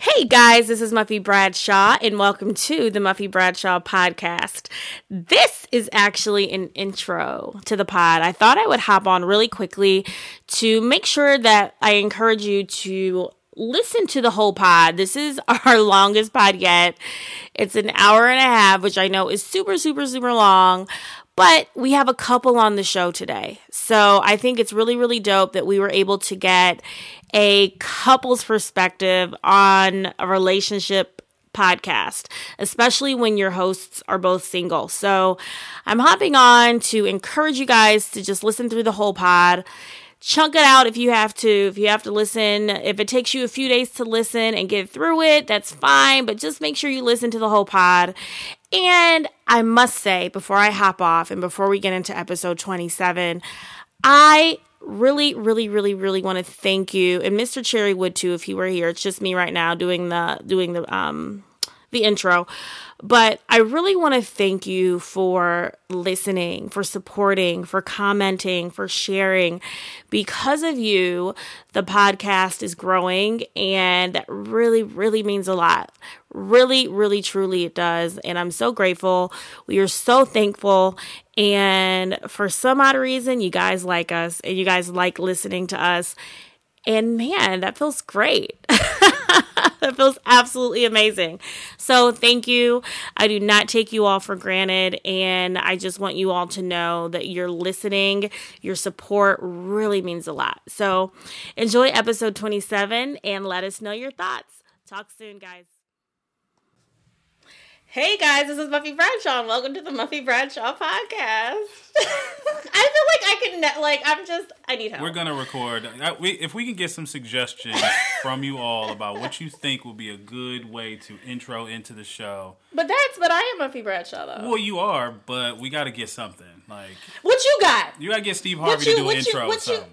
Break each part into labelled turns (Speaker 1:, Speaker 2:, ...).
Speaker 1: Hey guys, this is Muffy Bradshaw, and welcome to the Muffy Bradshaw podcast. This is actually an intro to the pod. I thought I would hop on really quickly to make sure that I encourage you to listen to the whole pod. This is our longest pod yet. It's an hour and a half, which I know is super, super, super long. But we have a couple on the show today. So I think it's really, really dope that we were able to get a couple's perspective on a relationship podcast, especially when your hosts are both single. So I'm hopping on to encourage you guys to just listen through the whole pod chunk it out if you have to. If you have to listen, if it takes you a few days to listen and get through it, that's fine. But just make sure you listen to the whole pod. And I must say, before I hop off and before we get into episode 27, I really, really, really, really want to thank you and Mr. Cherry would too if he were here. It's just me right now doing the doing the um the intro. But I really want to thank you for listening, for supporting, for commenting, for sharing. Because of you, the podcast is growing, and that really, really means a lot. Really, really, truly, it does. And I'm so grateful. We are so thankful. And for some odd reason, you guys like us and you guys like listening to us. And man, that feels great. that feels absolutely amazing. So, thank you. I do not take you all for granted. And I just want you all to know that you're listening. Your support really means a lot. So, enjoy episode 27 and let us know your thoughts. Talk soon, guys. Hey guys, this is Muffy Bradshaw, and welcome to the Muffy Bradshaw podcast. I feel like I can, like, I'm just, I need help.
Speaker 2: We're gonna record. I, we, if we can get some suggestions from you all about what you think will be a good way to intro into the show.
Speaker 1: But that's, but I am Muffy Bradshaw though.
Speaker 2: Well, you are, but we got to get something. Like,
Speaker 1: what you got?
Speaker 2: You got to get Steve Harvey
Speaker 1: you-
Speaker 2: to do an
Speaker 1: you-
Speaker 2: intro
Speaker 1: you-
Speaker 2: something.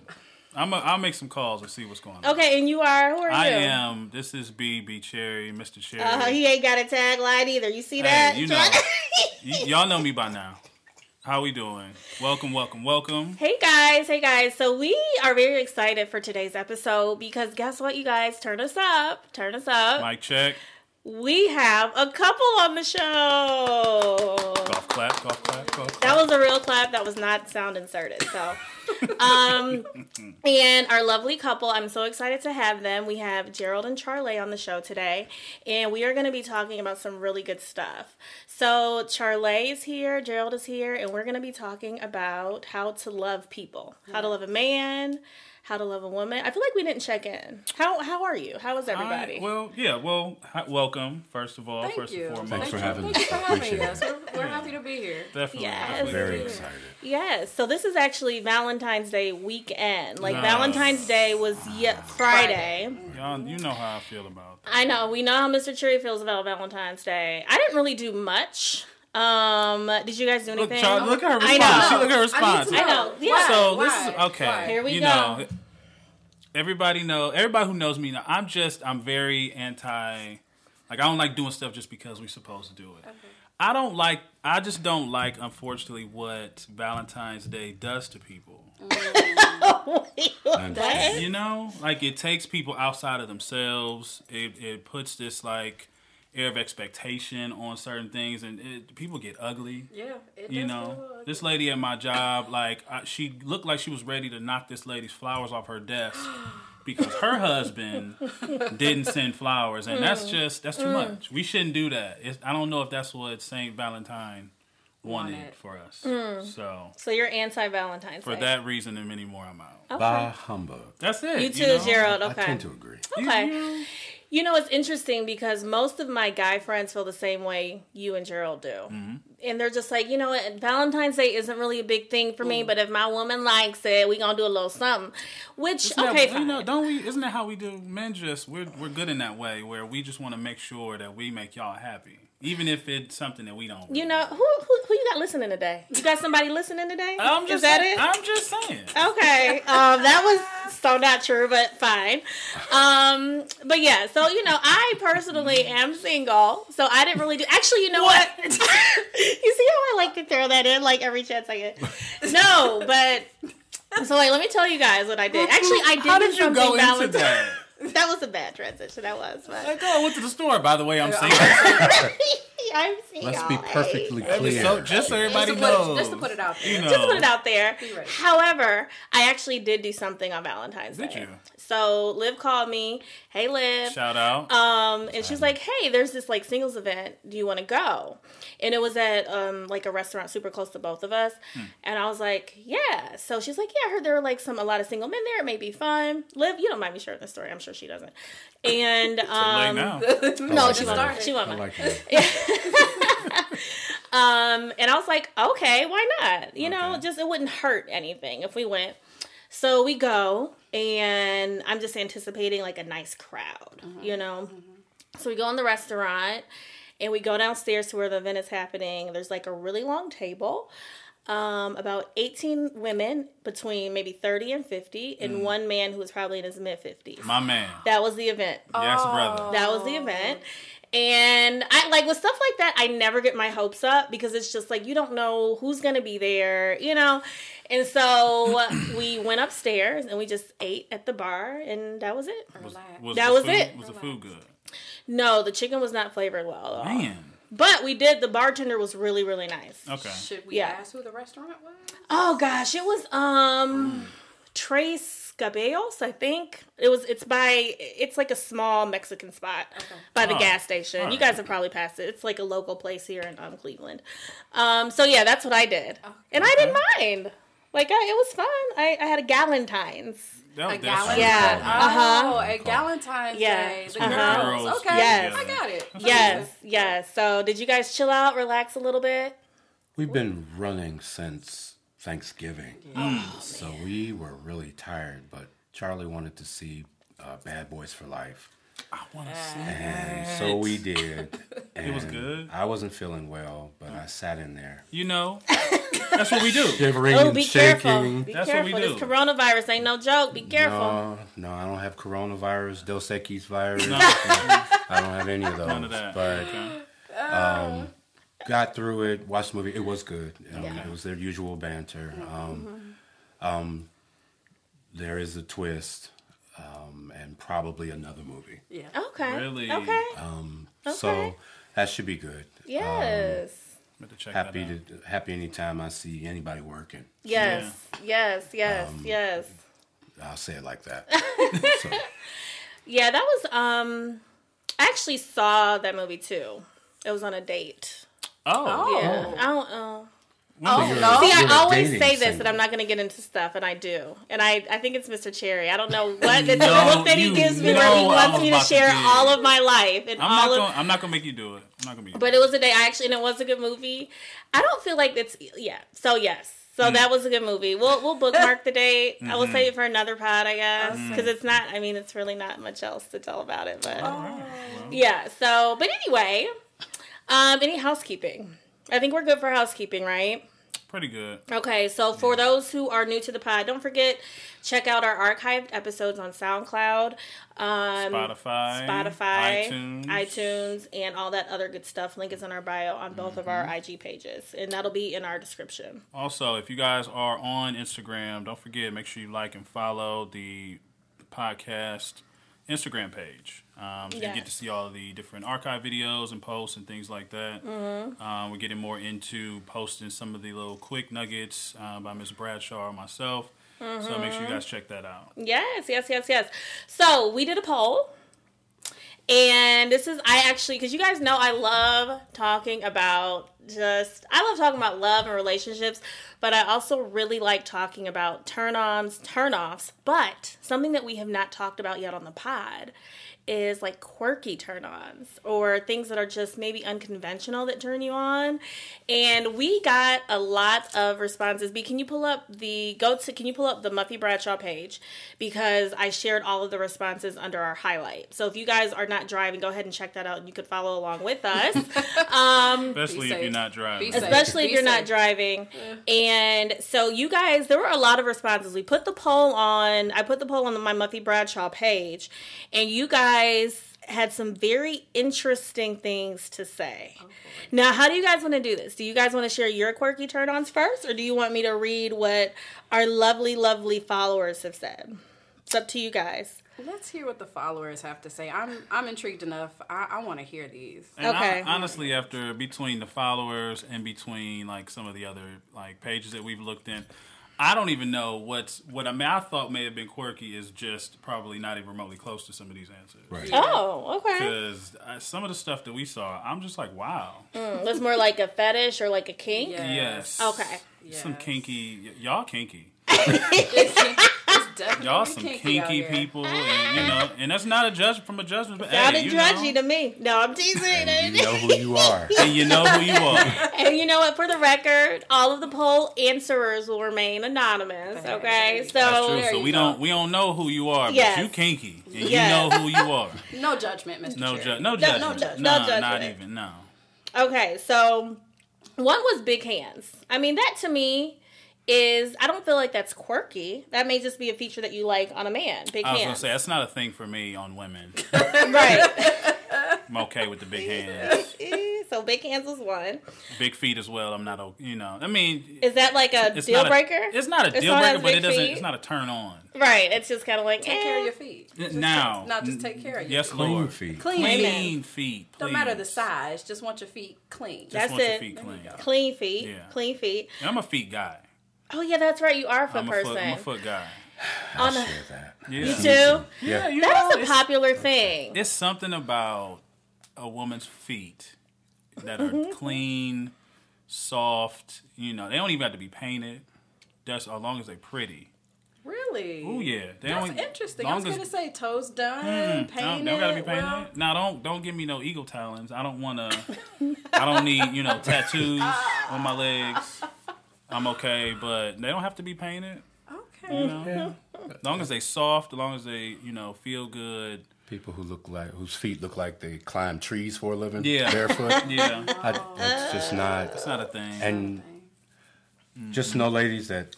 Speaker 2: I'm a, I'll make some calls and see what's going on.
Speaker 1: Okay, and you are, who are
Speaker 2: I
Speaker 1: you?
Speaker 2: I am. This is B B Cherry, Mr. Cherry.
Speaker 1: Uh, he ain't got a tagline either. You see that?
Speaker 2: Hey, you know, y- y'all know me by now. How we doing? Welcome, welcome, welcome.
Speaker 1: Hey guys, hey guys. So we are very excited for today's episode because guess what, you guys? Turn us up. Turn us up.
Speaker 2: Mic check.
Speaker 1: We have a couple on the show.
Speaker 2: Golf clap, golf clap, golf clap.
Speaker 1: That was a real clap. That was not sound inserted. So, um, and our lovely couple, I'm so excited to have them. We have Gerald and Charlea on the show today, and we are going to be talking about some really good stuff. So, Charlea is here, Gerald is here, and we're going to be talking about how to love people, how to love a man. How to love a woman. I feel like we didn't check in. How how are you? How is everybody?
Speaker 2: Hi, well, yeah, well, hi, welcome first of all,
Speaker 3: Thank
Speaker 2: first
Speaker 3: you.
Speaker 2: and foremost.
Speaker 4: Thanks for
Speaker 3: Thank
Speaker 4: having
Speaker 3: you.
Speaker 4: us.
Speaker 3: Thank you for having us. We're, we're happy to be here.
Speaker 2: Definitely,
Speaker 1: Yes.
Speaker 2: definitely.
Speaker 4: Very excited.
Speaker 1: Yes. So this is actually Valentine's Day weekend. Like
Speaker 2: Nice.
Speaker 1: Valentine's Day was yet Friday.
Speaker 2: Y'all, you know how I feel about that.
Speaker 1: I know. We know how Mr. Cherry feels about Valentine's Day. I didn't really do much. Um, did you guys do
Speaker 2: Look,
Speaker 1: anything?
Speaker 2: Charlea, look at her
Speaker 1: I
Speaker 2: response.
Speaker 1: know.
Speaker 2: See, look at her
Speaker 3: I
Speaker 2: response.
Speaker 3: need to
Speaker 1: I know. Yeah.
Speaker 3: Why?
Speaker 2: So this is okay.
Speaker 3: Why?
Speaker 1: Here we
Speaker 2: you
Speaker 1: go.
Speaker 2: know, everybody know. Everybody who knows me, know, I'm just. I'm very anti. Like I don't like doing stuff just because we're supposed to do it. I don't like. I just don't like, unfortunately, what Valentine's Day does to people.
Speaker 4: I understand.
Speaker 2: You know, like it takes people outside of themselves. It it puts this like air of expectation on certain things, and it, people get ugly.
Speaker 3: Yeah. It
Speaker 2: You
Speaker 3: does
Speaker 2: know,
Speaker 3: feel
Speaker 2: this lady at my job, like I, she looked like she was ready to knock this lady's flowers off her desk because her husband didn't send flowers, and that's mm. just that's too mm. much. We shouldn't do that. It's, I don't know if that's what Saint Valentine wanted
Speaker 3: Wanted.
Speaker 2: for us. Mm. So
Speaker 1: So you're anti Valentine's
Speaker 2: for
Speaker 1: Day.
Speaker 2: that reason and many more, I'm out.
Speaker 1: Okay.
Speaker 4: Bah humbug.
Speaker 2: That's it.
Speaker 1: You too,
Speaker 2: know?
Speaker 1: Gerald.
Speaker 4: I
Speaker 1: Okay.
Speaker 4: tend to agree.
Speaker 1: Okay.
Speaker 2: you-
Speaker 1: You know, it's interesting because most of my guy friends feel the same way you and Gerald do.
Speaker 2: Mm-hmm.
Speaker 1: And they're just like, you know what, Valentine's Day isn't really a big thing for me, but if my woman likes it, we gonna do a little something. Which,
Speaker 2: Isn't that-
Speaker 1: okay,
Speaker 2: you know, don't we? Isn't that how we do? Men just we're we're good in that way where we just want to make sure that we make y'all happy, even if it's something that we don't.
Speaker 1: You know, who, who who you got listening today? You got somebody listening today?
Speaker 2: I'm just
Speaker 1: Is that
Speaker 2: saying-
Speaker 1: it?
Speaker 2: I'm just saying.
Speaker 1: Okay, um, that was so not true, but fine. Um, but yeah, so you know, I personally am single, so I didn't really do. Actually, you know what? you see how I like to throw that in like every chance I get. No, but so wait, let me tell you guys what I did. Actually, I did
Speaker 2: How did you go into that?
Speaker 1: that was a bad transition. That was, but
Speaker 2: Like, oh, I went to the store. By the way, I'm single.
Speaker 1: I'm seeing
Speaker 4: Let's
Speaker 1: y'all,
Speaker 4: be
Speaker 1: hey.
Speaker 4: perfectly clear.
Speaker 2: so, just so everybody
Speaker 3: Just to put
Speaker 2: knows.
Speaker 3: just to put it out there.
Speaker 2: You know.
Speaker 1: Just put it out there.
Speaker 3: Be.
Speaker 1: However, I actually did do something on Valentine's
Speaker 2: Did
Speaker 1: Day.
Speaker 2: you?
Speaker 1: So Liv called me. Hey, Liv.
Speaker 2: Shout out.
Speaker 1: Um, and she was like, "Hey, there's this like singles event. Do you want to go?" And it was at um like a restaurant super close to both of us.
Speaker 2: Hmm.
Speaker 1: And I was like, "Yeah." So she's like, "Yeah, I heard there were like some a lot of single men there. It may be fun." Liv, you don't mind me sharing the story? I'm sure she doesn't. And um, no,
Speaker 4: like
Speaker 1: she
Speaker 4: it.
Speaker 1: won't.
Speaker 3: started.
Speaker 1: She won't.
Speaker 4: I like.
Speaker 1: Um, and I was like, okay, why not? You know, just it wouldn't hurt anything if we went. So we go, and I'm just anticipating like a nice crowd, you know. So we go in the restaurant, and we go downstairs to where the event is happening. There's like a really long table. Um, about 18 women between maybe 30 and 50, and one man who was probably in his mid 50s.
Speaker 2: My man.
Speaker 1: That was the event.
Speaker 2: Yes, brother.
Speaker 1: That was the event. And I like with stuff like that, I never get my hopes up because it's just like you don't know who's gonna be there, you know. And so we went upstairs and we just ate at the bar, and that was it.
Speaker 2: Was, was
Speaker 1: That was
Speaker 2: food,
Speaker 1: it.
Speaker 2: Was the food good?
Speaker 1: No, the chicken was not flavored well at all.
Speaker 2: Man.
Speaker 1: But we did. The bartender was really, really nice.
Speaker 2: Okay.
Speaker 3: Should we
Speaker 1: Yeah.
Speaker 3: ask who the restaurant was?
Speaker 1: Oh gosh, it was um Trace Cabellos, I think. It was it's by it's like a small Mexican spot by the
Speaker 2: Oh,
Speaker 1: gas station. You guys have probably passed it. It's like a local place here in um, Cleveland. Um so yeah, that's what I did. And I didn't mind. Like I, it was fun. I, I had a Galentine's.
Speaker 2: That,
Speaker 3: A
Speaker 2: that's
Speaker 3: Galentine's.
Speaker 1: Yeah.
Speaker 3: Oh,
Speaker 1: Uh-huh.
Speaker 3: at Galentine's
Speaker 1: Yeah.
Speaker 3: Day. The
Speaker 1: Uh-huh.
Speaker 3: girls.
Speaker 2: Girls
Speaker 3: Okay.
Speaker 1: Yes.
Speaker 3: I got it.
Speaker 1: Yes, yes. So did you guys chill out, relax a little bit?
Speaker 4: We've been running since Thanksgiving, so we were really tired. But Charlea wanted to see uh, Bad Boys for Life,
Speaker 2: I want to see
Speaker 4: and
Speaker 2: that.
Speaker 4: so we did. And
Speaker 2: was good?
Speaker 4: I wasn't feeling well, but I sat in there,
Speaker 2: You know, that's what we do.
Speaker 4: shivering
Speaker 1: Oh,
Speaker 4: and
Speaker 1: be
Speaker 4: shaking.
Speaker 1: careful. Be
Speaker 2: That's what we
Speaker 1: careful. This
Speaker 2: do.
Speaker 1: coronavirus ain't no joke. Be careful.
Speaker 4: No, no, I don't have coronavirus, Dos Equis virus.
Speaker 2: No.
Speaker 4: I don't have any of those.
Speaker 2: None of that.
Speaker 4: But
Speaker 2: okay.
Speaker 4: got through it, watched the movie. It was good. Um,
Speaker 1: Yeah.
Speaker 4: It was their usual banter. Um, um, there is a twist, um, and probably another movie.
Speaker 3: Yeah.
Speaker 1: Okay.
Speaker 2: Really?
Speaker 1: Okay.
Speaker 4: Um,
Speaker 1: Okay.
Speaker 4: So that should be good.
Speaker 1: yes.
Speaker 2: Have to check
Speaker 4: Happy
Speaker 2: that out.
Speaker 4: to happy anytime I see anybody working.
Speaker 1: Yes. Yes. Yes.
Speaker 4: Um,
Speaker 1: yes.
Speaker 4: I'll say it like that. so,
Speaker 1: Yeah, that was um I actually saw that movie too. It was on a date.
Speaker 2: Oh.
Speaker 1: Yeah. I don't know.
Speaker 2: Oh,
Speaker 3: no.
Speaker 1: See,
Speaker 4: you're
Speaker 1: I always say this that I'm not going to get into stuff, and I do. And I, I think it's Mr. Cherry. I don't know what it's
Speaker 2: No,
Speaker 1: the look that he gives me where he wants me to
Speaker 2: about to
Speaker 1: share all of my life and
Speaker 2: I'm
Speaker 1: all
Speaker 2: not
Speaker 1: of.
Speaker 2: gonna. I'm not gonna make you do it. I'm not gonna make.
Speaker 1: But it was a day. I actually, and it was a good movie. I don't feel like it's yeah. So yes. So that was a good movie. We'll we'll bookmark the date. I
Speaker 2: Mm-hmm.
Speaker 1: will save it for another pod, I guess, because it's not. I mean, it's really not much else to tell about it. But yeah. So, but anyway, um, any housekeeping? I think we're good for housekeeping, right?
Speaker 2: Pretty good.
Speaker 1: Okay, so for those who are new to the pod, don't forget check out our archived episodes on SoundCloud, um,
Speaker 2: Spotify,
Speaker 1: Spotify,
Speaker 2: iTunes.
Speaker 1: iTunes, and all that other good stuff. Link is in our bio on both of our IG pages, and that'll be in our description.
Speaker 2: Also, if you guys are on Instagram, don't forget make sure you like and follow the podcast Instagram page. Um, so You get to see all of the different archive videos and posts and things like that.
Speaker 1: Mm-hmm.
Speaker 2: Um, we're getting more into posting some of the little quick nuggets uh, by Ms. Bradshaw or myself. So make
Speaker 1: Mm-hmm.
Speaker 2: sure you guys check that out.
Speaker 1: Yes, yes, yes, yes. So we did a poll. And this is, I actually, because you guys know I love talking about just, I love talking about love and relationships, but I also really like talking about turn ons, turn offs. But something that we have not talked about yet on the pod is like quirky turn ons or things that are just maybe unconventional that turn you on. And we got a lot of responses. B, can you pull up the go to can you pull up the Muffy Bradshaw page? Because I shared all of the responses under our highlight. So if you guys are not driving, go ahead and check that out and you could follow along with us. um
Speaker 2: Especially if you're not driving.
Speaker 1: Especially if you're not
Speaker 3: safe.
Speaker 1: driving. And so you guys, there were a lot of responses. We put the poll on. I put the poll on my Muffy Bradshaw page, and you guys had some very interesting things to say. Oh, now, how do you guys want to do this? Do you guys want to share your quirky turn-ons first, or do you want me to read what our lovely, lovely followers have said? It's up to you guys.
Speaker 3: Let's hear what the followers have to say. I'm I'm intrigued enough. I, I want to hear these.
Speaker 2: And
Speaker 1: Okay.
Speaker 2: I, honestly, after between the followers and between like some of the other like pages that we've looked in, I don't even know what's what I mean. I thought may have been quirky is just probably not even remotely close to some of these answers.
Speaker 4: Right.
Speaker 1: Oh, okay.
Speaker 2: Because uh, some of the stuff that we saw, I'm just like, wow.
Speaker 1: That's more like a fetish or like a kink.
Speaker 3: Yes.
Speaker 2: Yes.
Speaker 1: Okay.
Speaker 2: Some kinky, y- y'all kinky.
Speaker 3: It's definitely
Speaker 2: Y'all some
Speaker 3: kinky,
Speaker 2: kinky people, and you know, and that's not a judge from a judgment, but
Speaker 1: Sounded
Speaker 2: hey, you
Speaker 1: judgy
Speaker 2: know,
Speaker 1: to me. No, I'm teasing.
Speaker 4: And you know who you are.
Speaker 2: and you know who you are.
Speaker 1: And you know what? For the record, all of the poll answerers will remain anonymous. Okay,
Speaker 3: That's
Speaker 1: so
Speaker 2: That's true. So we
Speaker 3: go.
Speaker 2: don't we don't know who you are,
Speaker 1: Yes.
Speaker 2: but you kinky, and
Speaker 1: Yes.
Speaker 2: you know who you are.
Speaker 3: No judgment, Mr.
Speaker 2: No
Speaker 3: Cherry.
Speaker 2: judge, no
Speaker 1: no
Speaker 2: judgment,
Speaker 1: judge- no
Speaker 2: Nah, not even no.
Speaker 1: okay, so one was big hands. I mean, that to me is I don't feel like that's quirky. That may just be a feature that you like on a man. Big
Speaker 2: I was
Speaker 1: hands,
Speaker 2: gonna say that's not a thing for me on women.
Speaker 1: right?
Speaker 2: I'm okay with the big hands,
Speaker 1: Eh, so big hands was one.
Speaker 2: big feet as well. I'm not, o- you know. I mean,
Speaker 1: Is that like a deal
Speaker 2: not a-
Speaker 1: breaker?
Speaker 2: it's not a
Speaker 1: If
Speaker 2: deal
Speaker 1: someone
Speaker 2: breaker, but it doesn't.
Speaker 1: feet?
Speaker 2: It's not a turn on.
Speaker 1: right. It's just kind of like
Speaker 3: Take
Speaker 1: eh.
Speaker 3: care of your feet. Just
Speaker 2: now,
Speaker 3: take, not just take care of your feet.
Speaker 2: yes,
Speaker 3: feet.
Speaker 4: Clean feet.
Speaker 3: Clean,
Speaker 2: clean
Speaker 3: feet.
Speaker 2: feet.
Speaker 3: No matter the size, just want your feet clean.
Speaker 2: Just
Speaker 1: That's
Speaker 2: want your
Speaker 1: it.
Speaker 2: feet clean.
Speaker 1: Clean feet.
Speaker 2: Yeah.
Speaker 1: Clean feet.
Speaker 2: And I'm a feet guy.
Speaker 1: Oh yeah, that's right. You are a foot
Speaker 2: I'm a
Speaker 1: person.
Speaker 2: foot. I'm a foot guy.
Speaker 4: I
Speaker 1: On a-
Speaker 4: share that.
Speaker 2: Yeah.
Speaker 1: You too.
Speaker 4: Yeah.
Speaker 2: you
Speaker 1: That
Speaker 2: know,
Speaker 1: is a
Speaker 2: it's-
Speaker 1: popular thing.
Speaker 2: It's something about a woman's feet that are
Speaker 1: Mm-hmm.
Speaker 2: clean, soft. You know, they don't even have to be painted. Just as long as they're pretty.
Speaker 3: Really?
Speaker 2: Oh yeah, they
Speaker 3: That's
Speaker 2: don't.
Speaker 3: interesting. I was
Speaker 2: as-
Speaker 3: gonna say toes done,
Speaker 2: Mm,
Speaker 3: painted.
Speaker 2: no, they don't gotta be painted.
Speaker 3: well,
Speaker 2: now don't don't give me no eagle talons. I don't want to. I don't need you know tattoos on my legs. I'm okay, but they don't have to be painted.
Speaker 3: okay.
Speaker 2: You know, as long as they soft, as long as they you know feel good.
Speaker 4: People who look like whose feet look like they climb trees for a living.
Speaker 2: Yeah.
Speaker 4: Barefoot.
Speaker 2: Yeah,
Speaker 4: I, it's just oh. not.
Speaker 2: it's not a thing.
Speaker 4: And just know, ladies, that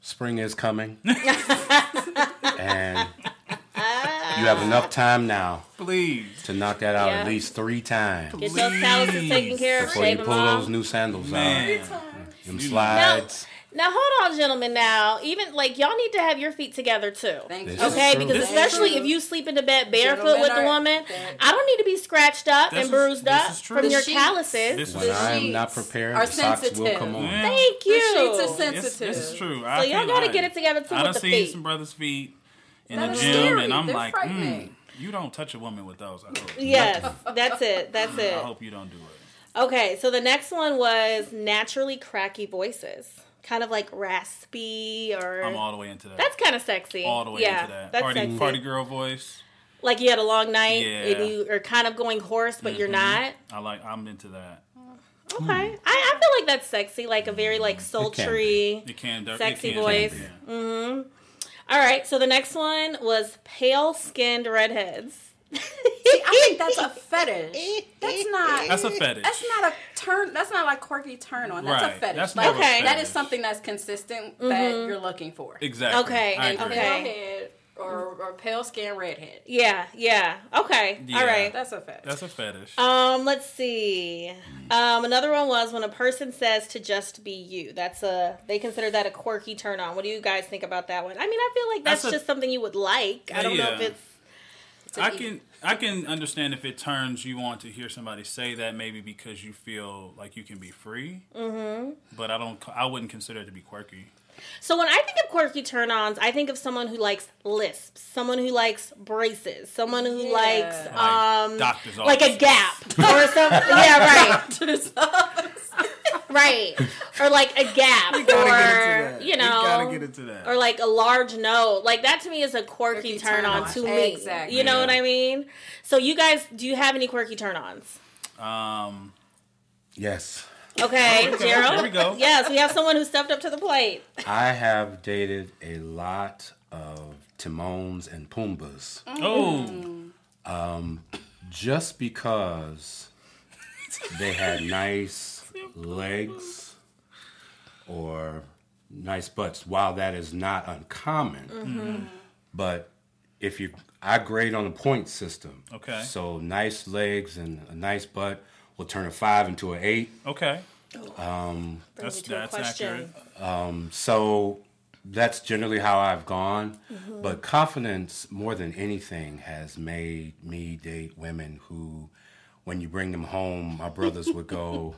Speaker 4: spring is coming, and you have enough time now
Speaker 2: please.
Speaker 4: to knock that out
Speaker 1: Yeah.
Speaker 4: at least three times
Speaker 1: Get those calluses taken care of.
Speaker 4: before you pull
Speaker 1: off.
Speaker 4: those new sandals
Speaker 2: Man.
Speaker 4: out. Them slides.
Speaker 1: Now hold on, gentlemen. Now, even like y'all need to have your feet together too.
Speaker 3: Thank
Speaker 4: This
Speaker 3: you.
Speaker 1: Okay, because
Speaker 4: This
Speaker 1: especially if you sleep in the bed barefoot
Speaker 3: Gentlemen
Speaker 1: with
Speaker 3: a
Speaker 1: woman, I don't need to be scratched up
Speaker 2: This
Speaker 1: and bruised
Speaker 2: this
Speaker 1: up from
Speaker 2: The
Speaker 1: your
Speaker 3: sheets-
Speaker 1: calluses.
Speaker 2: This
Speaker 4: When
Speaker 2: is-
Speaker 4: I am not
Speaker 3: sheets
Speaker 4: prepared,
Speaker 3: are
Speaker 4: the socks will
Speaker 3: sensitive.
Speaker 4: come on.
Speaker 2: Yeah.
Speaker 1: Thank
Speaker 3: The
Speaker 1: you.
Speaker 3: sheets are
Speaker 2: It's,
Speaker 3: sensitive.
Speaker 2: this is true.
Speaker 1: So y'all got to get it together too
Speaker 2: I
Speaker 1: with
Speaker 2: done
Speaker 1: the
Speaker 2: seen
Speaker 1: feet.
Speaker 2: some brothers' feet in
Speaker 3: That
Speaker 2: the gym,
Speaker 3: scary.
Speaker 2: and I'm
Speaker 3: They're
Speaker 2: like, mm, you don't touch a woman with those. I hope.
Speaker 1: Yes, that's it. That's it.
Speaker 2: I hope you don't do it.
Speaker 1: Okay, so the next one was naturally cracky voices, kind of like raspy or.
Speaker 2: I'm all the way into that.
Speaker 1: that's kind of sexy.
Speaker 2: all the way
Speaker 1: yeah,
Speaker 2: into that.
Speaker 1: That's
Speaker 2: Party,
Speaker 1: sexy.
Speaker 2: party girl voice.
Speaker 1: Like you had a long night
Speaker 2: Yeah.
Speaker 1: and you are kind of going hoarse, but you're mm-hmm. not.
Speaker 2: I like. I'm into that.
Speaker 1: Okay, I, I feel like that's sexy, like a very like sultry.
Speaker 2: It can. it
Speaker 1: Sexy
Speaker 2: can,
Speaker 1: voice.
Speaker 2: yeah. Mm-hmm.
Speaker 1: All right, so the next one was pale skinned redheads.
Speaker 3: I think that's a fetish. That's not.
Speaker 2: That's a fetish.
Speaker 3: That's not a turn. That's not like quirky turn on. That's
Speaker 2: Right.
Speaker 3: a fetish.
Speaker 2: That's
Speaker 3: like,
Speaker 2: more of a
Speaker 1: Okay.
Speaker 3: That
Speaker 2: fetish.
Speaker 3: is something that's consistent that you're looking for.
Speaker 2: Exactly.
Speaker 1: Okay,
Speaker 2: I
Speaker 1: and-
Speaker 2: agree.
Speaker 1: okay.
Speaker 3: Pale head or, or pale skin redhead.
Speaker 1: yeah, yeah. Okay,
Speaker 2: Yeah.
Speaker 1: all right.
Speaker 3: That's a fetish.
Speaker 2: That's a fetish.
Speaker 1: Um, let's see. Um, another one was when a person says to just be you. That's a they consider that a quirky turn on. What do you guys think about that one? I mean, I feel like that's,
Speaker 2: That's a-
Speaker 1: just something you would like. I don't know if it's
Speaker 3: To
Speaker 2: I can I can understand if it turns you on to hear somebody say that maybe because you feel like you can be free. Mm-hmm. But I don't. I wouldn't consider it to be quirky.
Speaker 1: So when I think of quirky turn-ons, I think of someone who likes lisps, someone who likes braces, someone who
Speaker 3: Yeah.
Speaker 1: likes
Speaker 2: Like
Speaker 1: um
Speaker 2: doctor's
Speaker 1: like a gap or something. yeah, right. right. Or like a gap or you know got to get
Speaker 2: into that.
Speaker 1: or like a large note. Like that to me is a quirky
Speaker 3: Quirky
Speaker 1: turn on
Speaker 3: turn-on.
Speaker 1: to me.
Speaker 3: Exactly.
Speaker 1: You know
Speaker 2: Yeah.
Speaker 1: what I mean? So you guys, do you have any quirky turn-ons?
Speaker 2: um.
Speaker 4: Yes.
Speaker 1: Okay,
Speaker 2: Oh, okay.
Speaker 1: Gerald.
Speaker 2: Here we go.
Speaker 1: Yes, we have someone who stepped up to the plate.
Speaker 4: I have dated a lot of Timons and Pumbaas mm.
Speaker 2: Oh.
Speaker 4: Um, just because they had nice legs or nice butts. While that is not uncommon, mm-hmm. but if you, I grade on a point system.
Speaker 2: Okay.
Speaker 4: So nice legs and a nice butt will turn a five into an eight.
Speaker 2: Okay.
Speaker 1: Brings
Speaker 2: That's
Speaker 1: me
Speaker 2: that's
Speaker 1: question.
Speaker 2: accurate.
Speaker 4: So that's generally how I've gone.
Speaker 1: Mm-hmm.
Speaker 4: But confidence, more than anything, has made me date women who, when you bring them home, my brothers would go,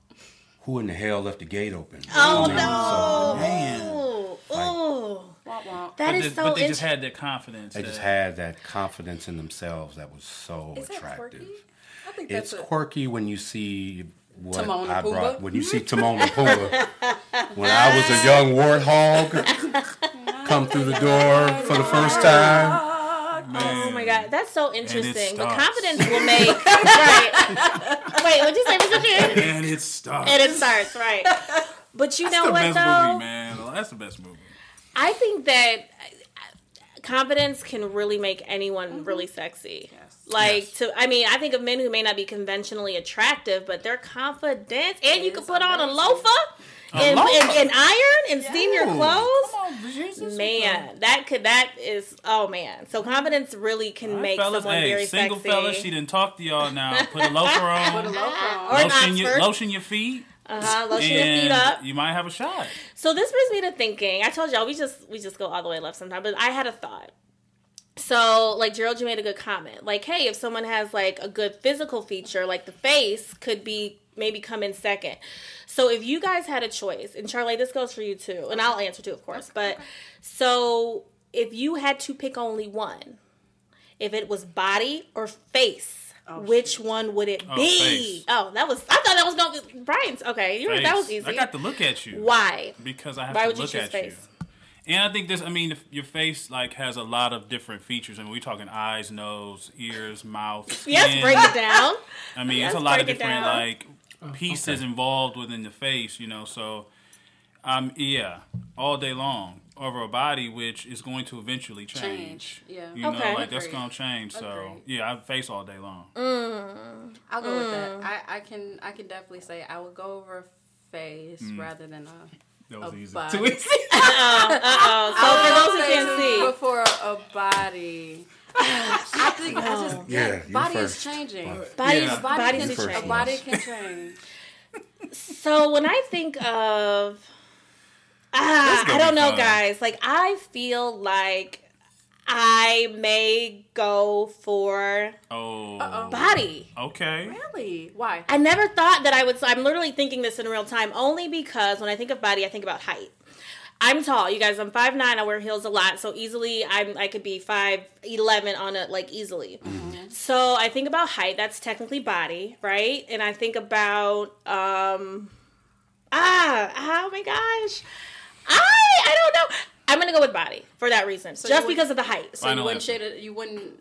Speaker 4: "Who in the hell left the gate open?"
Speaker 1: Oh,
Speaker 4: You know, so
Speaker 2: Man.
Speaker 1: Ooh, ooh.
Speaker 3: Womp womp.
Speaker 1: That
Speaker 2: but,
Speaker 1: is
Speaker 2: they,
Speaker 1: so
Speaker 2: but they just had that confidence.
Speaker 4: they
Speaker 2: that,
Speaker 4: just had that confidence in themselves that was so
Speaker 3: Is
Speaker 4: attractive.
Speaker 3: quirky? I think
Speaker 4: It's
Speaker 3: that's a,
Speaker 2: quirky.
Speaker 4: quirky when you see what
Speaker 3: Timon and
Speaker 4: I brought. When you see Timon and Pumbaa, when I was a young warthog, come through the door for the first time.
Speaker 1: Oh my god, that's so interesting. The confidence will make right. Wait, what'd you say, Mr. Chen?
Speaker 2: And it starts.
Speaker 1: And it starts right. But you
Speaker 2: That's
Speaker 1: know
Speaker 2: the
Speaker 1: what
Speaker 2: best
Speaker 1: though?
Speaker 2: movie, man. That's the best movie.
Speaker 1: I think that confidence can really make anyone mm-hmm. really sexy.
Speaker 3: Yes.
Speaker 1: Like
Speaker 2: Yes.
Speaker 1: to, I mean, I think of men who may not be conventionally attractive, but their confidence, and you can put on a loafer and, and, and iron and steam your clothes.
Speaker 2: Come on, Jesus.
Speaker 1: Man, that could that is oh man. So confidence really can
Speaker 2: All right,
Speaker 1: make
Speaker 2: fellas,
Speaker 1: someone
Speaker 2: hey,
Speaker 1: very
Speaker 2: single
Speaker 1: sexy.
Speaker 2: fellas, she didn't talk to y'all now. Put a loafer on.
Speaker 3: Put a loafer on.
Speaker 1: Or
Speaker 2: lotion your lotion your feet.
Speaker 1: Uh-huh, lotion your feet up.
Speaker 2: you might have a shot.
Speaker 1: So this brings me to thinking. I told y'all we just we just go all the way left sometimes, but I had a thought. So like Gerald, you made a good comment. Like, hey, if someone has like a good physical feature, like the face, could be maybe come in second. So if you guys had a choice, and Charlea, this goes for you too, and I'll answer too, of course. But so if you had to pick only one, if it was body or face. Which one would it
Speaker 2: Oh,
Speaker 1: be?
Speaker 2: face.
Speaker 1: Oh, that was. I thought that was going to be Brian's. Okay, you were, that was easy.
Speaker 2: I got to look at you.
Speaker 1: Why?
Speaker 2: Because I have
Speaker 1: Why
Speaker 2: to
Speaker 1: would you
Speaker 2: look
Speaker 1: choose
Speaker 2: at
Speaker 1: face?
Speaker 2: you. And I think this. I mean, if your face like has a lot of different features, and we're talking eyes, nose, ears, mouth. Skin.
Speaker 1: Yes, break it down.
Speaker 2: I mean,
Speaker 1: Yes,
Speaker 2: it's a lot of different like pieces involved within the face, you know. So, um, yeah, all day long over a body, which is going to eventually change.
Speaker 3: Change, yeah.
Speaker 2: You know,
Speaker 1: Okay.
Speaker 2: like that's gonna change. So,
Speaker 3: Agreed.
Speaker 2: yeah, I face all day long.
Speaker 3: I'll go with
Speaker 1: Mm.
Speaker 3: that. I, I can I can definitely say I would go over face
Speaker 2: Mm.
Speaker 3: rather than a.
Speaker 2: That
Speaker 3: A
Speaker 2: was easy.
Speaker 3: body.
Speaker 2: Too easy.
Speaker 1: Uh-oh. So for those who can't see,
Speaker 3: before a body. I think I just yeah,
Speaker 4: Yeah,
Speaker 3: body
Speaker 4: first.
Speaker 3: is changing.
Speaker 1: bodies,
Speaker 2: Yeah.
Speaker 3: A body
Speaker 1: bodies
Speaker 3: can,
Speaker 1: are
Speaker 4: You first,
Speaker 3: a
Speaker 1: changing.
Speaker 3: body can change.
Speaker 1: So when I think of, ah, I don't know,
Speaker 2: fun.
Speaker 1: guys. Like I feel like I may go for
Speaker 2: Oh.
Speaker 3: Uh-oh.
Speaker 1: body.
Speaker 2: Okay.
Speaker 3: Really? Why?
Speaker 1: I never thought that I would. So I'm literally thinking this in real time, only because when I think of body, I think about height. I'm tall, you guys. I'm five nine. I wear heels a lot, so easily I'm. I could be five eleven on it, like easily. So I think about height. That's technically body, right? And I think about um, ah, oh my gosh, I I don't know. I'm gonna go with body for that reason,
Speaker 3: you
Speaker 1: just
Speaker 3: would-
Speaker 1: because of the height.
Speaker 3: So you
Speaker 2: know
Speaker 3: wouldn't
Speaker 2: that.
Speaker 3: shade a, you wouldn't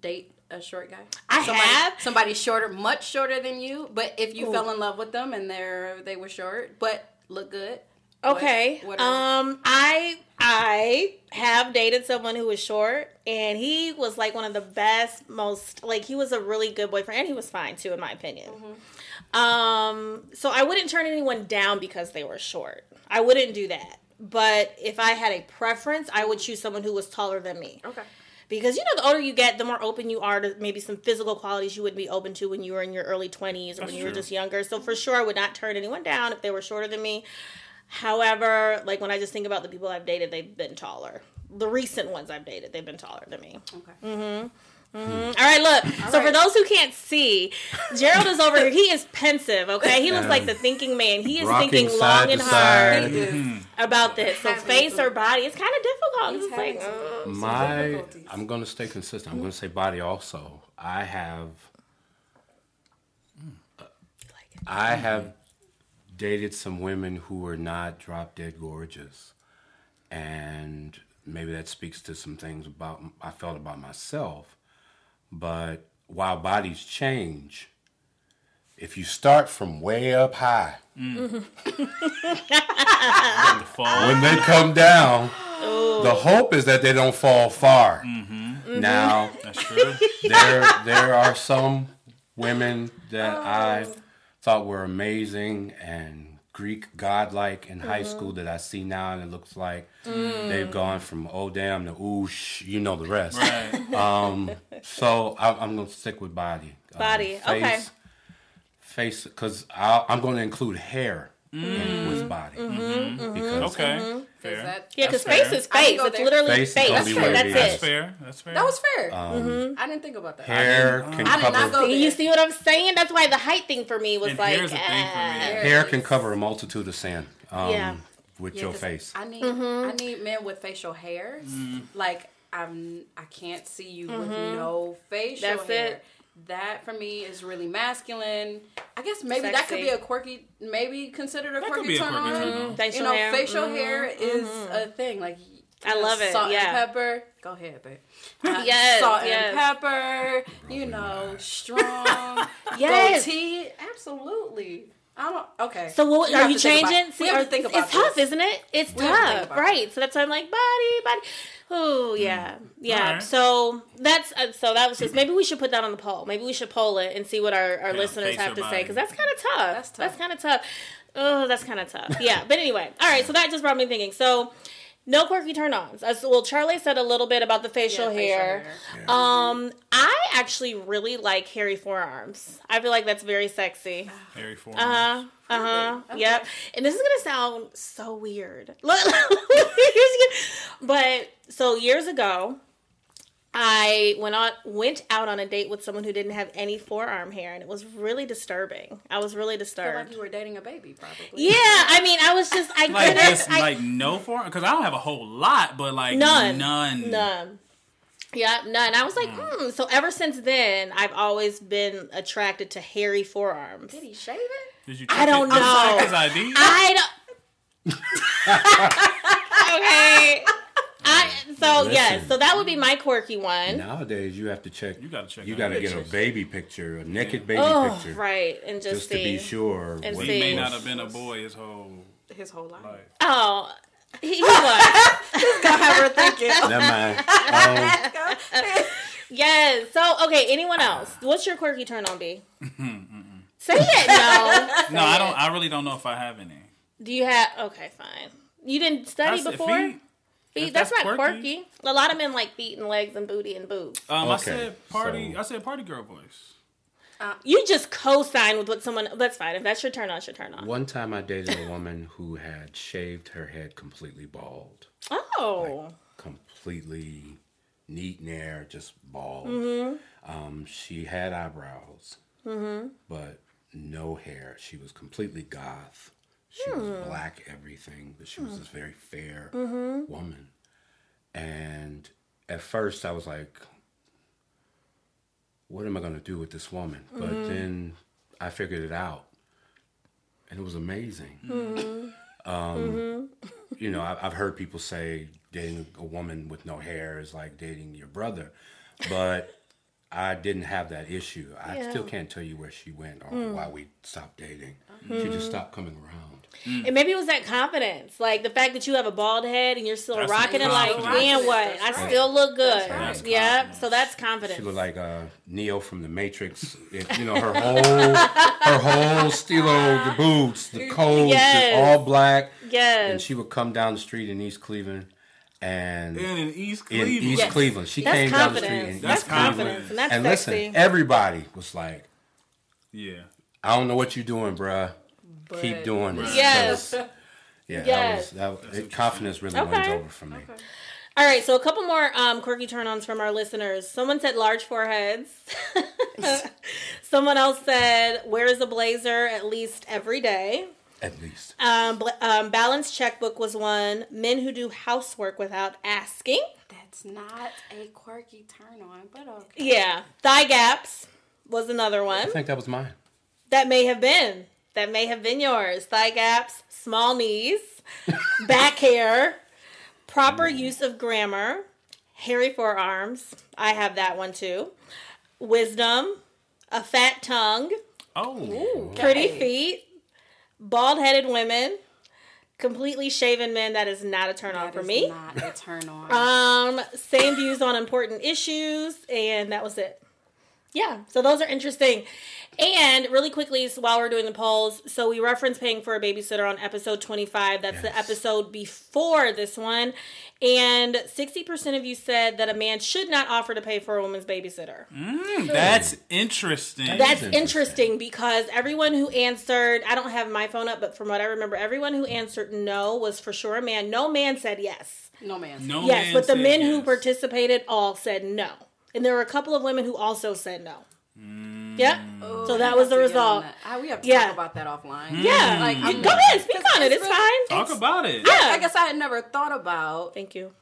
Speaker 3: date a short guy?
Speaker 1: I
Speaker 3: somebody,
Speaker 1: have.
Speaker 3: somebody shorter, much shorter than you. But if you fell in love with them and they're they were short but look good. what-
Speaker 1: Okay.
Speaker 3: what are-
Speaker 1: um, I I have dated someone who was short, and he was like one of the best, most like he was a really good boyfriend, and he was fine too, in my opinion. Um, so I wouldn't turn anyone down because they were short. I wouldn't do that. But if I had a preference, I would choose someone who was taller than me.
Speaker 3: okay.
Speaker 1: Because you know, the older you get, the more open you are to maybe some physical qualities you wouldn't be open to when you were in your early 20s or
Speaker 2: That's
Speaker 1: when you were just younger. So for sure, I would not turn anyone down if they were shorter than me. However, like when I just think about the people I've dated, they've been taller. The recent ones I've dated, they've been taller than me.
Speaker 3: Okay.
Speaker 1: All right, look. so for those who can't see, Gerald is over here. He is pensive. Okay, he looks like the thinking man. He is
Speaker 4: Rocking
Speaker 1: thinking long and hard
Speaker 3: He is
Speaker 1: about this. So
Speaker 3: Having
Speaker 1: face or body, it's kind of difficult. It's like,
Speaker 3: having
Speaker 1: uh,
Speaker 4: My. I'm going to stay consistent. I'm going to say body also. I have, I have dated some women who were not drop dead gorgeous, and maybe that speaks to some things about I felt about myself. But while bodies change, if you start from way up high,
Speaker 2: The fall.
Speaker 4: when they come down, the hope is that they don't fall far. Mm-hmm. Mm-hmm. Now,
Speaker 2: That's true.
Speaker 4: there there are some women that oh. I thought were amazing and Greek godlike in high mm-hmm. school that I see now, and it looks like mm. they've gone from oh damn to oosh, you know the rest.
Speaker 2: Right.
Speaker 4: Um, so I, I'm going to stick with body. Um,
Speaker 1: Body, okay.
Speaker 4: Face, because I'm going to include hair in, with body because
Speaker 2: Okay. Fair.
Speaker 3: That
Speaker 1: Yeah, because face is face. It's
Speaker 3: there.
Speaker 1: literally
Speaker 4: Face
Speaker 1: face.
Speaker 4: gonna
Speaker 1: That's
Speaker 4: wavy.
Speaker 2: That's fair. That's fair.
Speaker 3: that was fair?
Speaker 4: Um,
Speaker 3: I didn't think about that.
Speaker 4: Hair can
Speaker 3: I did not
Speaker 4: cover
Speaker 3: go
Speaker 1: See, you see what I'm saying? That's why the height thing for me was
Speaker 2: And
Speaker 1: like,
Speaker 2: here's the thing for me.
Speaker 1: ah.
Speaker 4: hair can cover a multitude of sin. Um,
Speaker 1: Yeah.
Speaker 4: with
Speaker 3: Yeah,
Speaker 4: your
Speaker 3: 'cause
Speaker 4: face.
Speaker 3: I need
Speaker 1: Mm-hmm.
Speaker 3: I need men with facial hairs.
Speaker 2: Mm.
Speaker 3: Like I'm I can't see you with no facial
Speaker 1: Mm-hmm. That's
Speaker 3: hair.
Speaker 1: it.
Speaker 3: That for me is really masculine. I guess maybe that could be a quirky, maybe considered a
Speaker 2: That
Speaker 3: quirky turn on.
Speaker 2: turn on.
Speaker 1: Facial
Speaker 3: you know,
Speaker 1: hair.
Speaker 3: facial
Speaker 1: Mhm,
Speaker 3: hair is a thing. Like
Speaker 1: I love it,
Speaker 3: Salt
Speaker 1: yeah.
Speaker 3: and pepper. Go ahead, babe. Uh,
Speaker 1: Yes,
Speaker 3: salt
Speaker 1: yes.
Speaker 3: and pepper. You know, strong.
Speaker 1: Yes.
Speaker 3: Goatee. Absolutely. I don't. Okay.
Speaker 1: So what are you
Speaker 3: to think about-
Speaker 1: changing?
Speaker 3: we have
Speaker 1: are-
Speaker 3: to think
Speaker 1: it's
Speaker 3: about
Speaker 1: tough, isn't it? It's
Speaker 3: We have to
Speaker 1: tough, right? So that's why I'm like body, body. Oh yeah, yeah.
Speaker 2: Alright.
Speaker 1: So that's uh, so that was just maybe we should put that on the poll. Maybe we should poll it and see what our, our
Speaker 2: Yeah,
Speaker 1: listeners have
Speaker 2: or
Speaker 1: to say because that's kind of tough.
Speaker 3: That's tough.
Speaker 1: That's kind of tough. Oh, that's kind of tough. Yeah, but anyway, all right. So that just brought me thinking. So. No quirky turn-ons. As well, Charlea said a little bit about the facial,
Speaker 3: Yeah, facial
Speaker 1: hair.
Speaker 3: hair.
Speaker 1: Um, I actually really like hairy forearms. I feel like that's very sexy.
Speaker 2: Hairy forearms.
Speaker 1: Uh huh. Uh huh.
Speaker 3: Okay.
Speaker 1: Yep. And this is gonna sound so weird. But so years ago, I went on went out on a date with someone who didn't have any forearm hair, and it was really disturbing. I was really
Speaker 3: I feel
Speaker 1: disturbed.
Speaker 3: like you were dating a baby, probably.
Speaker 1: yeah, I mean, I was just I
Speaker 2: Like
Speaker 1: couldn't.
Speaker 2: just
Speaker 1: I,
Speaker 2: like no forearm because I don't have a whole lot, but like
Speaker 1: None.
Speaker 2: none,
Speaker 1: None. Yeah, none. I was like, hmm. So ever since then, I've always been attracted to hairy forearms.
Speaker 3: Did he shave it?
Speaker 2: Did you?
Speaker 1: I
Speaker 2: check
Speaker 1: don't
Speaker 2: it- did you
Speaker 1: know.
Speaker 2: check His ID.
Speaker 1: I don't. okay. I so
Speaker 4: Listen.
Speaker 1: yes, so that would be my quirky one.
Speaker 4: Nowadays, you have to check.
Speaker 2: You gotta check
Speaker 4: You got to get a baby picture, a naked baby
Speaker 1: Oh,
Speaker 4: picture,
Speaker 1: right, and just,
Speaker 4: just to be sure.
Speaker 1: And
Speaker 4: what.
Speaker 2: He may not have been a boy his whole
Speaker 3: His whole life.
Speaker 2: life.
Speaker 1: Oh, he, he was.
Speaker 3: have her thinking.
Speaker 4: Never mind. Um,
Speaker 1: yes. So okay. Anyone else? What's your quirky turn on? B. Say it. No.
Speaker 2: No, I don't. I really don't know if I have any.
Speaker 1: Do you have? Okay, fine. You didn't study
Speaker 2: That's-
Speaker 1: before.
Speaker 2: feet,
Speaker 1: Feet, that's,
Speaker 2: that's
Speaker 1: not
Speaker 2: quirky.
Speaker 1: quirky. A lot of men like feet and legs and booty and boobs.
Speaker 2: Um, I said party.
Speaker 4: so-
Speaker 2: I said party girl voice.
Speaker 1: You just co-sign with what someone. That's fine. If that's your turn on, it's your turn on.
Speaker 4: one time, I dated a woman who had shaved her head completely bald,
Speaker 1: Oh.
Speaker 4: completely neat and air, just bald.
Speaker 1: Mm-hmm.
Speaker 4: Um, she had eyebrows, but no hair. She was completely goth. She
Speaker 1: Hmm.
Speaker 4: was black everything, but she was this very fair
Speaker 1: Mm-hmm.
Speaker 4: woman. And at first, I was like, "What am I going to do with this woman?" But
Speaker 1: Mm-hmm.
Speaker 4: then I figured it out, and it was amazing.
Speaker 1: Mm-hmm.
Speaker 4: Um, you know, I, I've heard people say dating a woman with no hair is like dating your brother, but I didn't have that issue. I
Speaker 1: Yeah.
Speaker 4: still can't tell you where she went or
Speaker 1: Mm.
Speaker 4: why we stopped dating. She just stopped coming around.
Speaker 1: And maybe it was that confidence, like the fact that you have a bald head and you're still
Speaker 2: That's
Speaker 1: rocking it. Like,
Speaker 2: confidence.
Speaker 1: man, what?
Speaker 3: That's
Speaker 1: I
Speaker 3: right.
Speaker 1: still look good.
Speaker 2: Right.
Speaker 1: Yeah.
Speaker 2: Confidence.
Speaker 1: So that's confidence.
Speaker 4: She looked like uh, Neo from the Matrix. It, you know, her whole her whole stilo, the boots, the coat,
Speaker 1: Yes.
Speaker 4: all black.
Speaker 1: yes.
Speaker 4: And she would come down the street in East Cleveland, and
Speaker 2: And in East
Speaker 4: in
Speaker 2: Cleveland.
Speaker 4: East
Speaker 1: Yes.
Speaker 4: Cleveland, she
Speaker 1: that's
Speaker 4: came down the street in
Speaker 1: That's
Speaker 4: East
Speaker 2: Cleveland.
Speaker 1: confidence, and that's
Speaker 4: and
Speaker 1: sexy.
Speaker 4: listen, everybody was like,
Speaker 2: yeah.
Speaker 4: "I don't know what you're doing, bruh. Keep doing this."
Speaker 1: Yes.
Speaker 4: 'Cause, Yeah,
Speaker 1: Yes.
Speaker 4: that was that. It, confidence really wins over for me.
Speaker 1: All right, so a couple more um, quirky turn-ons from our listeners. Someone said large foreheads. Someone else said wears a blazer at least every day.
Speaker 4: At least.
Speaker 1: Um, bl- um, balanced checkbook was one. Men who do housework without asking.
Speaker 3: That's not a quirky turn on, but okay.
Speaker 1: Yeah, thigh gaps was another one.
Speaker 4: I think that was mine.
Speaker 1: That may have been. That may have been yours. Thigh gaps, small knees, back hair, proper use of grammar, hairy forearms. I have that one too. Wisdom, a fat tongue,
Speaker 2: Oh.
Speaker 1: pretty
Speaker 3: Okay.
Speaker 1: feet, bald headed women, completely shaven men. That is not a turn on for me.
Speaker 3: Not a turn on.
Speaker 1: Um, same views on important issues, and that was it. Yeah, so those are interesting. And really quickly, so while we're doing the polls, so we reference paying for a babysitter on episode 25. That's the episode before this one. And 60% of you said that a man should not offer to pay for a woman's babysitter.
Speaker 2: Mm, that's interesting.
Speaker 1: That's
Speaker 4: interesting.
Speaker 1: interesting because everyone who answered, I don't have my phone up, but from what I remember, everyone who answered no was for sure a man. No man said yes.
Speaker 3: No man.
Speaker 2: no
Speaker 1: yes,
Speaker 2: man
Speaker 1: but the
Speaker 2: said
Speaker 1: men who participated all said no. And there were a couple of women who also said no.
Speaker 2: Mm.
Speaker 1: Yep.
Speaker 3: Oh,
Speaker 1: so that was the
Speaker 3: to get on
Speaker 1: result.
Speaker 3: that. Ah, we have to
Speaker 1: Yeah.
Speaker 3: talk about that offline.
Speaker 1: Yeah.
Speaker 3: Like, I'm-
Speaker 1: go ahead, speak on it.
Speaker 3: it's
Speaker 1: It's
Speaker 3: really-
Speaker 1: fine.
Speaker 2: Talk about it.
Speaker 1: Yeah.
Speaker 3: I guess I had never thought about
Speaker 1: Thank you.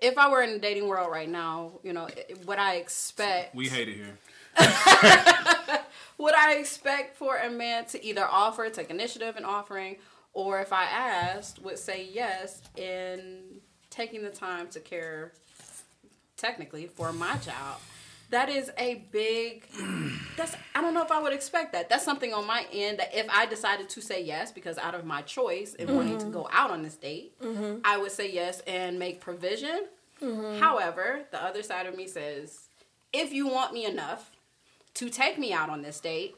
Speaker 3: if I were in the dating world right now. You know, what I expect.
Speaker 2: We hate it here.
Speaker 3: what I expect for a man to either offer, take initiative in offering, or if I asked, would say yes in taking the time to care, technically, for my child? That is a big. That's I don't know if I would expect that. That's something on my end that if I decided to say yes because out of my choice and wanting to mm-hmm. go out on this date, mm-hmm. I would say yes and make provision. Mm-hmm. However, the other side of me says, if you want me enough to take me out on this date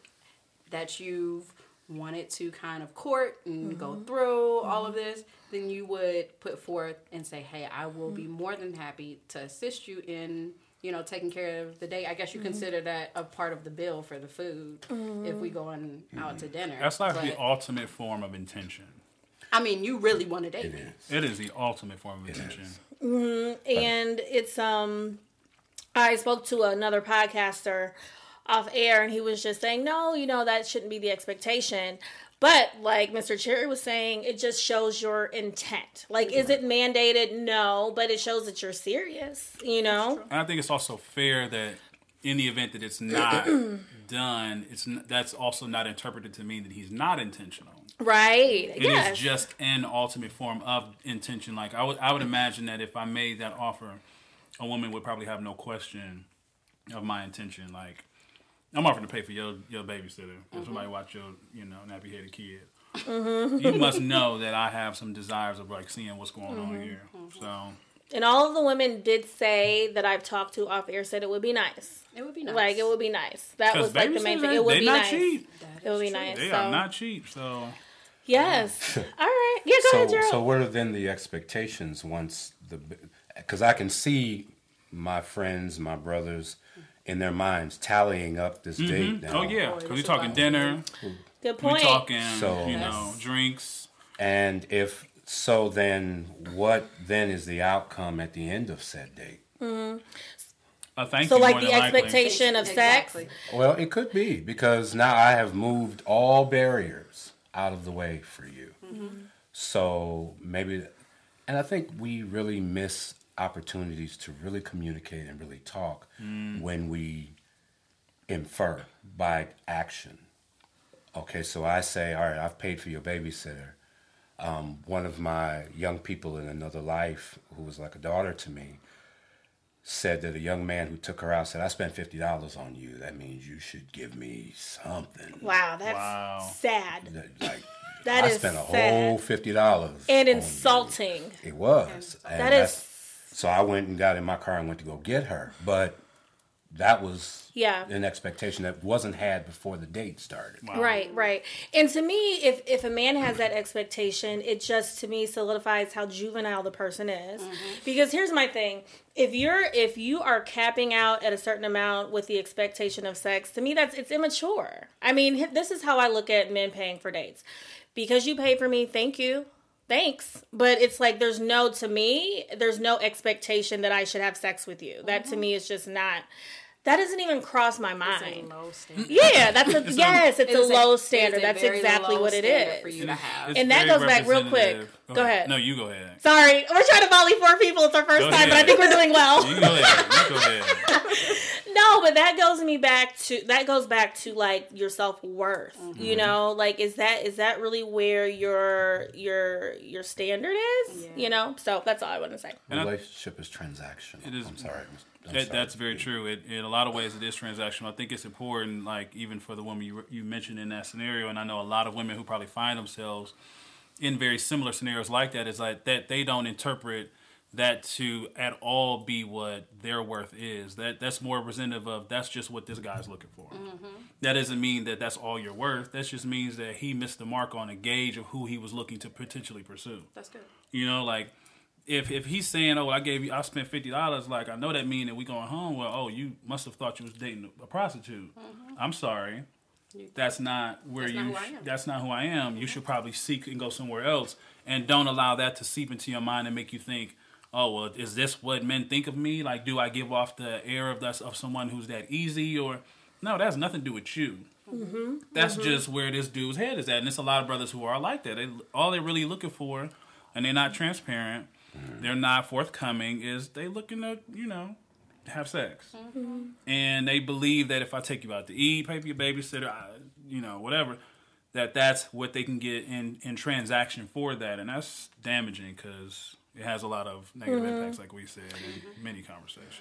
Speaker 3: that you've wanted to kind of court and go mm-hmm. through all of mm-hmm. this, then you would put forth and say, "Hey, I will be mm-hmm. more than happy to assist you in." You know, taking care of the day. I guess you consider that a part of the bill for the food if we go on out to dinner.
Speaker 2: That's like the ultimate form of intention.
Speaker 3: I mean, you really want to date
Speaker 4: It
Speaker 3: me.
Speaker 4: is.
Speaker 2: It is the ultimate form of intention.
Speaker 1: and it's um I spoke to another podcaster off air and he was just saying no you know that shouldn't be the expectation but like Mr. Cherry was saying it just shows your intent like is it mandated no but it shows that you're serious you know
Speaker 2: And I think it's also fair that in the event that it's not done, it's n- that's also not interpreted to mean that he's not intentional.
Speaker 1: right
Speaker 2: It is
Speaker 1: yes
Speaker 2: just an ultimate form of intention. Like I would, I would imagine that if I made that offer, a woman would probably have no question of my intention. Like I'm offering to pay for your your babysitter. If mm-hmm. somebody watch your you know nappy headed kid, mm-hmm. you must know that I have some desires of like seeing what's going on mm-hmm. here. So
Speaker 1: and all of the women did say that I've talked to off air said it would be nice
Speaker 3: It would be nice.
Speaker 1: like it would be nice that was like the main thing it would
Speaker 2: they
Speaker 1: be
Speaker 2: not
Speaker 1: nice
Speaker 2: cheap.
Speaker 1: it would be nice
Speaker 2: They
Speaker 1: so
Speaker 2: are not cheap. So
Speaker 1: yes all right yeah go
Speaker 4: So,
Speaker 1: ahead Gerald.
Speaker 4: so what are then the expectations once the? Because I can see my friends, my brothers, in their minds tallying up this date. Now.
Speaker 2: oh yeah, because we're talking dinner,
Speaker 1: good point.
Speaker 2: we're talking
Speaker 4: So-
Speaker 2: you know
Speaker 3: Yes.
Speaker 2: drinks.
Speaker 4: And if so, then what then is the outcome at the end of said date? Mm-hmm.
Speaker 2: Uh, thank
Speaker 1: So,
Speaker 2: you,
Speaker 1: like the
Speaker 2: than likely.
Speaker 1: expectation of sex?
Speaker 3: Exactly.
Speaker 4: Well, it could be because now I have moved all barriers out of the way for you. So maybe, and I think we really miss opportunities to really communicate and really talk when we infer by action. Okay, so I say, all right, I've paid for your babysitter. Um, one of my young people in another life, who was like a daughter to me, said that a young man who took her out said, I spent fifty dollars on you. That means you should give me something.
Speaker 1: Wow, that's
Speaker 2: Wow.
Speaker 1: sad
Speaker 4: That- Like
Speaker 1: That
Speaker 4: I
Speaker 1: is
Speaker 4: spent a
Speaker 1: sad.
Speaker 4: whole fifty dollars.
Speaker 1: and insulting.
Speaker 4: It was. And
Speaker 1: That
Speaker 4: that's-
Speaker 1: is
Speaker 4: so I went and got in my car and went to go get her. But that was
Speaker 1: Yeah.
Speaker 4: an expectation that wasn't had before the date started.
Speaker 1: right, right. And to me, if if a man has that expectation, it just to me solidifies how juvenile the person is. Mm-hmm. Because here's my thing: if you're if you are capping out at a certain amount with the expectation of sex, to me that's it's immature. I mean, this is how I look at men paying for dates. Because you paid for me, thank you. Thanks. But it's like there's no to me, there's no expectation that I should have sex with you. That to me is just not that doesn't even cross my
Speaker 3: It's a
Speaker 1: mind.
Speaker 3: low standard.
Speaker 1: Yeah, that's a yes, it's
Speaker 3: It
Speaker 1: a low
Speaker 3: it is
Speaker 1: standard.
Speaker 3: a
Speaker 1: That's exactly what it is.
Speaker 3: for you to have.
Speaker 2: It's
Speaker 1: And that goes back real quick.
Speaker 2: representative.
Speaker 1: Go ahead.
Speaker 2: No, you go ahead.
Speaker 1: Sorry, we're trying to volley four people. It's our first
Speaker 2: Go
Speaker 1: time, but I think we're doing well.
Speaker 2: You go ahead. You go ahead.
Speaker 1: No, but that goes me back to that goes back to like your self worth.
Speaker 2: Mm-hmm.
Speaker 1: You know, like is that is that really where your your your standard is?
Speaker 3: Yeah.
Speaker 1: You know, so that's all I want to say.
Speaker 2: And I-
Speaker 4: Relationship is transactional.
Speaker 2: It is-
Speaker 4: I'm sorry. I'm
Speaker 2: That,
Speaker 4: sorry.
Speaker 2: that's very true. It, in a lot of ways, it is transactional. I think it's important, like even for the woman you you mentioned in that scenario, and I know a lot of women who probably find themselves in very similar scenarios like that. Is like that they don't interpret that to at all be what their worth is. That that's more representative of that's just what this guy's looking for. Mm-hmm. That doesn't mean that that's all your worth. That just means that he missed the mark on a gauge of who he was looking to potentially pursue.
Speaker 3: That's good.
Speaker 2: You know, like if if he's saying, "Oh, I gave you, I spent fifty dollars," like I know that mean that we going home. Well, oh, you must have thought you was dating a prostitute. Mm-hmm. I'm sorry, that's not where
Speaker 3: That's
Speaker 2: you.
Speaker 3: not am.
Speaker 2: That's not who I am. You mm-hmm. should probably seek and go somewhere else, and don't allow that to seep into your mind and make you think, "Oh, well, is this what men think of me? Like, do I give off the air of that of someone who's that easy?" Or no, that has nothing to do with you.
Speaker 3: Mm-hmm.
Speaker 2: That's just where this dude's head is at, and it's a lot of brothers who are like that. They, all they're really looking for, and they're not transparent. They're not forthcoming. Is they looking to you know have sex,
Speaker 3: Mm-hmm.
Speaker 2: and they believe that if I take you out to eat, pay for your babysitter, I, you know whatever, that that's what they can get in in transaction for that, and that's damaging because it has a lot of negative mm-hmm. impacts, like we said in many conversations.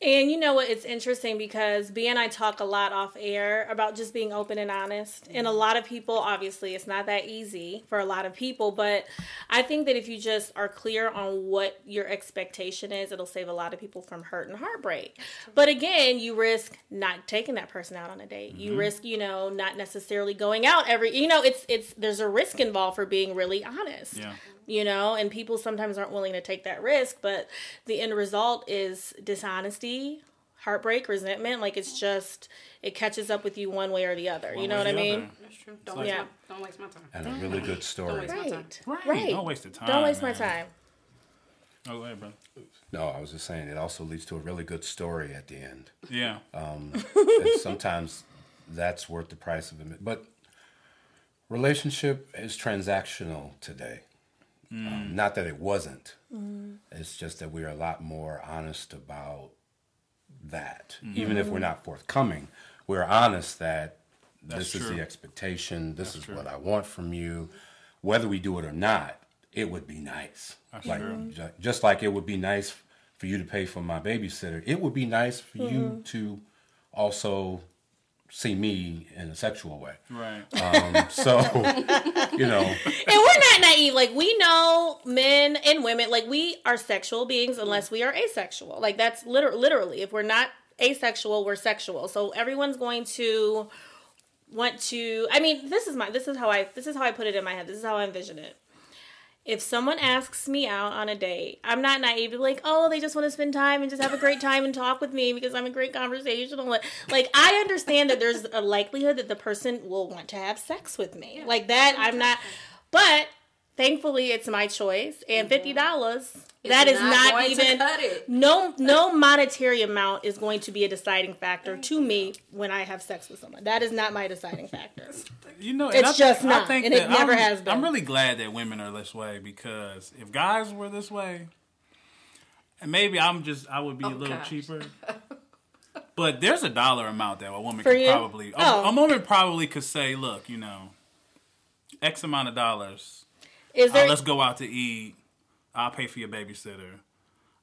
Speaker 1: And you know what? It's interesting because B and I talk a lot off air about just being open and honest. And a mm-hmm. lot of people, obviously, it's not that easy for a lot of people. But I think that if you just are clear on what your expectation is, it'll save a lot of people from hurt and heartbreak. But again, you risk not taking that person out on a date. You mm-hmm. risk, you know, not necessarily going out every. You know, it's it's there's a risk involved for being really honest
Speaker 2: Yeah.
Speaker 1: You know and people sometimes aren't willing to take that risk but the end result is dishonesty heartbreak resentment like it's just it catches up with you one way or the other you know what i mean
Speaker 2: other.
Speaker 3: That's true. Don't
Speaker 2: like-
Speaker 3: waste
Speaker 1: Yeah.
Speaker 3: my don't waste my time.
Speaker 4: And a really good story.
Speaker 3: waste my time.
Speaker 1: right
Speaker 2: Right. Don't waste the time.
Speaker 1: don't waste my time
Speaker 2: Oh, go ahead, bro.
Speaker 4: No, I was just saying it also leads to a really good story at the end.
Speaker 2: Yeah.
Speaker 4: Um, and sometimes that's worth the price of it. But relationship is transactional today. Um, mm. not that it wasn't. It's just that we're a lot more honest about that. Mm-hmm. Even if we're mm-hmm. not forthcoming, we're honest that
Speaker 2: That's
Speaker 4: this is the expectation. This is
Speaker 2: true.
Speaker 4: what I want from you. Whether we do it or not, it would be nice.
Speaker 2: That's
Speaker 4: like
Speaker 2: true.
Speaker 4: just like it would be nice for you to pay for my babysitter. It would be nice for you mm-hmm. to also see me in a sexual way.
Speaker 2: Right.
Speaker 4: Um, so, you know,
Speaker 1: and we're not naive. Like we know men and women like we are sexual beings unless we are asexual. Like that's liter- literally if we're not asexual we're sexual. So everyone's going to want to i mean this is my this is how i this is how i put it in my head. This is how i envision it if someone asks me out on a date, I'm not naive like, oh, they just want to spend time and just have a great time and talk with me because I'm a great conversational. Like, I understand that there's a likelihood that the person will want to have sex with me. like that, I'm not. But thankfully, it's my choice, and mm-hmm. fifty dollars. That is
Speaker 3: not
Speaker 1: not,
Speaker 3: going to
Speaker 1: even
Speaker 3: cut it.
Speaker 1: no no monetary amount is going to be a deciding factor to mm-hmm. me when I have sex with someone. That is not my deciding factor.
Speaker 2: You know,
Speaker 1: It's
Speaker 2: and I
Speaker 1: just
Speaker 2: think, I
Speaker 1: not,
Speaker 2: think
Speaker 1: and it never
Speaker 2: I'm,
Speaker 1: has been.
Speaker 2: I'm really glad that women are this way because if guys were this way, and maybe I'm just I would be a
Speaker 3: Oh,
Speaker 2: little
Speaker 3: gosh.
Speaker 2: cheaper. But there's a dollar amount that a woman
Speaker 1: For
Speaker 2: could
Speaker 1: you?
Speaker 2: probably a-
Speaker 1: Oh.
Speaker 2: a, woman probably could say, look, you know, X amount of dollars.
Speaker 1: Is
Speaker 2: Uh,
Speaker 1: there?
Speaker 2: let's go out to eat. I'll pay for your babysitter.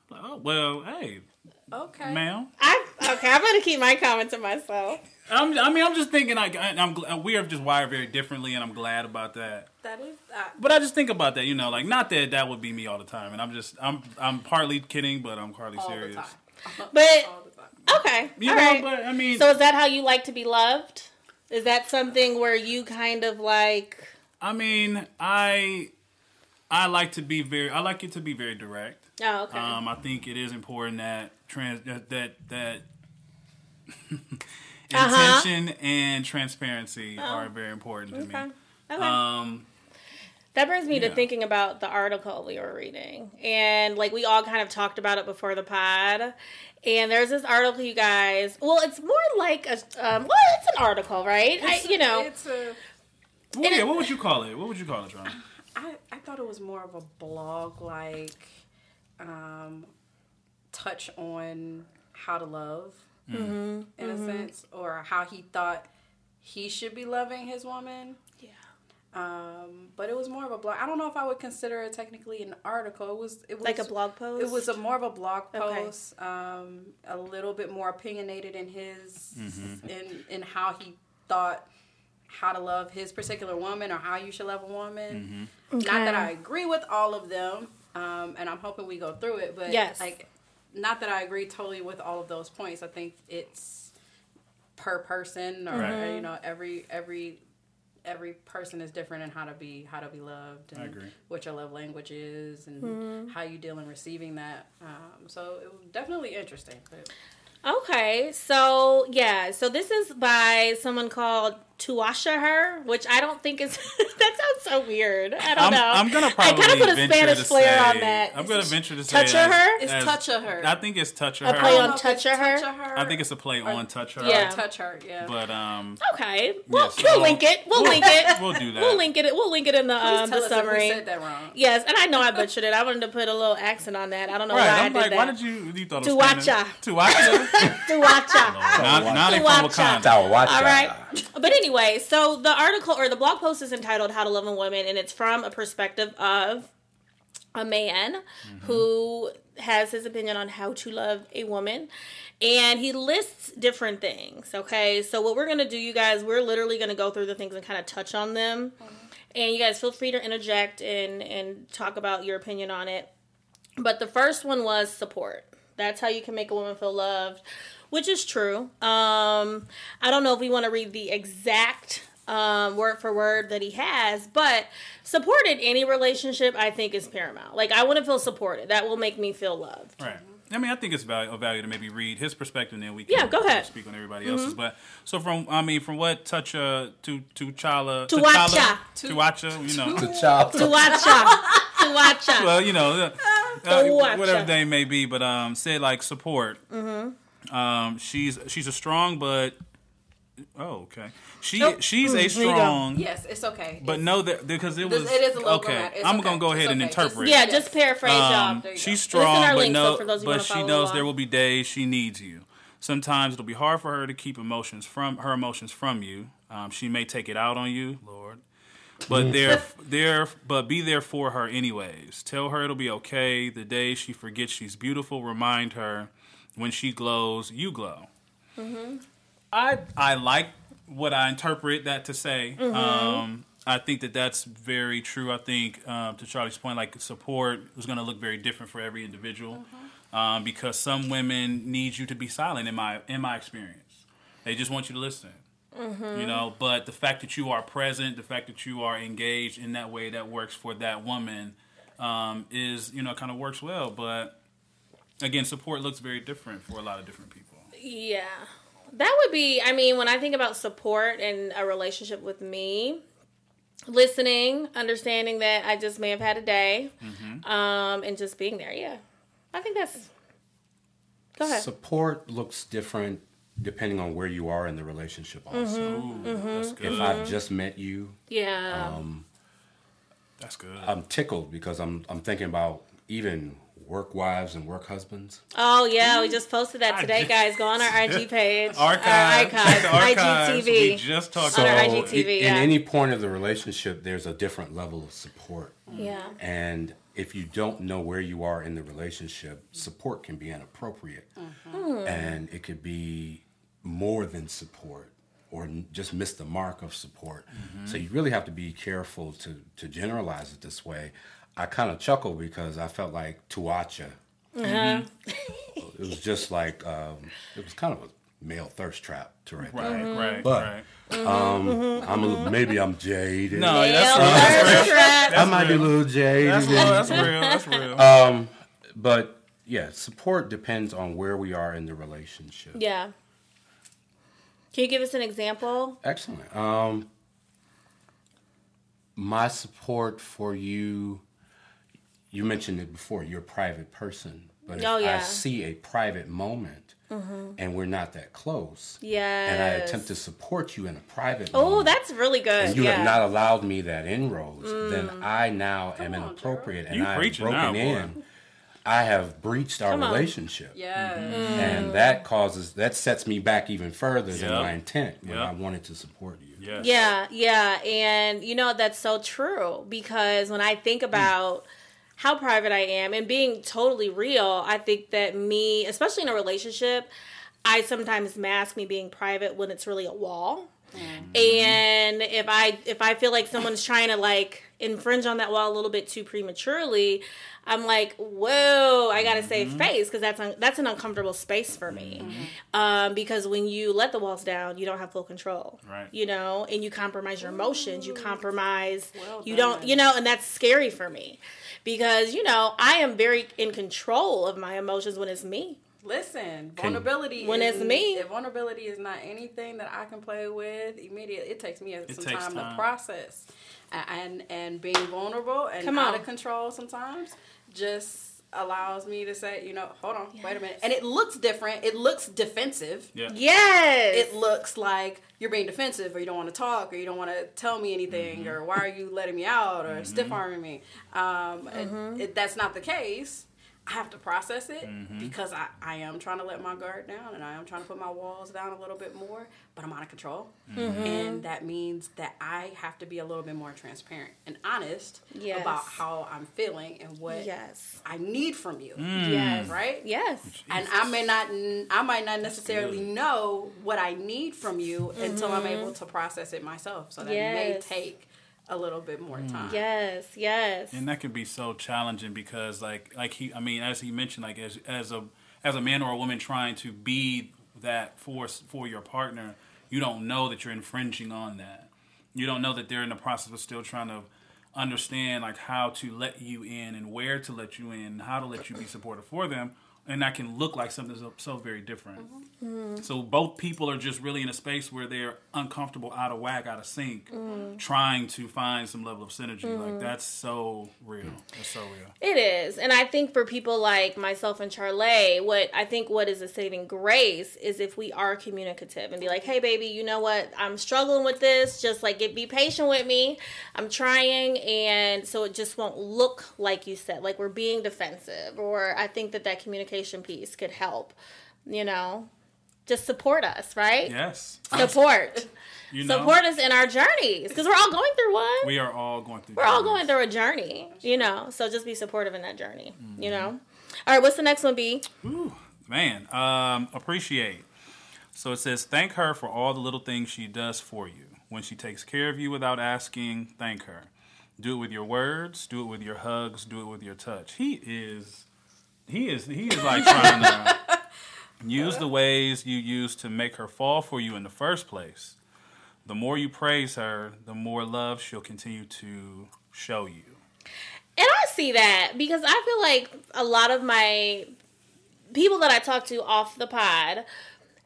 Speaker 2: Like, oh well, hey,
Speaker 3: Okay.
Speaker 2: ma'am.
Speaker 1: I, okay, I'm gonna keep my comment to myself.
Speaker 2: I'm, I mean, I'm just thinking. Like, I'm, we are just wired very differently, and I'm glad about that.
Speaker 3: That is uh,
Speaker 2: But I just think about that, you know, like not that that would be me all the time, and I'm just I'm I'm partly kidding, but I'm partly
Speaker 3: all
Speaker 2: serious.
Speaker 3: the time.
Speaker 1: But
Speaker 3: All the time.
Speaker 1: okay,
Speaker 2: You
Speaker 1: all
Speaker 2: know,
Speaker 1: right.
Speaker 2: but I mean,
Speaker 1: So is that how you like to be loved? Is that something where you kind of like?
Speaker 2: I mean, I I like to be very I like it to be very direct.
Speaker 1: Oh, okay.
Speaker 2: Um, I think it is important that trans that that, that
Speaker 1: Uh-huh.
Speaker 2: intention and transparency are very important to
Speaker 1: okay.
Speaker 2: me.
Speaker 1: Okay.
Speaker 2: Um,
Speaker 1: That brings me to thinking about the article we were reading. And like we all kind of talked about it before the pod. And there's this article, you guys. Well, it's more like a, um, well, it's an article, right? I, you know,
Speaker 3: it's a.
Speaker 2: well, yeah, what would you call it? What would you call it, John?
Speaker 3: I, I thought it was more of a blog like um, touch on how to love
Speaker 1: Mm-hmm.
Speaker 3: in a sense or how he thought he should be loving his woman
Speaker 1: yeah.
Speaker 3: um, but it was more of a blog i don't know if i would consider it technically an article it was it was
Speaker 1: Like a blog post?
Speaker 3: it was a more of a blog
Speaker 1: Okay.
Speaker 3: post um, a little bit more opinionated in his in in how he thought how to love his particular woman or how you should love a woman not that i agree with all of them um, and I'm hoping we go through it. But
Speaker 1: Yes.
Speaker 3: like, not that I agree totally with all of those points. I think it's per person, or
Speaker 2: Right.
Speaker 3: you know, every every every person is different in how to be how to be loved and
Speaker 2: I agree.
Speaker 3: what your love language is and
Speaker 1: Mm-hmm.
Speaker 3: how you deal in receiving that. Um, so it was definitely interesting. But
Speaker 1: Okay, so yeah, so this is by someone called Tuasha Her, which I don't think is that sounds so weird. I don't
Speaker 2: I'm,
Speaker 1: know.
Speaker 2: I'm gonna
Speaker 1: I
Speaker 2: probably
Speaker 1: kind of put a Spanish flair
Speaker 2: say,
Speaker 1: on that.
Speaker 2: I'm gonna venture to say
Speaker 1: Touch
Speaker 2: as-
Speaker 1: her?
Speaker 3: It's
Speaker 2: as-
Speaker 3: touch of her.
Speaker 2: I think it's touch
Speaker 1: A
Speaker 2: her.
Speaker 1: play
Speaker 3: I don't
Speaker 1: on touch of her?
Speaker 3: her.
Speaker 2: I think it's a play on touch her.
Speaker 1: Yeah.
Speaker 3: touch her. Yeah.
Speaker 2: But um,
Speaker 1: Okay, well,
Speaker 2: Yes,
Speaker 1: we'll link it. We'll link it.
Speaker 2: we'll do that.
Speaker 1: We'll link it. We'll link it in the
Speaker 3: Please
Speaker 1: um,
Speaker 3: tell
Speaker 1: the
Speaker 3: us if we
Speaker 1: summary.
Speaker 3: said that wrong.
Speaker 1: Yes, and I know I butchered it. I wanted to put a little accent on that. I don't know
Speaker 2: Right,
Speaker 1: why I
Speaker 2: I'm
Speaker 1: did
Speaker 2: like,
Speaker 1: that.
Speaker 2: why did you? You thought it was
Speaker 1: Tuacha.
Speaker 2: Spanish? Tuacha.
Speaker 1: Tuacha.
Speaker 2: now, now they from
Speaker 1: Tuacha.
Speaker 2: Wakanda.
Speaker 1: All right. But anyway, so the article or the blog post is entitled How to Love a Woman, and it's from a perspective of a man mm-hmm. who has his opinion on how to love a woman. And he lists different things. Okay. So, what we're going to do, you guys, we're literally going to go through the things and kind of touch on them. Mm-hmm. And you guys feel free to interject and, and talk about your opinion on it. But the first one was support. That's how you can make a woman feel loved, which is true. Um, I don't know if we want to read the exact um, word for word that he has, but supported any relationship, I think, is paramount. Like, I want to feel supported. That will make me feel loved.
Speaker 2: Right. I mean, I think it's value, of value to maybe read his perspective, and then we can
Speaker 1: Yeah, go ahead.
Speaker 2: speak on everybody else's. But so from, I mean, from what touch uh, to chala to Chala
Speaker 1: Tuacha.
Speaker 2: Tuacha, you know,
Speaker 4: The child.
Speaker 1: Tuacha. Tuacha.
Speaker 2: well, you know, uh, uh, whatever they may be, but um, said like support. Mm-hmm. Um, she's she's a strong, but oh, okay. She
Speaker 1: Oh,
Speaker 2: she's a
Speaker 1: there you go.
Speaker 2: strong,
Speaker 3: Yes, it's okay.
Speaker 2: but know that because it was
Speaker 3: it is a little
Speaker 2: okay.
Speaker 3: It's
Speaker 2: I'm
Speaker 3: okay.
Speaker 2: gonna go ahead
Speaker 3: It's
Speaker 2: and
Speaker 3: okay.
Speaker 2: interpret.
Speaker 1: yeah,
Speaker 3: Yes.
Speaker 1: just paraphrase
Speaker 2: Um,
Speaker 1: y'all.
Speaker 3: There you
Speaker 2: she's
Speaker 3: go.
Speaker 2: Strong, but
Speaker 1: link,
Speaker 2: no,
Speaker 1: for
Speaker 2: but she knows
Speaker 1: along.
Speaker 2: there will be days she needs you. Sometimes it'll be hard for her to keep emotions from her emotions from you. Um, she may take it out on you, Lord. But there, there, but be there for her anyways. Tell her it'll be okay. The day she forgets she's beautiful, remind her when she glows, you glow. I I like what I interpret that to say. Um, I think that that's very true. I think um, to Charlea's point, like support is going to look very different for every individual um, because some women need you to be silent. In my in my experience, they just want you to listen. You know, but the fact that you are present, the fact that you are engaged in that way that works for that woman um, is you know kind of works well. But again, support looks very different for a lot of different people.
Speaker 1: Yeah. That would be, I mean, when I think about support and a relationship with me, listening, understanding that I just may have had a day, um, and just being there. Yeah. I think that's. Go ahead.
Speaker 4: Support looks different depending on where you are in the relationship. Also,
Speaker 2: Ooh, that's good.
Speaker 4: if I've just met you,
Speaker 1: yeah.
Speaker 4: um,
Speaker 2: That's good.
Speaker 4: I'm tickled because I'm I'm thinking about even work wives and work husbands.
Speaker 1: oh, yeah. We just posted that today,
Speaker 2: just-
Speaker 1: guys. Go on our IG page.
Speaker 2: archives,
Speaker 1: Our archives.
Speaker 2: the. We just talked
Speaker 4: So
Speaker 1: On our
Speaker 2: about.
Speaker 1: IGTV,
Speaker 4: i- in any point of the relationship, there's a different level of support.
Speaker 1: Yeah.
Speaker 4: And if you don't know where you are in the relationship, support can be inappropriate.
Speaker 1: Hmm.
Speaker 4: And it could be more than support or just miss the mark of support. So you really have to be careful to, to generalize it this way. I kind of chuckled because I felt like Tuacha.
Speaker 1: Uh-huh.
Speaker 4: It was just like, um, it was kind of a male thirst trap to write
Speaker 2: Right,
Speaker 1: Mm-hmm.
Speaker 2: right,
Speaker 4: But-
Speaker 2: right.
Speaker 4: I'm a, little- maybe I'm jaded.
Speaker 2: No,
Speaker 1: Male
Speaker 2: that's real. That's real.
Speaker 1: trap.
Speaker 4: I might be a little jaded.
Speaker 2: That's real. That's real. That's real.
Speaker 4: Um, but yeah, support depends on where we are in the relationship.
Speaker 1: Yeah. Can you give us an example?
Speaker 4: Excellent. Um, my support for you, you mentioned it before, you're a private person. But if
Speaker 1: Oh, yeah.
Speaker 4: I see a private moment mm-hmm. and we're not that close,
Speaker 1: Yeah.
Speaker 4: and I attempt to support you in a private
Speaker 1: Oh,
Speaker 4: moment,
Speaker 1: that's really good.
Speaker 4: and you
Speaker 1: yeah.
Speaker 4: have not allowed me that inroads, then mm. I now am
Speaker 3: on,
Speaker 4: inappropriate and
Speaker 2: You
Speaker 4: I have broken
Speaker 2: now, boy.
Speaker 4: in. I have breached our
Speaker 1: Come on.
Speaker 4: relationship.
Speaker 3: Yeah.
Speaker 4: and mm. that causes that sets me back even further than
Speaker 2: Yep.
Speaker 4: my intent when
Speaker 2: Yep.
Speaker 4: I wanted to support you.
Speaker 2: Yes.
Speaker 1: Yeah, yeah. And you know, that's so true because when I think mm. about how private I am and being totally real, I think that me, especially in a relationship, I sometimes mask me being private when it's really a wall. Mm-hmm. And if I if I feel like someone's trying to like infringe on that wall a little bit too prematurely, I'm like, whoa, I gotta save mm-hmm. face because that's un- that's an uncomfortable space for me. Mm-hmm. Um, because when you let the walls down, you don't have full control,
Speaker 2: Right.
Speaker 1: You know, and you compromise your emotions, you compromise,
Speaker 3: Well
Speaker 1: you don't, you know, and that's scary for me because you know I am very in control of my emotions when it's me.
Speaker 3: Listen,
Speaker 4: Can-
Speaker 3: vulnerability.
Speaker 1: When
Speaker 3: is,
Speaker 1: it's me.
Speaker 3: if vulnerability is not anything that I can play with immediately, it takes me some
Speaker 2: takes
Speaker 3: time,
Speaker 2: time.
Speaker 3: to process, and and being vulnerable and
Speaker 1: Come
Speaker 3: out
Speaker 1: on.
Speaker 3: of control sometimes just allows me to say, you know, hold on, wait a minute, and it looks different. It looks defensive.
Speaker 2: Yeah.
Speaker 1: Yes,
Speaker 3: It looks like you're being defensive, or you don't want to talk, or you don't want to tell me anything,
Speaker 2: Mm-hmm.
Speaker 3: or why are you letting me out, or stiff arming me. Um,
Speaker 1: Mm-hmm.
Speaker 3: it, that's not the case. I have to process it
Speaker 2: Mm-hmm.
Speaker 3: because I, I am trying to let my guard down and I am trying to put my walls down a little bit more, but I'm out of control.
Speaker 2: Mm-hmm.
Speaker 3: And that means that I have to be a little bit more transparent and honest
Speaker 1: Yes.
Speaker 3: about how I'm feeling and what
Speaker 1: yes,
Speaker 3: I need from you.
Speaker 2: Mm.
Speaker 1: yes,
Speaker 3: Right?
Speaker 1: yes.
Speaker 3: and I may not, I might not necessarily know what I need from you until I'm able to process it myself. So that may
Speaker 1: Mm-hmm.
Speaker 3: Take a little bit more mm. time.
Speaker 1: Yes, yes.
Speaker 2: and that can be so challenging because like like he i mean as he mentioned like as as a as a man or a woman trying to be that force for your partner you don't know that you're infringing on that you don't know that they're in the process of still trying to understand like how to let you in and where to let you in how to let you be supportive for them and that can look like something so, so very different mm-hmm. Mm-hmm. so both people are just really in a space where they're uncomfortable, out of whack, out of sync, mm-hmm. trying to find some level of synergy. Like that's so real. That's so real.
Speaker 1: It is. And I think for people like myself and Charlea, what I think what is a saving grace is if we are communicative and be like, hey, baby, you know what? I'm struggling with this. Just like, get, be patient with me. I'm trying. And so it just won't look like you said, like we're being defensive. Or I think that that communication piece could help, you know? Just support us, right?
Speaker 2: Yes.
Speaker 1: Support.
Speaker 2: You know,
Speaker 1: support us in our journeys because we're all going through one.
Speaker 2: we are all going through.
Speaker 1: We're all going through a journey, you know. So just be supportive in that journey, you know. All right, what's the next one? B.
Speaker 2: Man, um, appreciate. So it says, thank her for all the little things she does for you. When she takes care of you without asking, thank her. Do it with your words, do it with your hugs, do it with your touch. He is, he is, he is like trying to use the ways you used to make her fall for you in the first place. The more you praise her, the more love she'll continue to show you.
Speaker 1: And I see that because I feel like a lot of my people that I talk to off the pod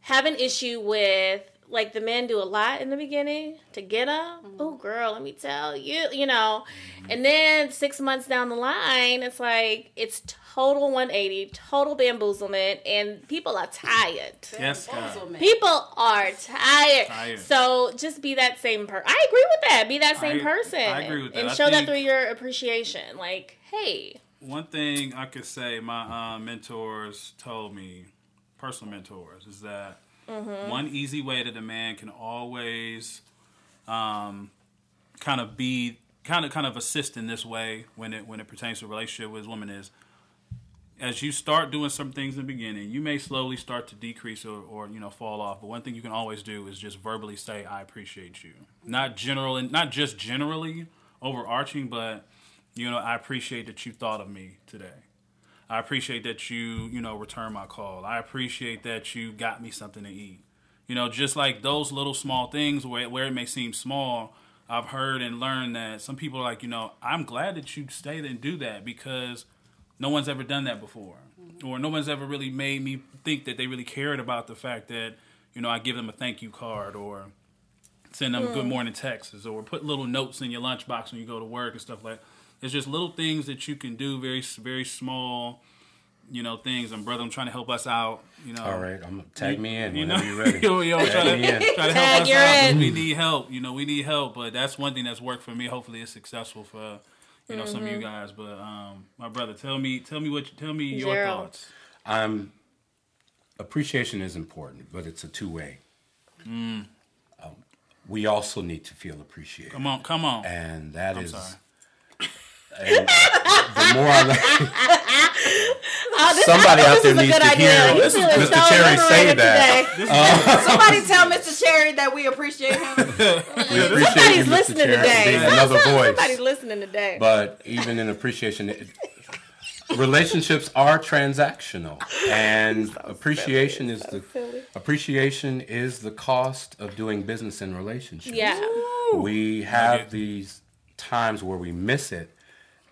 Speaker 1: have an issue with like the men do a lot in the beginning to get them. Oh, girl, let me tell you, you know. And then six months down the line, it's like it's total 180, total bamboozlement, and people are tired.
Speaker 2: Yes, God.
Speaker 1: People are tired.
Speaker 2: Tired.
Speaker 1: So just be that same person. I agree with that. Be that same
Speaker 2: I-
Speaker 1: person.
Speaker 2: I agree with that.
Speaker 1: And
Speaker 2: I
Speaker 1: show that through your appreciation. Like, hey,
Speaker 2: One thing I could say my uh, mentors told me, personal mentors, is that one easy way that a man can always um, kind of be kind of kind of assist in this way when it when it pertains to relationship with his woman is as you start doing some things in the beginning, you may slowly start to decrease or, or you know fall off. But one thing you can always do is just verbally say, "I appreciate you." Not general and not just generally overarching, but you know, I appreciate that you thought of me today. I appreciate that you you know return my call. I appreciate that you got me something to eat. You know, just like those little small things where where it may seem small. I've heard and learned that some people are like, you know, I'm glad that you stayed and do that because no one's ever done that before mm-hmm. or no one's ever really made me think that they really cared about the fact that you know i give them a thank you card or send them good mm. morning texts or put little notes in your lunchbox when you go to work and stuff like it's just little things that you can do very very small you know things and brother i'm trying to help us out you know
Speaker 4: All right, I'm gonna tag me in
Speaker 2: you know,
Speaker 4: whenever you're ready.
Speaker 2: yo, yo, try
Speaker 4: Tag me
Speaker 2: to,
Speaker 4: in.
Speaker 2: try to
Speaker 1: Tag,
Speaker 2: help us
Speaker 1: you're
Speaker 2: out. 'cause
Speaker 1: in.
Speaker 2: We need help. You know, we need help. But that's one thing that's worked for me. Hopefully, it's successful for you know some of
Speaker 1: Mm-hmm.
Speaker 2: you guys. But um, my brother, tell me, tell me what, you, tell me your thoughts.
Speaker 4: Um, appreciation is important, but it's a two way.
Speaker 2: Mm.
Speaker 4: Um, we also need to feel appreciated,
Speaker 2: Come on, come on.
Speaker 4: and that
Speaker 2: I'm
Speaker 4: is.
Speaker 2: sorry.
Speaker 4: And the more I,
Speaker 1: Oh, this-
Speaker 4: Somebody
Speaker 1: I
Speaker 4: out
Speaker 1: thought
Speaker 4: there
Speaker 1: this was a
Speaker 4: needs to
Speaker 1: idea.
Speaker 4: hear
Speaker 1: He's feeling
Speaker 4: Mr.
Speaker 1: so
Speaker 4: Cherry say that.
Speaker 1: today.
Speaker 3: Uh, somebody tell Mr. Cherry that we appreciate him.
Speaker 4: We appreciate
Speaker 1: Somebody's
Speaker 4: Mr.
Speaker 1: listening
Speaker 4: Chair, for
Speaker 1: today.
Speaker 4: being another
Speaker 1: Somebody's listening today.
Speaker 4: But even in appreciation, it- relationships are transactional, and appreciation is the
Speaker 1: silly.
Speaker 4: appreciation is the cost of doing business in relationships.
Speaker 1: yeah.
Speaker 4: we have these times where we miss it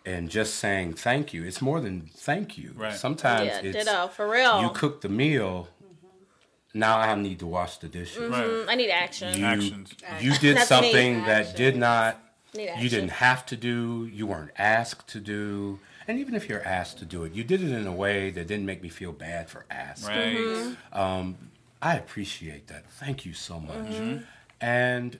Speaker 4: and just saying thank you it's more than thank you
Speaker 2: Right.
Speaker 4: sometimes
Speaker 1: Yeah,
Speaker 4: it's
Speaker 1: ditto. For real.
Speaker 4: you cook the meal now i need to wash the dishes
Speaker 1: Mm,
Speaker 2: Right.
Speaker 1: I need action.
Speaker 4: you,
Speaker 2: Actions.
Speaker 4: you did something that did not you didn't have to do you weren't asked to do and even if you're asked to do it you did it in a way that didn't make me feel bad for asking
Speaker 2: Right.
Speaker 1: Mm-hmm.
Speaker 4: I appreciate that. Thank you so much.
Speaker 1: Mm-hmm.
Speaker 4: And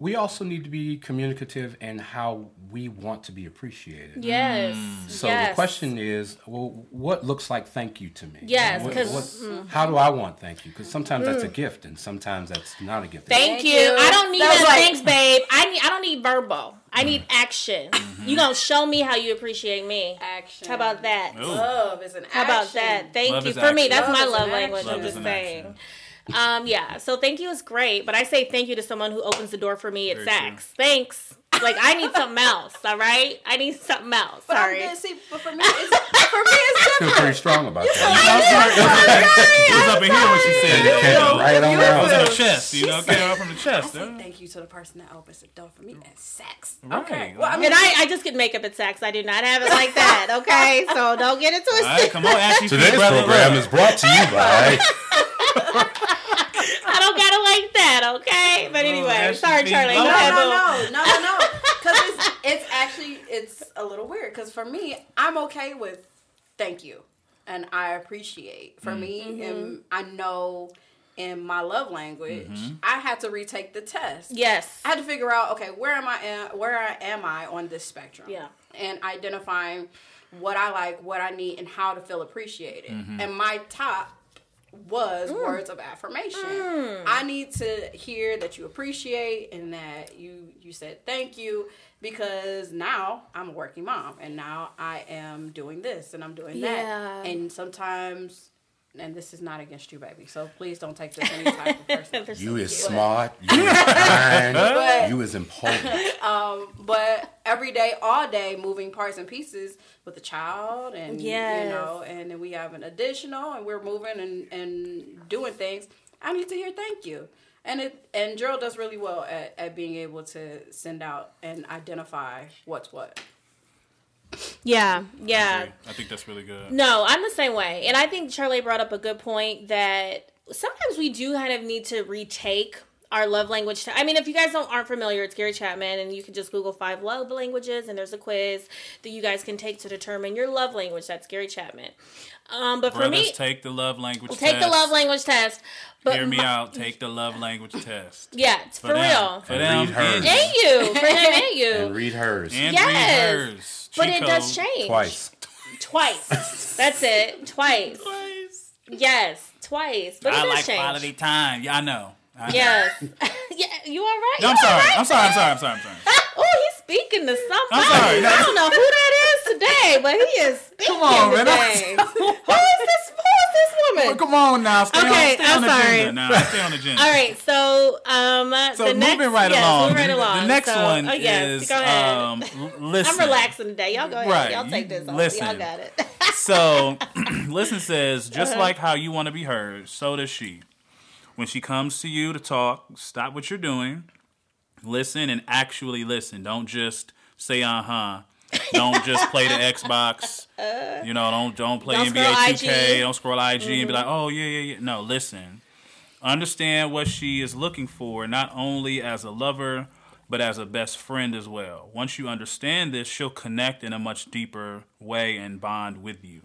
Speaker 4: we also need to be communicative in how we want to be appreciated.
Speaker 1: Yes. Mm.
Speaker 4: So
Speaker 1: yes.
Speaker 4: the question is, well, what looks like thank you to me?
Speaker 1: Yes,
Speaker 4: What-
Speaker 1: 'cause-
Speaker 4: what- mm. how do I want thank you? Because sometimes that's a mm. gift, and sometimes that's not a gift.
Speaker 1: Thank,
Speaker 3: Thank
Speaker 1: you.
Speaker 3: you.
Speaker 1: I don't need
Speaker 3: That like-
Speaker 1: thanks, babe. I need. I don't need verbal. I need action.
Speaker 4: Mm-hmm.
Speaker 1: You gonna show me how you appreciate me.
Speaker 3: Action.
Speaker 1: How about that?
Speaker 2: Ooh.
Speaker 3: Love is an Action.
Speaker 1: How about that? Thank
Speaker 2: Love
Speaker 1: you.
Speaker 2: is
Speaker 1: For me, that's
Speaker 3: Love
Speaker 1: my love language.
Speaker 3: action.
Speaker 1: I'm just saying.
Speaker 2: action.
Speaker 1: Um, yeah. So thank you is great, but I say thank you to someone who opens the door for me at
Speaker 2: Very true.
Speaker 1: Thanks. Like I need something else. All right, I need something else.
Speaker 3: But
Speaker 1: Sorry.
Speaker 3: I'm see, but for me, it's, for me, it's
Speaker 4: I feel pretty strong about that.
Speaker 2: I'm sorry. It was up in here when she said
Speaker 4: It
Speaker 2: it.
Speaker 4: came
Speaker 2: know,
Speaker 4: right on
Speaker 2: It was in the chest, you know, get it up from the
Speaker 3: I
Speaker 2: chest.
Speaker 3: say
Speaker 2: huh?
Speaker 3: thank you to the person that opens the door for me at Saks.
Speaker 2: Right.
Speaker 3: Okay. Well, I mean,
Speaker 1: and I, I just get makeup at Saks. I do not have it like that. Okay, so don't get it
Speaker 2: All right,
Speaker 1: twisted.
Speaker 2: come on, Ashley.
Speaker 4: Today's program is brought to you by.
Speaker 1: I don't got it like that. Okay, but anyway,
Speaker 2: Ashley
Speaker 1: sorry, Charlea.
Speaker 3: no, no, no, no, no, no. Because it's, it's actually it's a little weird. Because for me, I'm okay with thank you, and I appreciate. For me, and mm-hmm. I know in my love language, I had to retake the test.
Speaker 1: Yes.
Speaker 3: I had to figure out okay, where am I? Where am I on this spectrum?
Speaker 1: Yeah.
Speaker 3: and identifying what I like, what I need, and how to feel appreciated. And my top was mm. words of affirmation. Mm. I need to hear that you appreciate and that you you said thank you because now I'm a working mom and now I am doing this and I'm doing
Speaker 1: Yeah.
Speaker 3: that. And sometimes and this is not against you, baby. So please don't take this any type of person.
Speaker 4: You is smart. You is kind.
Speaker 3: But-
Speaker 4: you is important.
Speaker 3: Um, but every day, all day, moving parts and pieces with the child, and
Speaker 1: Yes.
Speaker 3: you know, and then we have an additional, and we're moving and and doing things. I need to hear thank you, and it and Gerald does really well at, at being able to send out and identify what's what.
Speaker 1: Yeah, yeah.
Speaker 2: I think that's really good.
Speaker 1: No, I'm the same way. And I think Charlea brought up a good point that sometimes we do kind of need to retake our love language. I mean, if you guys don't aren't familiar, it's Gary Chapman, and you can just Google five love languages, and there's a quiz that you guys can take to determine your love language. That's Gary Chapman. Um, but for
Speaker 2: Brothers,
Speaker 1: me,
Speaker 2: take the love language
Speaker 1: take
Speaker 2: test.
Speaker 1: the love language test. But
Speaker 2: Hear me
Speaker 1: my-
Speaker 2: out. Take the love language test.
Speaker 1: Yeah, it's for,
Speaker 2: them.
Speaker 1: real.
Speaker 2: For
Speaker 4: And
Speaker 2: them.
Speaker 4: read hers.
Speaker 1: And you, for him and you.
Speaker 4: And read hers
Speaker 2: And
Speaker 1: Yes.
Speaker 2: read hers.
Speaker 1: but it does change
Speaker 4: twice.
Speaker 1: Twice. That's it. Twice.
Speaker 2: Twice.
Speaker 1: Yes, twice. But it
Speaker 2: I
Speaker 1: does
Speaker 2: like
Speaker 1: change.
Speaker 2: quality time. Yeah, I know.
Speaker 1: Yes. yeah, you all right?
Speaker 2: No, I'm sorry.
Speaker 1: right?
Speaker 2: I'm sorry. I'm sorry. I'm sorry. I'm sorry.
Speaker 1: Oh, he's speaking to somebody.
Speaker 2: I'm sorry.
Speaker 1: I don't know who that is today, but he is speaking
Speaker 2: Come on, man.
Speaker 1: who is this? Who is this woman?
Speaker 2: Come on now. Stay
Speaker 1: Okay,
Speaker 2: on, stay
Speaker 1: I'm
Speaker 2: on the
Speaker 1: sorry.
Speaker 2: agenda now. Stay on the agenda.
Speaker 1: All right, so um,
Speaker 2: So
Speaker 1: the
Speaker 2: moving
Speaker 1: next,
Speaker 2: right
Speaker 1: yes,
Speaker 2: along.
Speaker 1: moving right along.
Speaker 2: The next
Speaker 1: So-
Speaker 2: one
Speaker 1: oh, yes,
Speaker 2: is
Speaker 1: go ahead.
Speaker 2: um, listen.
Speaker 1: I'm relaxing today. Y'all go ahead.
Speaker 2: Right,
Speaker 1: Y'all take this. Off.
Speaker 2: listen.
Speaker 1: Y'all got it.
Speaker 2: So, listen says, just
Speaker 1: Uh-huh.
Speaker 2: like how you want to be heard, so does she. When she comes to you to talk, stop what you're doing, listen and actually listen. Don't just say uh huh. Don't just play the Xbox. You know, don't don't play
Speaker 1: Don't
Speaker 2: NBA 2K.
Speaker 1: IG.
Speaker 2: Don't scroll IG and be like, oh yeah yeah yeah. No, listen. Understand what she is looking for, not only as a lover, but as a best friend as well. Once you understand this, she'll connect in a much deeper way and bond with you.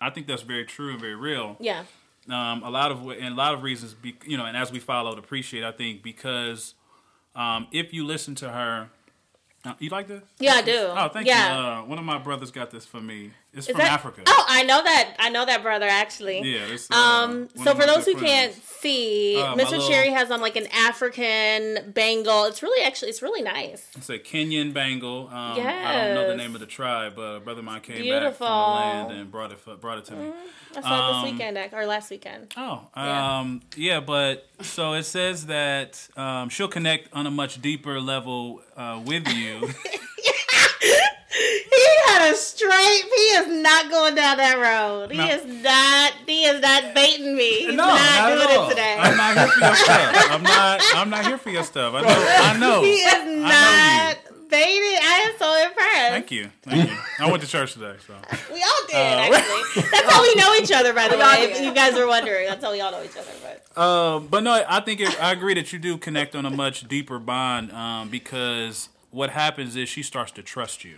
Speaker 2: I think that's very true and very real.
Speaker 1: yeah.
Speaker 2: Um, a lot of and a lot of reasons, be, you know, and as we followed, appreciate. I think because um, if you listen to her, uh, you like this?
Speaker 1: Yeah, I do.
Speaker 2: Oh, thank
Speaker 1: yeah.
Speaker 2: you. Uh, one of my brothers got this for me. It's
Speaker 1: Is
Speaker 2: from
Speaker 1: that-
Speaker 2: Africa.
Speaker 1: Oh, I know that. I know that brother actually.
Speaker 2: Yeah. Uh,
Speaker 1: Um. So for those who
Speaker 2: good
Speaker 1: can't see,
Speaker 2: Uh,
Speaker 1: Mr. Cherry has on like an African bangle. It's really actually it's really nice.
Speaker 2: It's a Kenyan bangle. Um, I don't know the name of the tribe, but a brother of mine came
Speaker 1: Beautiful.
Speaker 2: back from the land and brought it brought it to me.
Speaker 1: I saw it
Speaker 2: Um,
Speaker 1: this weekend or last weekend.
Speaker 2: Oh,
Speaker 1: Yeah.
Speaker 2: um, yeah, but so it says that um, she'll connect on a much deeper level uh, with you.
Speaker 1: He had a straight. He is not going down that road. He
Speaker 2: No.
Speaker 1: is not. He is not baiting me. He's
Speaker 2: no,
Speaker 1: not,
Speaker 2: not
Speaker 1: doing
Speaker 2: all.
Speaker 1: it today.
Speaker 2: I'm not here for your stuff. I'm not. I'm not here for your stuff. I know. I know.
Speaker 1: he is not baiting. I am so impressed.
Speaker 2: Thank you. Thank you. I went to church today, so
Speaker 1: We all did
Speaker 2: Uh,
Speaker 1: actually. That's how we know each other. By the
Speaker 3: We
Speaker 1: way, if you guys were wondering, that's how we all know each other. But
Speaker 2: Um, but no, I think it, I agree that you do connect on a much deeper bond um, because what happens is she starts to trust you.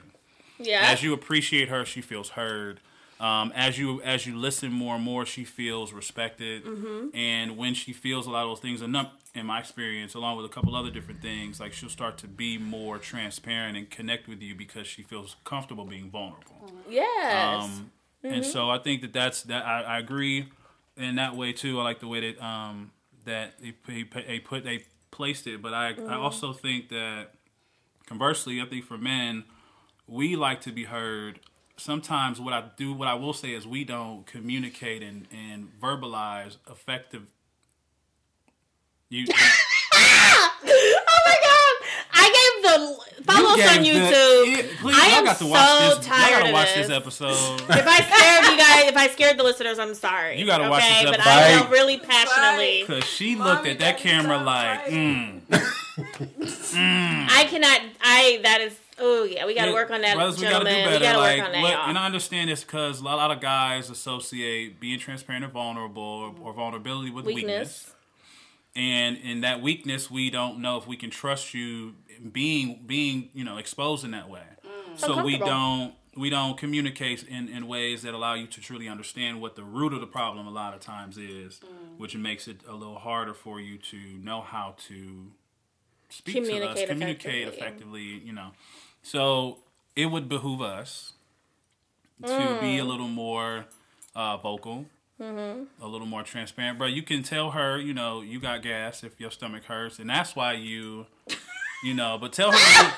Speaker 1: Yeah,
Speaker 2: As you appreciate her, she feels heard. Um, as you as you listen more and more, she feels respected.
Speaker 1: Mm-hmm.
Speaker 2: And when she feels a lot of those things, enough in my experience, along with a couple other different things, like she'll start to be more transparent and connect with you because she feels comfortable being vulnerable.
Speaker 1: yes.
Speaker 2: Um, And so I think that that's that. I, I agree in that way too. I like the way that um, that they, put they placed it. But I I also think that conversely, I think for men, we like to be heard. Sometimes what I do, what I will say is we don't communicate and, and verbalize effective. You,
Speaker 1: oh my god! I gave the follow us on
Speaker 2: gave the-
Speaker 1: YouTube.
Speaker 2: Please,
Speaker 1: I
Speaker 2: y'all
Speaker 1: am
Speaker 2: got to watch
Speaker 1: so
Speaker 2: this. Y'all
Speaker 1: tired
Speaker 2: gotta
Speaker 1: of
Speaker 2: watch
Speaker 1: this.
Speaker 2: this episode.
Speaker 1: If I scared you guys, if I scared the listeners, I'm sorry.
Speaker 2: You gotta watch this episode. But.
Speaker 1: I
Speaker 4: Right.
Speaker 1: feel really passionately.
Speaker 2: Cause she looked at that camera
Speaker 3: stop
Speaker 2: like,
Speaker 3: fighting.
Speaker 2: mm,
Speaker 1: I cannot. I that is. Oh yeah, we got to
Speaker 2: Yeah,
Speaker 1: work on that,
Speaker 2: brothers, we gotta
Speaker 1: gentlemen.
Speaker 2: do
Speaker 1: We
Speaker 2: better.
Speaker 1: got to
Speaker 2: like,
Speaker 1: work on that,
Speaker 2: what-
Speaker 1: y'all.
Speaker 2: and I understand this because a lot of guys associate being transparent and vulnerable or, or vulnerability with weakness.
Speaker 1: Weakness.
Speaker 2: and in that weakness, we don't know if we can trust you being being you know exposed in that way. Mm. So we don't we don't communicate in, in ways that allow you to truly understand what the root of the problem a lot of times is, mm. which makes it a little harder for you to know how to speak to us,
Speaker 1: Communicate effectively.
Speaker 2: effectively. You know, so it would behoove us to
Speaker 1: Mm.
Speaker 2: be a little more uh, vocal
Speaker 1: Mm-hmm.
Speaker 2: a little more transparent. But you can tell her, you know, you got gas if your stomach hurts, and that's why you, you know. But tell her,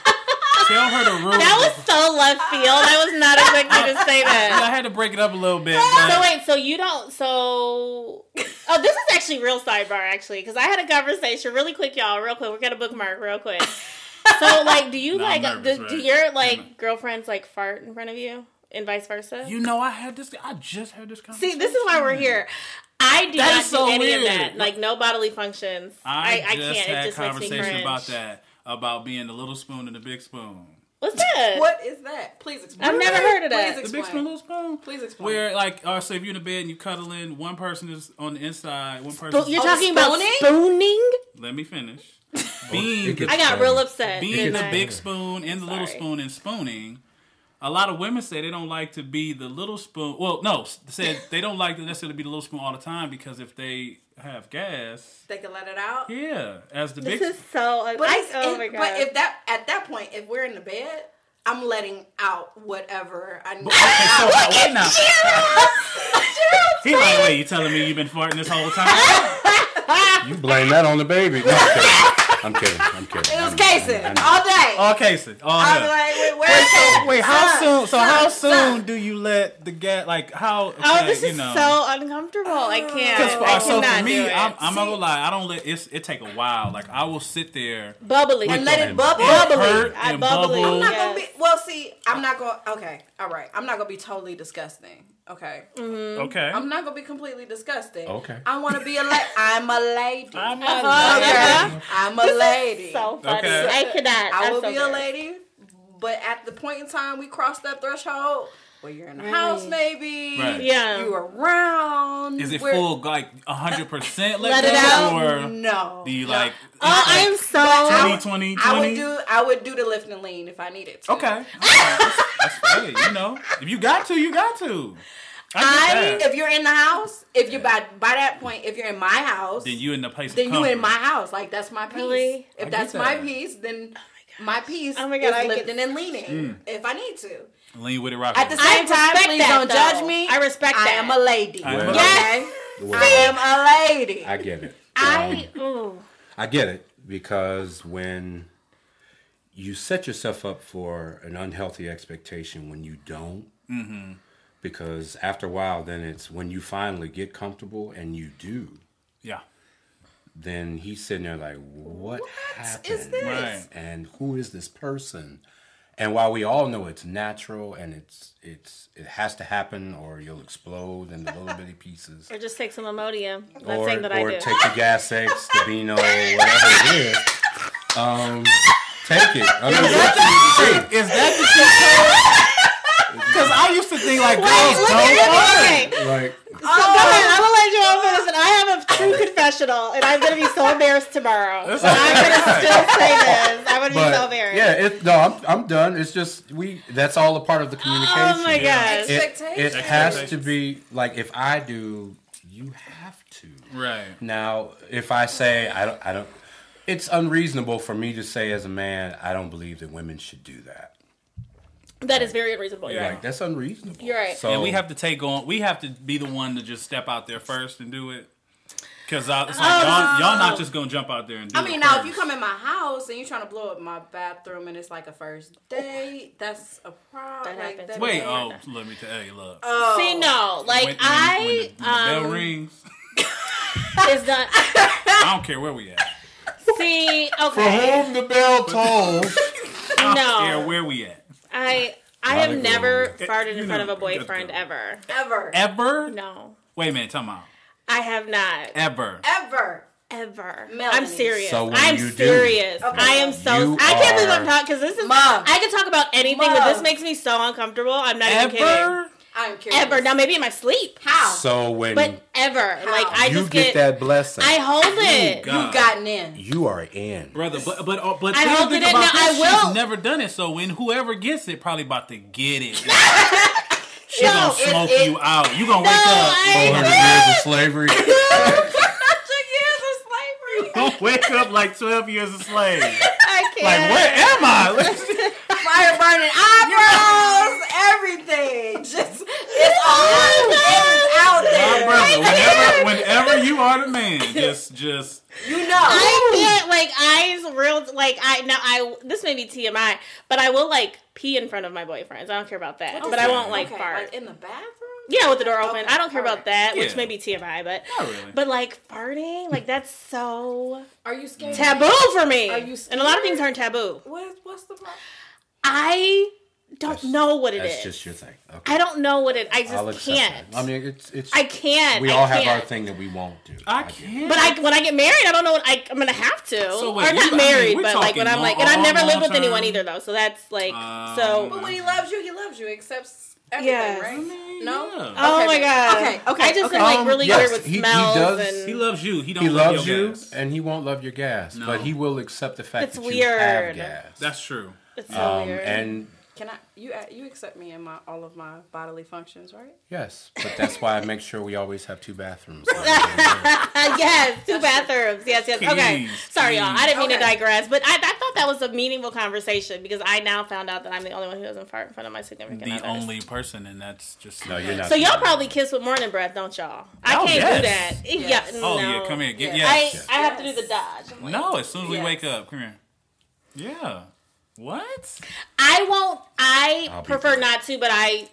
Speaker 2: tell her the rules.
Speaker 1: That was so left field. I was not expecting you to say that.
Speaker 2: I had to break it up a little bit.
Speaker 1: So wait, so you don't? So oh, this is actually real sidebar actually because I had a conversation really quick, y'all. Real quick, we're gonna bookmark real quick. So like, do you
Speaker 2: I'm
Speaker 1: like
Speaker 2: nervous,
Speaker 1: do, do
Speaker 2: right?
Speaker 1: your
Speaker 2: Yeah.
Speaker 1: like girlfriends like fart in front of you and vice versa?
Speaker 2: you know, I had this. I just had this conversation.
Speaker 1: See, this is why we're here. I do
Speaker 2: That
Speaker 1: not
Speaker 2: is so
Speaker 1: do any of that. Like no bodily functions.
Speaker 2: I,
Speaker 1: I, I,
Speaker 2: just
Speaker 1: can't.
Speaker 2: had
Speaker 1: It just makes me
Speaker 2: conversation
Speaker 1: cringe.
Speaker 2: about that, about being the little spoon and the big spoon.
Speaker 1: What's that?
Speaker 3: What is that? Please explain.
Speaker 1: I've never heard of that.
Speaker 3: Please
Speaker 2: The big spoon, little spoon.
Speaker 3: Please explain.
Speaker 2: Where like, uh, so if you're in the bed and you cuddling, one person is on the inside, one person.
Speaker 1: Spo- You're
Speaker 3: Oh,
Speaker 1: talking about spooning?
Speaker 2: Let me finish. Being
Speaker 4: it
Speaker 1: I got
Speaker 4: better.
Speaker 1: real upset.
Speaker 2: being the
Speaker 1: I?
Speaker 2: big spoon and the little spoon and spooning, a lot of women say they don't like to be the little spoon. Well, no, they said they don't like to necessarily be the little spoon all the time because if they have gas,
Speaker 3: they can let it out.
Speaker 2: yeah, as the
Speaker 1: This
Speaker 2: big.
Speaker 1: is so.
Speaker 3: But,
Speaker 1: I,
Speaker 3: it's,
Speaker 1: oh
Speaker 3: it-
Speaker 1: my god.
Speaker 3: but if that at that point, if we're in the bed, I'm letting out whatever I need.
Speaker 2: so, wait now. He like, wait, you telling me you've been farting this whole time?
Speaker 4: You blame that on the baby. No, I'm kidding. I'm kidding.
Speaker 3: It was
Speaker 4: I'm-
Speaker 3: Casey
Speaker 4: I'm- I'm-
Speaker 3: all day.
Speaker 2: All cases. All
Speaker 3: I'm like, wait, where's that?
Speaker 2: Wait, how
Speaker 3: Son,
Speaker 2: soon? So how soon
Speaker 3: son.
Speaker 2: do you let the gas? Like how? Oh, okay,
Speaker 1: oh, this
Speaker 2: you
Speaker 1: is
Speaker 2: know.
Speaker 1: so uncomfortable. I oh. can't.
Speaker 2: Because
Speaker 1: I
Speaker 2: uh,
Speaker 1: so
Speaker 2: for me. I'm, I'm not gonna lie. I don't let it's, it take a while. Like I will sit there.
Speaker 1: bubbly.
Speaker 3: And let it
Speaker 4: them.
Speaker 3: bubble.
Speaker 1: bubbly. I
Speaker 2: and
Speaker 1: bubbly.
Speaker 2: bubble.
Speaker 3: I'm not gonna be. Well, see, I'm not gonna. Okay, all right. I'm not gonna be totally disgusting. Okay,
Speaker 2: Okay.
Speaker 3: I'm not gonna be completely disgusting.
Speaker 4: Okay.
Speaker 3: I want to be a. La- I'm a lady.
Speaker 2: I'm a
Speaker 1: Uh-huh.
Speaker 3: okay. I'm a lady.
Speaker 1: So funny.
Speaker 2: Okay.
Speaker 1: I cannot.
Speaker 3: I will
Speaker 1: so
Speaker 3: be a lady, but at the point in time we cross that threshold, where you're in the house, maybe.
Speaker 2: Right.
Speaker 1: Yeah.
Speaker 3: You are around.
Speaker 2: Is it
Speaker 3: where-
Speaker 2: full like hundred percent let,
Speaker 1: Let it out?
Speaker 2: or
Speaker 3: No.
Speaker 2: do you
Speaker 3: No.
Speaker 2: like?
Speaker 1: Oh, I'm so.
Speaker 3: I
Speaker 2: 20,
Speaker 3: would-
Speaker 2: 20,
Speaker 3: I would do. I would do the lift and lean if I needed to.
Speaker 2: Okay. okay. That's, that's, you know, if you got to, you got to. I
Speaker 3: I, if you're in the house, if you're by by that point, if you're in my house,
Speaker 2: then you in the place.
Speaker 3: then
Speaker 2: of
Speaker 3: you in my house. Like that's my piece.
Speaker 1: Really?
Speaker 3: If
Speaker 2: get
Speaker 3: that's my piece, then oh my piece
Speaker 1: Oh my God,
Speaker 3: is
Speaker 1: I get-
Speaker 3: lifting and leaning mm. if I need to.
Speaker 2: Lean with it, rock
Speaker 3: At the
Speaker 2: with.
Speaker 1: I
Speaker 3: same time, please
Speaker 1: that,
Speaker 3: don't
Speaker 1: though.
Speaker 3: judge me.
Speaker 1: I respect
Speaker 3: I
Speaker 1: that.
Speaker 3: am a lady.
Speaker 2: I am a
Speaker 4: lady.
Speaker 3: Okay?
Speaker 4: Well,
Speaker 3: I am a lady.
Speaker 4: I get it.
Speaker 1: I um, ooh.
Speaker 4: I get it because when you set yourself up for an unhealthy expectation when you don't, because after a while, then it's when you finally get comfortable and you do,
Speaker 2: Yeah.
Speaker 4: then he's sitting there like, what, happened?
Speaker 3: is this?
Speaker 2: Right.
Speaker 4: And who is this person? And while we all know it's natural and it's it's it has to happen or you'll explode into little bitty pieces.
Speaker 1: or just take some Imodium. That
Speaker 4: or
Speaker 1: thing that
Speaker 4: or
Speaker 1: I do.
Speaker 4: take the gas X, the Beano, whatever it is. Um, take it. I mean, what you need to
Speaker 2: Is that the shit? Because I used to think like girls
Speaker 1: look
Speaker 2: don't
Speaker 1: at
Speaker 2: fart.
Speaker 1: me.
Speaker 4: Like,
Speaker 1: So go oh. ahead. I'm gonna let you all finish. And I have a true confessional, and I'm gonna be so embarrassed tomorrow.
Speaker 2: That's
Speaker 1: So I'm gonna
Speaker 2: okay.
Speaker 1: still say this. I'm gonna be so embarrassed.
Speaker 4: yeah, it, no, I'm I'm done. It's just we. That's all a part of the communication.
Speaker 1: Oh my god.
Speaker 4: It, it has to be like if I do, you have to.
Speaker 2: Right.
Speaker 4: Now, if I say I don't, I don't. It's unreasonable for me to say as a man, I don't believe that women should do that.
Speaker 1: That is very unreasonable. You're
Speaker 4: Like
Speaker 1: right.
Speaker 4: that's unreasonable.
Speaker 1: You're right.
Speaker 4: So
Speaker 2: And we have to take on. We have to be the one to just step out there first and do it. Because it's like y'all, y'all not just gonna jump out there and do
Speaker 3: I
Speaker 2: it
Speaker 3: mean, now if you come in my house and you're trying to blow up my bathroom and it's like a first date, that's a problem.
Speaker 1: That
Speaker 3: Like,
Speaker 1: happens.
Speaker 2: Wait,
Speaker 1: Yeah.
Speaker 2: oh, let me tell you, look.
Speaker 3: oh.
Speaker 1: See, no, like
Speaker 2: when, when-
Speaker 1: I
Speaker 2: when the, when the bell
Speaker 1: um,
Speaker 2: rings,
Speaker 1: is not.
Speaker 2: I don't care where we at.
Speaker 1: See, okay,
Speaker 4: whom the bell tolls.
Speaker 2: I don't
Speaker 1: no,
Speaker 2: where we at.
Speaker 1: I I have never
Speaker 4: gold.
Speaker 1: farted
Speaker 2: You
Speaker 1: in front
Speaker 2: know,
Speaker 1: of a boyfriend ever.
Speaker 3: Ever.
Speaker 2: Ever?
Speaker 1: No,
Speaker 2: Wait a minute, time out.
Speaker 1: I have not
Speaker 2: Ever.
Speaker 3: Ever.
Speaker 1: ever.
Speaker 3: Melanie.
Speaker 1: I'm serious.
Speaker 4: So when
Speaker 1: I'm
Speaker 4: you do-
Speaker 1: serious.
Speaker 3: Okay.
Speaker 1: I am so.
Speaker 4: You
Speaker 1: I can't believe I'm talking because this is.
Speaker 3: Mom.
Speaker 1: I can talk about anything, but this makes me so uncomfortable. I'm not even kidding.
Speaker 2: Ever?
Speaker 3: I'm curious.
Speaker 1: Ever. Now maybe in my sleep,
Speaker 3: How?
Speaker 4: So when
Speaker 1: but ever. Like I
Speaker 4: you
Speaker 1: just
Speaker 4: get, that blessing,
Speaker 1: I hold it.
Speaker 2: God.
Speaker 3: You've gotten in.
Speaker 4: you are in.
Speaker 2: Brother, but but uh, but
Speaker 1: I hold it in. Now, I will-
Speaker 2: She's never done it, so when whoever gets it, probably about to get it. she
Speaker 1: No,
Speaker 2: gonna smoke
Speaker 3: it-
Speaker 2: you out. You gonna
Speaker 1: No,
Speaker 2: wake up.
Speaker 4: 400 years of slavery.
Speaker 3: years of slavery.
Speaker 2: Gonna wake up like twelve years a slave.
Speaker 1: I can't.
Speaker 2: Like where am I?
Speaker 3: Fire burning eyebrows, everything. Just it's all it's out
Speaker 2: My
Speaker 3: there.
Speaker 2: brother, whenever whenever you are the man, just just
Speaker 3: You know.
Speaker 1: I can't like eyes real like I now I this may be TMI, but I will like pee in front of my boyfriends. I don't care about that, but I won't like
Speaker 3: okay,
Speaker 1: fart.
Speaker 3: Like in the bathroom.
Speaker 1: yeah, with the door open.
Speaker 3: Okay,
Speaker 1: I don't care about
Speaker 3: alright.
Speaker 1: that, which may be TMI, but
Speaker 2: not really.
Speaker 1: but like farting, like that's so
Speaker 3: Are you scared?
Speaker 1: taboo for me.
Speaker 3: Are you
Speaker 1: and a lot of things aren't taboo.
Speaker 3: What, what's the problem?
Speaker 1: I don't
Speaker 4: That's-
Speaker 1: know what it
Speaker 4: That's
Speaker 1: is.
Speaker 4: just your thing. Okay.
Speaker 1: I don't know what it. I
Speaker 4: I'll
Speaker 1: just
Speaker 4: accept
Speaker 1: can't.
Speaker 4: that. I mean, it's it's.
Speaker 1: I can't.
Speaker 4: we
Speaker 1: I
Speaker 4: all have
Speaker 1: can't.
Speaker 4: our thing that we won't do.
Speaker 2: I
Speaker 4: get
Speaker 2: can't.
Speaker 1: But I, when I get married, I don't know what I, I'm gonna have to.
Speaker 2: So wait,
Speaker 1: or
Speaker 2: you- I
Speaker 1: not
Speaker 2: mean,
Speaker 1: married,
Speaker 2: we're
Speaker 1: but like when
Speaker 2: talking
Speaker 1: I'm like,
Speaker 2: long-
Speaker 1: and I've never lived with
Speaker 2: term.
Speaker 1: anyone either, though. So that's like,
Speaker 2: Um,
Speaker 1: so.
Speaker 3: But when he loves you, he loves you. Accepts everything,
Speaker 1: Yes.
Speaker 3: right? No.
Speaker 2: Yeah.
Speaker 1: Oh
Speaker 3: Okay,
Speaker 1: my god.
Speaker 3: okay, okay,
Speaker 1: I just
Speaker 3: okay.
Speaker 1: am like
Speaker 4: Um,
Speaker 1: really
Speaker 4: yes,
Speaker 1: weird with
Speaker 4: he- he does-
Speaker 1: and.
Speaker 2: He loves you. He don't
Speaker 4: He
Speaker 2: love
Speaker 4: loves
Speaker 2: your
Speaker 4: you,
Speaker 2: gas.
Speaker 4: and he won't love your gas,
Speaker 2: No.
Speaker 4: but he will accept the fact
Speaker 1: It's
Speaker 4: that you have gas.
Speaker 2: That's true.
Speaker 1: it's so
Speaker 4: um,
Speaker 1: weird.
Speaker 4: and
Speaker 3: Can I? You you accept me in my all of my bodily functions, right?
Speaker 4: yes, but that's why I make sure we always have two bathrooms.
Speaker 1: Uh, yes, two bathrooms. Yes, yes. Okay.
Speaker 2: Please,
Speaker 1: Sorry, y'all. I didn't mean to digress, but I, I thought that was a meaningful conversation because I now found out that I'm the only one who doesn't fart in front of my significant
Speaker 2: The
Speaker 1: others.
Speaker 2: only person, and that's just
Speaker 4: no, you're not.
Speaker 1: So y'all probably kiss with morning breath, don't y'all? I
Speaker 2: Oh,
Speaker 1: can't
Speaker 2: yes.
Speaker 1: do that.
Speaker 3: Yes.
Speaker 1: Yeah.
Speaker 2: Oh
Speaker 1: no.
Speaker 2: yeah, come here. Get
Speaker 3: Yes.
Speaker 2: yes.
Speaker 1: I I have to do the dodge. Like,
Speaker 2: no, as soon as we
Speaker 3: Yes.
Speaker 2: wake up, come here. Yeah. What?
Speaker 1: I won't. I
Speaker 4: I'll
Speaker 1: prefer not to, but I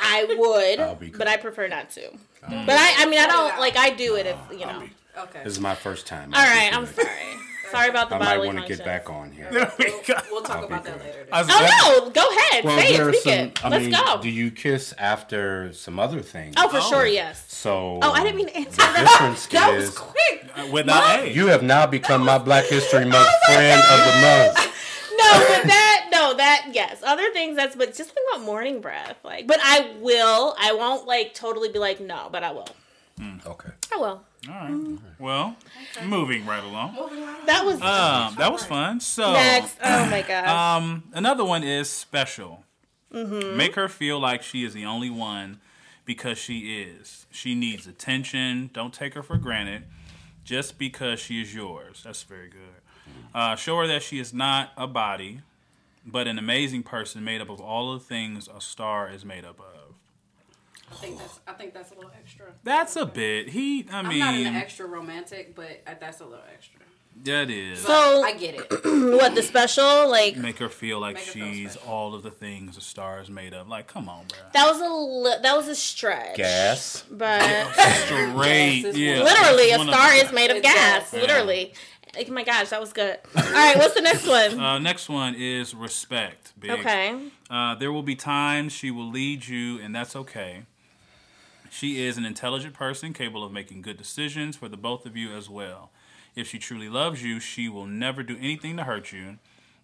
Speaker 1: I would, but I prefer not to. But I I mean I don't like I do it if you know.
Speaker 3: Okay.
Speaker 4: This is my first time.
Speaker 1: All right, I'm sorry. Sorry about the
Speaker 4: I might want to get back on here.
Speaker 2: There we go.
Speaker 3: We'll talk
Speaker 4: I'll be
Speaker 3: about that
Speaker 4: good.
Speaker 3: later.
Speaker 2: Was-
Speaker 1: Oh no, go ahead.
Speaker 4: Well,
Speaker 1: Say
Speaker 4: there
Speaker 1: it,
Speaker 4: are
Speaker 1: speak
Speaker 4: some.
Speaker 1: it.
Speaker 4: I
Speaker 1: Let's
Speaker 4: mean,
Speaker 1: go.
Speaker 4: do you kiss after some other things?
Speaker 1: oh, for
Speaker 2: Oh.
Speaker 1: sure, yes.
Speaker 4: So.
Speaker 1: Oh, I didn't mean to answer
Speaker 4: The
Speaker 1: that.
Speaker 4: difference
Speaker 3: That was quick.
Speaker 2: Uh, Without A.
Speaker 4: you have now become my Black History Month friend of the month.
Speaker 1: No, but that no, that yes. Other things that's but just think about morning breath. Like, but I will. I won't like totally be like no, but I will.
Speaker 4: Okay.
Speaker 1: I will.
Speaker 2: All right. Well, moving right along.
Speaker 1: That was
Speaker 2: Um, that was fun. So
Speaker 1: next. Oh my god.
Speaker 2: Um, another one is special. Make her feel like she is the only one because she is. She needs attention. Don't take her for granted just because she is yours. That's very good. Uh, show her that she is not a body, but an amazing person made up of all of the things a star is made up of.
Speaker 3: I think that's I think that's a little extra.
Speaker 2: That's a bit. He, I
Speaker 3: I'm
Speaker 2: mean,
Speaker 3: not in the extra romantic, but uh, that's a little extra.
Speaker 2: that is.
Speaker 1: So
Speaker 3: I get it.
Speaker 1: what the special like
Speaker 2: Make her feel like
Speaker 3: her
Speaker 2: she's
Speaker 3: special.
Speaker 2: all of the things a star is made of. Like, come on, bro.
Speaker 1: that was a li- that was a stretch.
Speaker 4: Gas.
Speaker 1: But
Speaker 2: Straight,
Speaker 3: Gas is
Speaker 2: yeah.
Speaker 1: literally a star is made of
Speaker 3: It
Speaker 1: gas.
Speaker 3: does.
Speaker 1: Literally. Like, my gosh, that was good. All right, what's the next one?
Speaker 2: Uh, next one is respect. Big.
Speaker 1: Okay.
Speaker 2: Uh, there will be times she will lead you, and that's okay. She is an intelligent person capable of making good decisions for the both of you as well. If she truly loves you, she will never do anything to hurt you.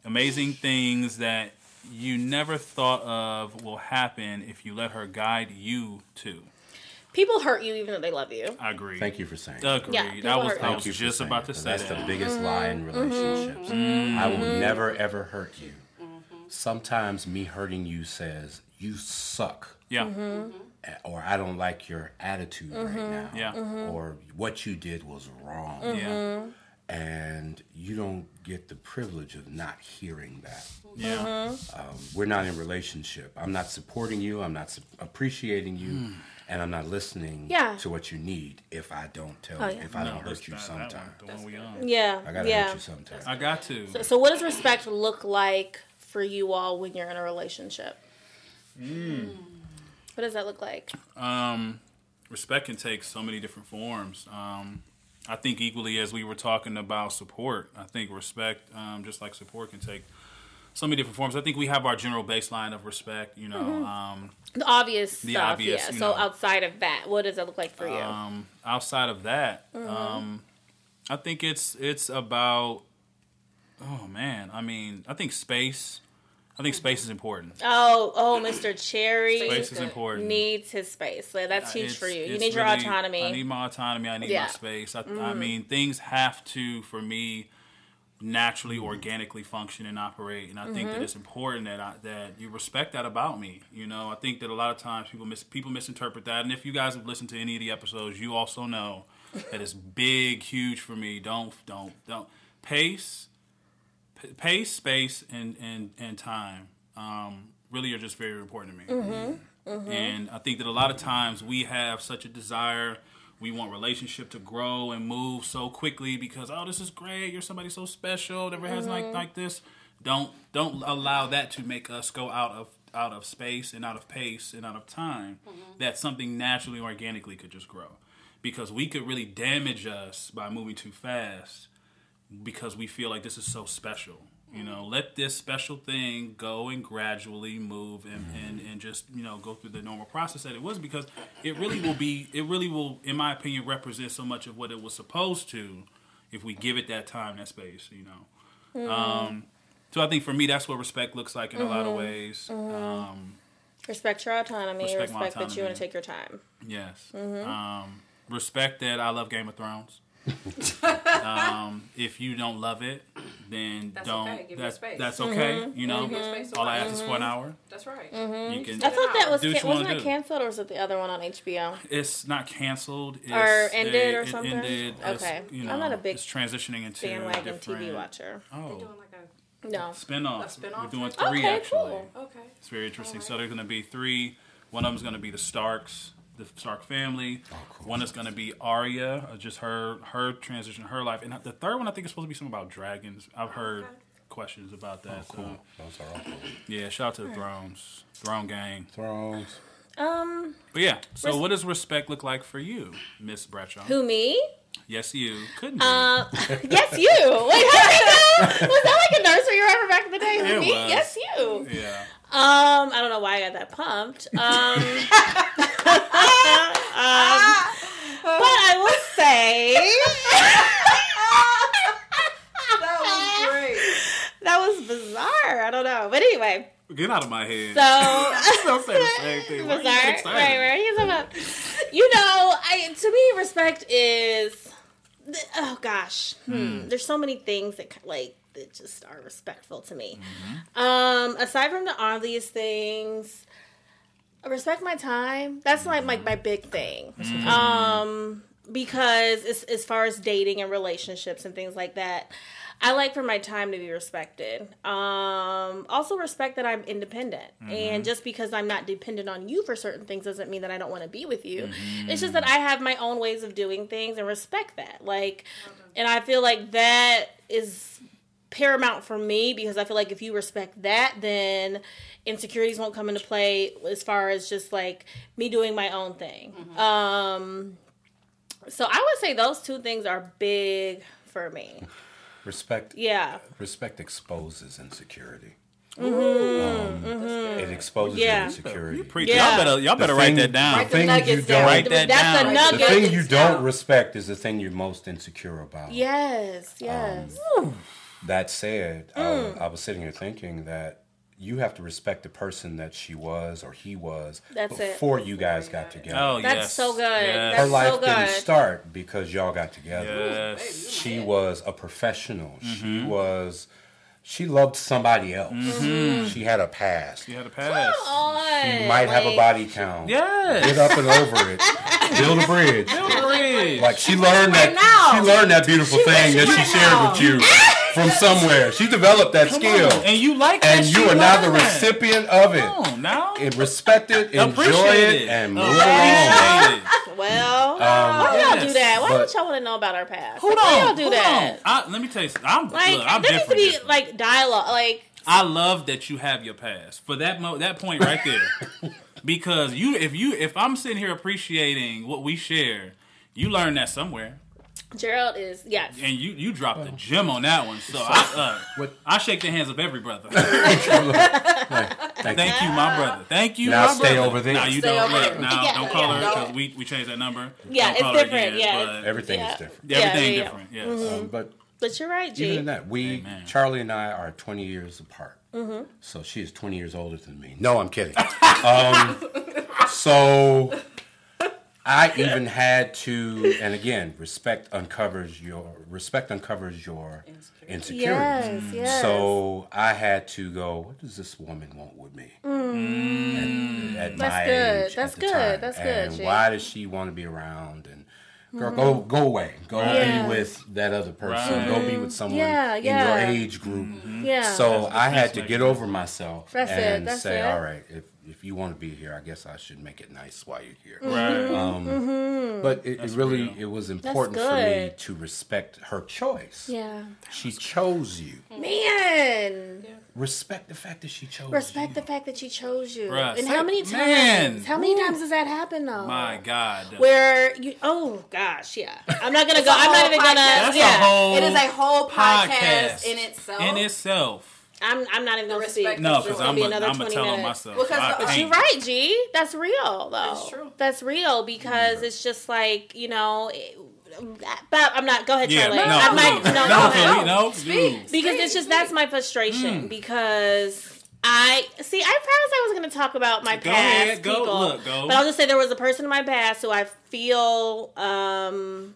Speaker 2: Amazing things that you never thought of will happen if you let her guide you to.
Speaker 1: People hurt you even though they love you.
Speaker 2: I agree.
Speaker 4: Thank you for saying.
Speaker 2: Agreed.
Speaker 1: Yeah,
Speaker 2: I was,
Speaker 1: hurt
Speaker 2: I
Speaker 1: you.
Speaker 2: was
Speaker 4: Thank you for
Speaker 2: just
Speaker 4: saying
Speaker 2: about to
Speaker 4: it, 'cause
Speaker 2: say
Speaker 4: that's
Speaker 2: that.
Speaker 4: the biggest
Speaker 1: Mm-hmm.
Speaker 4: lie in mm-hmm. relationships. Mm-hmm. I will never ever hurt you. Mm-hmm. Sometimes me hurting you says you suck,
Speaker 2: yeah.
Speaker 1: Mm-hmm.
Speaker 4: or I don't like your attitude right now,
Speaker 2: Yeah.
Speaker 4: or what you did was wrong,
Speaker 2: Yeah.
Speaker 4: And you don't get the privilege of not hearing that.
Speaker 2: Yeah.
Speaker 1: Mm-hmm.
Speaker 4: Um, we're not in relationship. I'm not supporting you. I'm not su- appreciating you. And I'm not listening
Speaker 1: Yeah.
Speaker 4: to what you need if I don't tell
Speaker 1: Oh,
Speaker 4: you,
Speaker 1: yeah.
Speaker 4: if I
Speaker 2: No,
Speaker 4: don't hurt you
Speaker 2: not that
Speaker 4: sometime.
Speaker 2: one, the one we.
Speaker 1: Yeah.
Speaker 4: I gotta
Speaker 1: yeah.
Speaker 4: hurt you sometime.
Speaker 2: I got to.
Speaker 1: So, what does respect look like for you all when you're in a relationship?
Speaker 2: Mm.
Speaker 1: What does that look like?
Speaker 2: Um, respect can take so many different forms. Um, I think equally as we were talking about support, I think respect, um, just like support, can take so many different forms. I think we have our general baseline of respect. You know,
Speaker 1: Mm-hmm.
Speaker 2: um,
Speaker 1: The obvious
Speaker 2: The
Speaker 1: stuff.
Speaker 2: obvious,
Speaker 1: yeah. So
Speaker 2: know.
Speaker 1: outside of that, what does that look like for you?
Speaker 2: um, outside of that,
Speaker 1: Mm-hmm.
Speaker 2: um, I think it's it's about. Oh man, I mean, I think space. I think space is important.
Speaker 1: oh, oh, Mr. Cherry
Speaker 2: Space is important.
Speaker 1: needs his space. So that's huge
Speaker 2: It's-
Speaker 1: for you. You need your
Speaker 2: really-
Speaker 1: autonomy.
Speaker 2: I need my autonomy. I need
Speaker 1: Yeah.
Speaker 2: my space. I, I mean, things have to, for me, naturally, organically function and operate. And I think
Speaker 1: Mm-hmm.
Speaker 2: that it's important that I, that you respect that about me. You know, I think that a lot of times people mis- people misinterpret that. And if you guys have listened to any of the episodes, you also know that it's big, huge for me. Don't don't don't pace, p- pace, space, and and and time. Um, really are just very important to me.
Speaker 1: Mm-hmm.
Speaker 2: And I think that a lot of times we have such a desire. We want relationship to grow and move so quickly because oh this is great you're somebody so special never has like like this don't don't allow that to make us go out of out of space and out of pace and out of time that something naturally organically could just grow because we could really damage us by moving too fast because we feel like this is so special. You know, let this special thing go and gradually move and, and, and just, you know, go through the normal process that it was because it really will be, it really will, in my opinion, represent so much of what it was supposed to if we give it that time, that space, you know. Um, so I think for me, that's what respect looks like in a lot of ways. Um,
Speaker 1: respect your autonomy.
Speaker 2: Respect
Speaker 1: Respect,
Speaker 2: my
Speaker 1: that you want to take your time.
Speaker 2: Yes.
Speaker 1: Mm-hmm.
Speaker 2: Um, respect that I love Game of Thrones. Um, if you don't love it, then
Speaker 3: That's
Speaker 2: don't.
Speaker 3: okay. Give it
Speaker 2: that's
Speaker 3: space.
Speaker 2: that's okay.
Speaker 1: Mm-hmm.
Speaker 2: You know,
Speaker 3: Give it space to
Speaker 2: all I
Speaker 3: watch.
Speaker 2: ask is for an hour.
Speaker 3: That's right.
Speaker 2: You can.
Speaker 1: I thought that was
Speaker 2: Do
Speaker 1: can- wasn't that canceled or was it the other one on HBO?
Speaker 2: It's not canceled. It's,
Speaker 1: Or ended
Speaker 2: they-
Speaker 1: or
Speaker 2: it
Speaker 1: something?
Speaker 2: ended. It's,
Speaker 1: Okay.
Speaker 2: you know,
Speaker 1: I'm not a big
Speaker 2: It's transitioning into
Speaker 1: Bandwagon
Speaker 2: different,
Speaker 1: TV watcher.
Speaker 3: They're
Speaker 2: Oh,
Speaker 3: doing like a
Speaker 1: No.
Speaker 2: spinoff.
Speaker 3: Spin-off
Speaker 2: We're doing three
Speaker 1: Okay,
Speaker 2: actually.
Speaker 1: cool.
Speaker 3: okay.
Speaker 2: It's very interesting. So there's going to be three. One of them's going to be the Starks, the Stark family. One is going to be Arya, uh, just her her transition, her life, and the third one I think is supposed to be something about dragons. I've heard
Speaker 3: Okay.
Speaker 2: questions about that.
Speaker 4: Cool.
Speaker 2: So
Speaker 4: Those are all cool.
Speaker 2: yeah, shout out to the Thrones, Throne Gang.
Speaker 4: Thrones.
Speaker 1: Um,
Speaker 2: But yeah, so
Speaker 1: Res-
Speaker 2: what does respect look like for you, Miss Bradshaw?
Speaker 1: who me?
Speaker 2: Yes, you couldn't. be.
Speaker 1: Uh, yes, you. Wait, how did it go? Was that like a nursery rhyme back in the day? Who
Speaker 2: It
Speaker 1: me?
Speaker 2: was.
Speaker 1: Yes, you.
Speaker 2: yeah.
Speaker 1: Um, I don't know why I got that pumped. Um, um but I will say
Speaker 3: That was great.
Speaker 1: that was bizarre. I don't know, but anyway.
Speaker 2: Get out of my head.
Speaker 1: So
Speaker 2: Don't say the same thing. Why
Speaker 1: bizarre,
Speaker 2: so
Speaker 1: right?
Speaker 2: excited?
Speaker 1: Right? He's about, you know, I to me respect is, oh gosh, hmm. there's so many things that like that just are respectful to me. Um, aside from the obvious things, respect my time. That's like my my big thing. Um, because as, as far as dating and relationships and things like that, I like for my time to be respected. Um, also respect that I'm independent, and just because I'm not dependent on you for certain things doesn't mean that I don't want to be with you. It's just that I have my own ways of doing things and respect that. Like, and I feel like that is paramount for me because I feel like if you respect that, then insecurities won't come into play as far as just like me doing my own thing. Um, so I would say those two things are big for me.
Speaker 4: Respect.
Speaker 1: Yeah.
Speaker 4: Respect exposes insecurity. Um, It exposes
Speaker 1: Mm-hmm. Yeah.
Speaker 4: your insecurity.
Speaker 2: Preach.
Speaker 1: Yeah.
Speaker 2: Y'all better y'all
Speaker 4: The
Speaker 2: better write that down.
Speaker 3: Write
Speaker 4: The thing you
Speaker 3: nuggets
Speaker 4: don't
Speaker 3: down.
Speaker 2: Write that
Speaker 1: That's
Speaker 2: down.
Speaker 1: a
Speaker 4: The thing you don't
Speaker 3: down.
Speaker 4: respect is the thing you're most insecure about.
Speaker 1: Yes, yes.
Speaker 4: That said, I,
Speaker 1: Mm.
Speaker 4: was, I was sitting here thinking that you have to respect the person that she was or he was
Speaker 1: That's it.
Speaker 4: before you guys got together.
Speaker 2: Oh,
Speaker 1: That's
Speaker 2: yes.
Speaker 1: so good.
Speaker 2: Yes.
Speaker 4: Her
Speaker 1: That's
Speaker 4: life
Speaker 1: so
Speaker 4: didn't start because y'all got together.
Speaker 2: Yes.
Speaker 4: She was a professional. She
Speaker 2: Mm-hmm.
Speaker 4: was. She loved somebody else.
Speaker 1: Mm-hmm.
Speaker 4: She had a past.
Speaker 2: She had a pass.
Speaker 1: On.
Speaker 4: She might have a body count.
Speaker 2: Yes.
Speaker 4: Get up and over it. Build a bridge.
Speaker 2: Build a bridge.
Speaker 4: Like she learned that
Speaker 3: now.
Speaker 4: she learned that beautiful thing that she shared with you from somewhere. She developed that skill.
Speaker 2: And you like that
Speaker 4: And you are now the
Speaker 2: like that.
Speaker 4: recipient of it.
Speaker 2: Come on now.
Speaker 4: And respect it, enjoy
Speaker 2: Appreciate
Speaker 4: it, and move along.
Speaker 1: Well,
Speaker 4: Um,
Speaker 1: why do y'all
Speaker 2: yes.
Speaker 1: do that? Why
Speaker 4: But-
Speaker 1: don't y'all want to know about our past?
Speaker 2: Hold
Speaker 1: Like, why
Speaker 2: on.
Speaker 1: y'all do that?
Speaker 2: I, let me tell you something. I'm,
Speaker 1: Like
Speaker 2: look, I'm
Speaker 1: there needs to be
Speaker 2: different.
Speaker 1: like dialogue. Like
Speaker 2: I love that you have your past for that mo- that point right there, because you if you if I'm sitting here appreciating what we share, you learn that somewhere,
Speaker 1: Gerald is yes.
Speaker 2: and you you dropped the gem on that one. So I uh,
Speaker 4: What-
Speaker 2: I shake the hands of every brother.
Speaker 4: Thank,
Speaker 2: Thank you, my brother. Thank you,
Speaker 4: Now
Speaker 2: my
Speaker 4: stay
Speaker 2: brother.
Speaker 4: over there.
Speaker 2: Now you
Speaker 3: Stay
Speaker 2: don't
Speaker 3: over
Speaker 2: look. Now
Speaker 1: Yeah,
Speaker 2: don't call
Speaker 1: yeah,
Speaker 2: her because we we changed that number.
Speaker 1: Yeah,
Speaker 2: Don't
Speaker 1: it's
Speaker 2: call her
Speaker 1: different,
Speaker 2: again,
Speaker 1: yeah.
Speaker 2: but
Speaker 4: Everything
Speaker 1: Yeah.
Speaker 4: is different.
Speaker 2: everything
Speaker 1: yeah, yeah.
Speaker 2: different. Yes.
Speaker 1: Mm-hmm.
Speaker 4: Um, but
Speaker 1: But you're right, G.
Speaker 4: even in that, we
Speaker 2: Amen.
Speaker 4: Charlea and I are 20 years apart.
Speaker 1: Mm-hmm.
Speaker 4: So she is 20 years older than me. No, I'm kidding. um, so I even had to, and again, respect uncovers your respect uncovers your insecurities.
Speaker 1: Yes, mm. yes.
Speaker 4: So I had to go. What does this woman want with me? Mm. Mm. At, at my
Speaker 1: Mm. That's good.
Speaker 4: age,
Speaker 1: That's
Speaker 4: at the
Speaker 1: good.
Speaker 4: time.
Speaker 1: That's good,
Speaker 4: And
Speaker 1: Jake.
Speaker 4: why does she want to be around? And girl, go mm-hmm. go away. Go
Speaker 1: Yeah.
Speaker 4: be with that other person.
Speaker 2: Right.
Speaker 4: Go be with someone
Speaker 1: Yeah,
Speaker 4: in
Speaker 1: yeah.
Speaker 4: your age group. Mm-hmm.
Speaker 1: yeah.
Speaker 4: So I had to get over myself
Speaker 1: That's it,
Speaker 4: and
Speaker 1: that's
Speaker 4: say,
Speaker 1: it.
Speaker 4: all right, if if you want to be here, I guess I should make it nice while you're here.
Speaker 1: Mm-hmm.
Speaker 2: Right.
Speaker 4: Um, But it, it really
Speaker 2: real.
Speaker 4: it was important for me to respect her choice.
Speaker 1: yeah.
Speaker 4: She chose you.
Speaker 1: Man.
Speaker 4: Respect the fact that she chose you.
Speaker 1: Respect
Speaker 4: you.
Speaker 1: the fact that she chose you.
Speaker 2: Bruh,
Speaker 1: and how many times?
Speaker 2: man.
Speaker 1: How many times does that happen though?
Speaker 2: My God.
Speaker 1: Where you? Oh gosh, yeah. I'm not gonna go. I'm not even gonna.
Speaker 2: That's a
Speaker 1: yeah.
Speaker 2: whole
Speaker 3: It is a whole podcast,
Speaker 2: podcast
Speaker 3: in itself.
Speaker 2: in itself.
Speaker 1: I'm. I'm not even gonna
Speaker 3: respect
Speaker 1: speak.
Speaker 2: No,
Speaker 3: It's
Speaker 2: because
Speaker 3: gonna
Speaker 2: I'm
Speaker 1: be
Speaker 2: a,
Speaker 1: another
Speaker 2: I'm gonna
Speaker 1: 20
Speaker 2: tell on
Speaker 1: minutes.
Speaker 2: myself.
Speaker 3: Because
Speaker 2: I
Speaker 3: the-
Speaker 1: But you're right, G. That's real though.
Speaker 3: It's true.
Speaker 1: That's real because it's just like you know. It, but I'm not. Go ahead,
Speaker 2: Yeah,
Speaker 1: Charlea.
Speaker 2: no,
Speaker 1: I might,
Speaker 2: please.
Speaker 1: no,
Speaker 2: no,
Speaker 1: go ahead.
Speaker 2: please, no,
Speaker 3: Speak.
Speaker 2: dude.
Speaker 1: because it's just that's my frustration because I see. I promised I was going to talk about my
Speaker 2: Go
Speaker 1: past
Speaker 2: ahead, go,
Speaker 1: people,
Speaker 2: look, go.
Speaker 1: but I'll just say there was a person in my past who I feel um,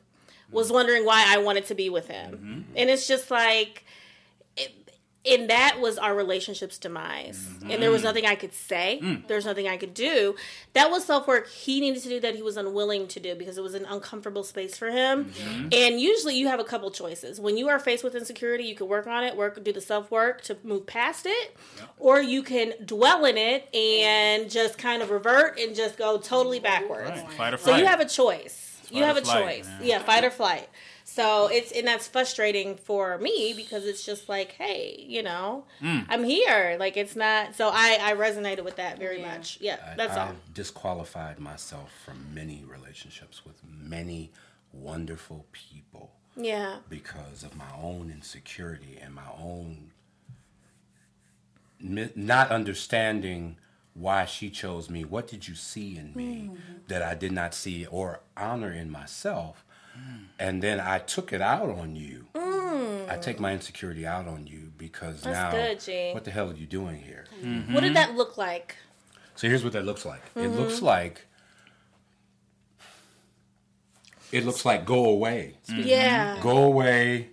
Speaker 1: was wondering why I wanted to be with him,
Speaker 2: Mm-hmm.
Speaker 1: and it's just like. It, and that was our relationship's demise. And there was mm. nothing I could say. Mm. There's nothing I could do. That was self work he needed to do that he was unwilling to do because it was an uncomfortable space for him. Mm-hmm. And usually you have a couple choices. When you are faced with insecurity, you can work on it, work do the self work to move past it, or you can dwell in it and just kind of revert and just go totally backwards.
Speaker 2: Right. Fight or flight.
Speaker 1: So you have a choice. You have a
Speaker 2: flight,
Speaker 1: choice.
Speaker 2: man.
Speaker 1: Yeah, fight or flight. So it's and that's frustrating for me because it's just like, hey, you know,
Speaker 2: Mm.
Speaker 1: I'm here. Like it's not. So I I resonated with that very much. Yeah, that's
Speaker 4: I
Speaker 1: all.
Speaker 4: disqualified myself from many relationships with many wonderful people
Speaker 1: Yeah,
Speaker 4: because of my own insecurity and my own not understanding why she chose me. What did you see in me
Speaker 1: Mm.
Speaker 4: that I did not see or honor in myself? And then I took it out on you. I take my insecurity out on you because
Speaker 1: Mm. That's
Speaker 4: now,
Speaker 1: good,
Speaker 4: what the hell are you doing here?
Speaker 1: What did that look like?
Speaker 4: So here's what that looks like. It
Speaker 1: Mm-hmm.
Speaker 4: looks like it looks like go away.
Speaker 1: Yeah.
Speaker 4: Go away.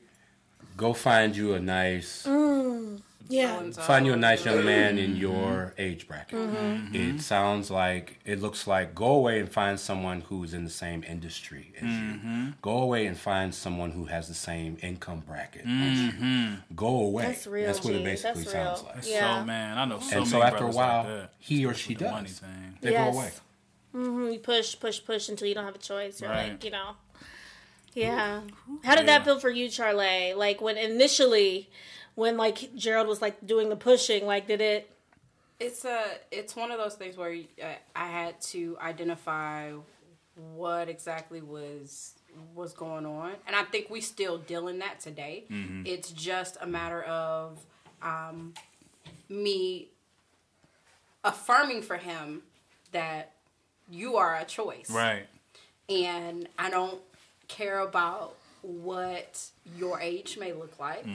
Speaker 4: Go find you a nice
Speaker 1: Mm. Yeah.
Speaker 3: so-and-so.
Speaker 4: Find you a nice young man in your age bracket. Mm-hmm. Mm-hmm. It sounds like it looks like go away and find someone who's in the same industry as you. Mm-hmm. Go away and find someone who has the same income bracket as you. Go away.
Speaker 1: That's real,
Speaker 4: That's what it basically
Speaker 1: That's
Speaker 4: sounds
Speaker 1: real.
Speaker 4: like.
Speaker 1: Yeah.
Speaker 2: So man, I know so
Speaker 4: And
Speaker 2: many
Speaker 4: so after a while,
Speaker 2: like
Speaker 4: he or she
Speaker 2: With the money
Speaker 4: does.
Speaker 2: thing.
Speaker 4: They
Speaker 1: Yes.
Speaker 4: go away.
Speaker 1: Mhm, You push, push, push until you don't have a choice. You're
Speaker 2: Right.
Speaker 1: like, you know. Yeah. How did that feel for you, Charlea? Like when initially, when like Gerald was like doing the pushing, like did it?
Speaker 3: It's a it's one of those things where uh, I had to identify what exactly was was going on, and I think we still deal in that today. It's just a matter of um, me affirming for him that you are a choice,
Speaker 2: Right.
Speaker 3: and I don't care about what your age may look like.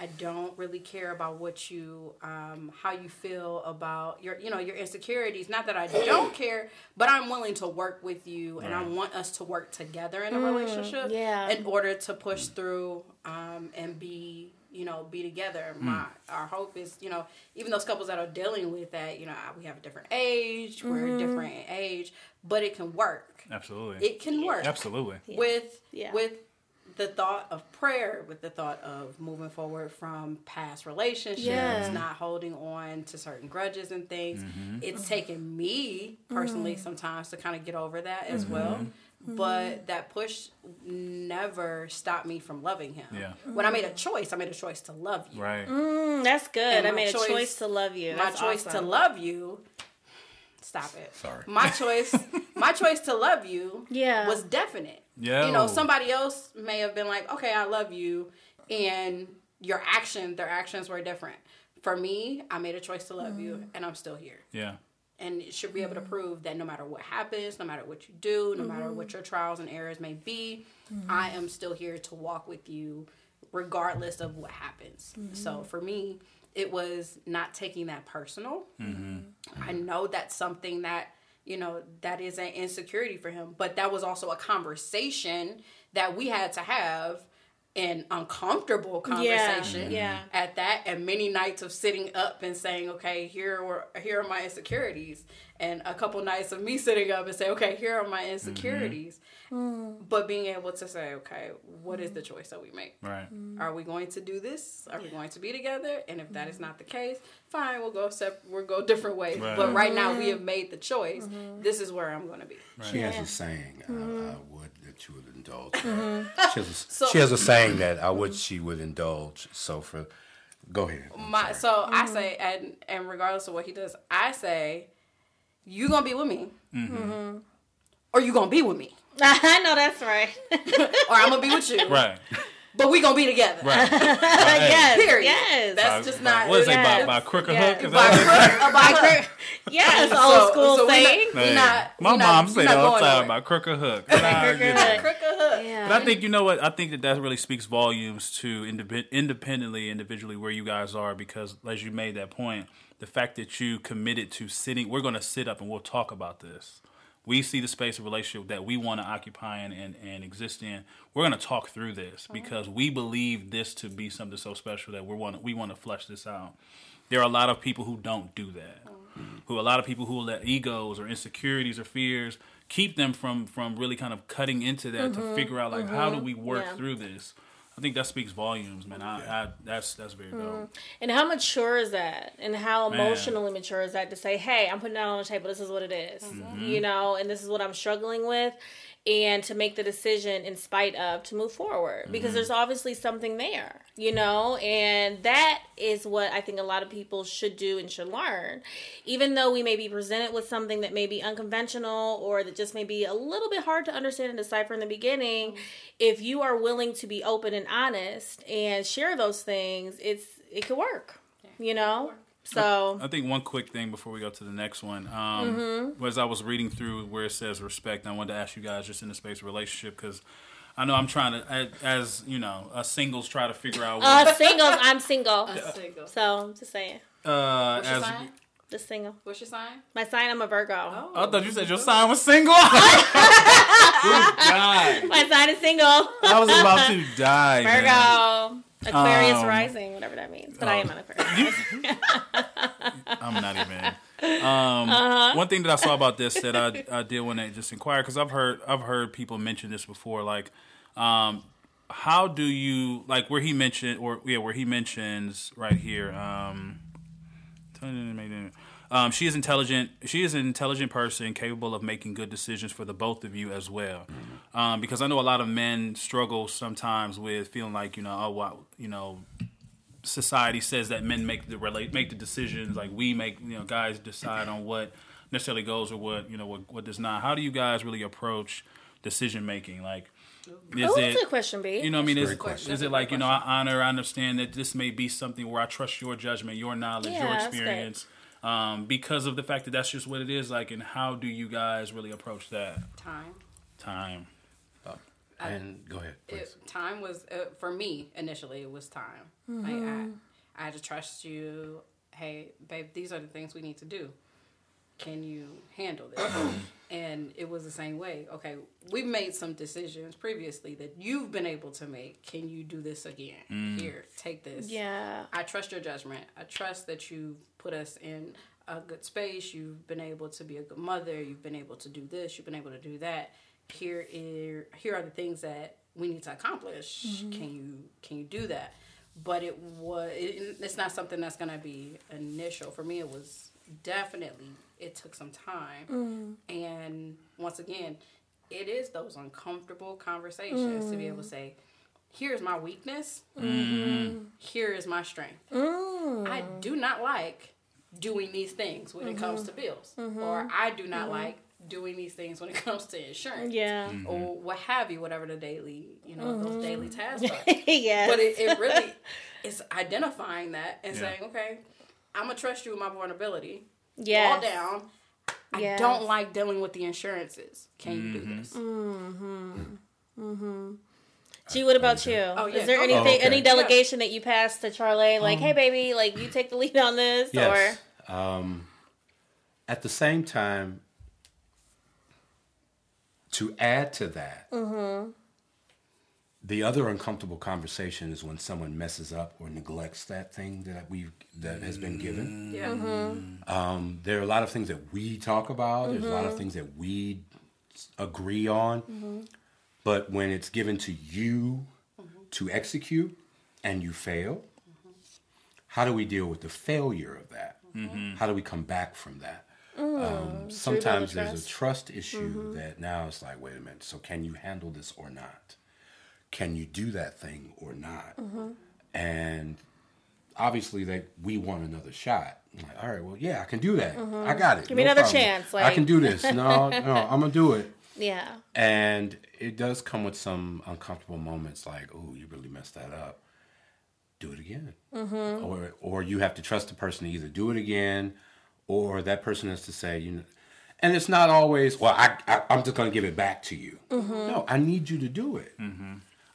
Speaker 3: I don't really care about what you, um, how you feel about your, you know, your insecurities. Not that I don't care, but I'm willing to work with you, and I want us to work together in a relationship,
Speaker 1: yeah.
Speaker 3: in order to push through um, and be. You know, be together. My our hope is, you know, even those couples that are dealing with that, you know, we have a different age, we're a different age, but it can work.
Speaker 2: Absolutely.
Speaker 3: It can work
Speaker 2: Absolutely.
Speaker 3: with
Speaker 1: Yeah.
Speaker 3: with the thought of prayer, with the thought of moving forward from past relationships,
Speaker 1: Yeah.
Speaker 3: not holding on to certain grudges and things. Mm-hmm. It's taken me personally mm. sometimes to kind of get over that as mm-hmm. well. Mm-hmm. But that push never stopped me from loving him.
Speaker 2: Yeah.
Speaker 3: When I made a choice, I made a choice to love you.
Speaker 2: Right.
Speaker 1: Mm, that's good.
Speaker 3: And
Speaker 1: I
Speaker 3: my
Speaker 1: made a
Speaker 3: choice-
Speaker 1: choice to love you.
Speaker 3: my
Speaker 1: That's
Speaker 3: choice to love you. Stop it.
Speaker 4: Sorry.
Speaker 3: My choice. my choice to love you.
Speaker 1: Yeah.
Speaker 3: Was definite.
Speaker 2: Yeah.
Speaker 3: You know, somebody else may have been like, "Okay, I love you," and your action, their actions were different. For me, I made a choice to love you, mm. and I'm still here.
Speaker 2: Yeah.
Speaker 3: And it should be able to mm. prove that no matter what happens, no matter what you do, no matter mm-hmm. what your trials and errors may be, mm-hmm. I am still here to walk with you, regardless of what happens. Mm-hmm. So for me, it was not taking that personal. I know that's something that you know that is an insecurity for him, but that was also a conversation that we had to have. An uncomfortable conversation
Speaker 1: yeah.
Speaker 3: at that, and many nights of sitting up and saying, "Okay, here were here are my insecurities," and a couple nights of me sitting up and say, "Okay, here are my mm-hmm. insecurities," Mm. but being able to say, "Okay, what is the mm. choice that we make?
Speaker 2: Right. Mm.
Speaker 3: Are we going to do this? Are we going to be together? And if that is not the case, fine, we'll go sep- we'll go different ways.
Speaker 2: Right.
Speaker 3: But right now, we have made the choice. Mm-hmm. This is where I'm going to be.
Speaker 4: She has a saying, uh, I mm-hmm. would that you would indulge. Mm-hmm. She, has a,
Speaker 3: So-
Speaker 4: she has a saying that I would she would indulge. So for, go ahead. I'm
Speaker 3: My
Speaker 4: sorry.
Speaker 3: so I say, and and regardless of what he does, I say, you gonna be with me, or you gonna be with me, Uh-huh,
Speaker 1: I know that's right.
Speaker 3: or I'm gonna be with you.
Speaker 2: Right.
Speaker 3: But we gonna be together.
Speaker 2: Right.
Speaker 1: yes.
Speaker 3: Period.
Speaker 1: Yes.
Speaker 3: That's just not.
Speaker 2: What is it
Speaker 1: Yes.
Speaker 2: by, by crook or
Speaker 1: Yeah.
Speaker 2: hook? Is
Speaker 3: By
Speaker 2: that
Speaker 3: crook, by crook.
Speaker 1: yes.
Speaker 3: So-
Speaker 1: Old school
Speaker 3: so we
Speaker 1: saying.
Speaker 3: not- we not-
Speaker 2: my
Speaker 3: we not-
Speaker 2: mom said
Speaker 3: not
Speaker 2: all the
Speaker 3: going
Speaker 2: time
Speaker 3: nowhere.
Speaker 2: about crook or hook. I
Speaker 1: Crook or
Speaker 2: get
Speaker 1: hook.
Speaker 3: Crook or hook.
Speaker 1: Yeah.
Speaker 2: But I think you know what I think that that really speaks volumes to indep- independently, individually where you guys are because as you made that point, the fact that you committed to sitting, we're going to sit up and we'll talk about this. We see the space of relationship that we want to occupy and, and, and exist in. We're going to talk through this uh-huh. because we believe this to be something so special that we want to, we want to flesh this out. There are a lot of people who don't do that. Uh-huh. Who a lot of people who let egos or insecurities or fears keep them from from really kind of cutting into that to mm-hmm. figure out like how do mm-hmm. we work
Speaker 1: Yeah.
Speaker 2: through this. I think that speaks volumes, man. I, I that's that's very dope.
Speaker 1: And how mature is that? And how
Speaker 2: Man.
Speaker 1: emotionally mature is that to say, hey, I'm putting that on the table. This is what it is.
Speaker 2: Mm-hmm.
Speaker 1: You know, and this is what I'm struggling with. And to make the decision in spite of to move forward
Speaker 2: Mm-hmm.
Speaker 1: because there's obviously something there, you know, and that is what I think a lot of people should do and should learn. Even though we may be presented with something that may be unconventional or that just may be a little bit hard to understand and decipher in the beginning, if you are willing to be open and honest and share those things, it's it could work, you know. So
Speaker 2: I think one quick thing before we go to the next one
Speaker 1: Mm-hmm.
Speaker 2: um, was I was reading through where it says respect. I wanted to ask you guys just in the space of relationship because I know I'm trying to, as, as you know, us singles try to figure out. What,
Speaker 1: uh, singles, I'm single,
Speaker 3: A single.
Speaker 1: so I'm just saying,
Speaker 2: uh,
Speaker 3: What's your
Speaker 2: as
Speaker 3: sign?
Speaker 1: just single.
Speaker 3: What's your sign?
Speaker 1: My sign, I'm a Virgo.
Speaker 3: Oh.
Speaker 2: I thought you said your sign was single. Who died?
Speaker 1: My sign is single.
Speaker 2: I was about to die. man.
Speaker 1: Aquarius
Speaker 2: Um,
Speaker 1: rising, whatever that means. But I am an Aquarius.
Speaker 2: I'm not even. Um,
Speaker 1: Uh-huh.
Speaker 2: One thing that I saw about this that I, I did want to just inquire because I've heard I've heard people mention this before. Like, um, how do you like where he mentioned or yeah where he mentions right here. Um, um, she is intelligent. She is an intelligent person, capable of making good decisions for the both of you as well. Um, because I know a lot of men struggle sometimes with feeling like you know, oh, wow, you know, society says that men make the relate make the decisions like we make you know guys decide on what necessarily goes or what you know what, what does not how do you guys really approach decision making like is
Speaker 1: Oh,
Speaker 2: it
Speaker 1: a question, B.
Speaker 2: you know what I mean is,
Speaker 4: question.
Speaker 2: is it like you know I honor I understand that this may be something where I trust your judgment your knowledge
Speaker 1: Yeah,
Speaker 2: your
Speaker 1: that's
Speaker 2: experience um, because of the fact that that's just what it is like and how do you guys really approach that
Speaker 3: Time.
Speaker 2: time
Speaker 4: And go ahead, please.
Speaker 3: It, time was uh, for me initially. It was time. Like I, I had to trust you. Hey, babe, these are the things we need to do. Can you handle this? and it was the same way. Okay, we've made some decisions previously that you've been able to make. Can you do this again? Here, take this.
Speaker 1: Yeah.
Speaker 3: I trust your judgment. I trust that you've put us in a good space. You've been able to be a good mother. You've been able to do this. You've been able to do that. Here is here are the things that we need to accomplish. Mm-hmm. Can you can you do that? But it was it, it's not something that's gonna be initial for me. It was definitely it took some time, mm-hmm. and once again, it is those uncomfortable conversations to be able to mm-hmm. say, "Here's my weakness." Mm-hmm. here is my strength. Mm. I do not like doing these things when it mm-hmm. comes to bills, mm-hmm. or I do not like doing these things when it comes to insurance,
Speaker 1: Yeah.
Speaker 3: or what have you, whatever the daily, you know, those daily tasks are.
Speaker 1: yes.
Speaker 3: but it, it really is identifying that and
Speaker 2: Yeah.
Speaker 3: saying, okay, I'm gonna trust you with my vulnerability.
Speaker 1: Yeah,
Speaker 3: All down. I
Speaker 1: Yes.
Speaker 3: don't like dealing with the insurances. Can you do this?
Speaker 1: G, what about you?
Speaker 3: Oh, yeah.
Speaker 1: Is there
Speaker 3: Oh,
Speaker 1: anything,
Speaker 4: okay.
Speaker 1: any delegation that you passed to Charlea? Like,
Speaker 2: Um,
Speaker 1: hey, baby, like you take the lead on this,
Speaker 4: Yes. Um, at the same time, to add to that, the other uncomfortable conversation is when someone messes up or neglects that thing that we that has been given.
Speaker 3: Yeah.
Speaker 4: Um, there are a lot of things that we talk about. There's a lot of things that we agree on. But when it's given to you to execute and you fail, how do we deal with the failure of that? How do we come back from that? Mm, um, sometimes there's a trust issue mm-hmm. that now it's like, wait a minute, so can you handle this or not? Can you do that thing or not? Mm-hmm. And obviously, like we want another shot. I'm like, all right, well, yeah, I can do that. I mm-hmm. got it.
Speaker 1: Give me another chance,
Speaker 4: I can do this. No, no, I'm gonna do it.
Speaker 1: Yeah.
Speaker 4: And it does come with some uncomfortable moments, like, "Oh, you really messed that up. Do it again."
Speaker 1: Mm-hmm.
Speaker 4: Or, or you have to trust the person to either do it again, or that person has to say, you know. And it's not always, well, I, I I'm just gonna give it back to you.
Speaker 1: Mm-hmm.
Speaker 4: No, I need you to do it.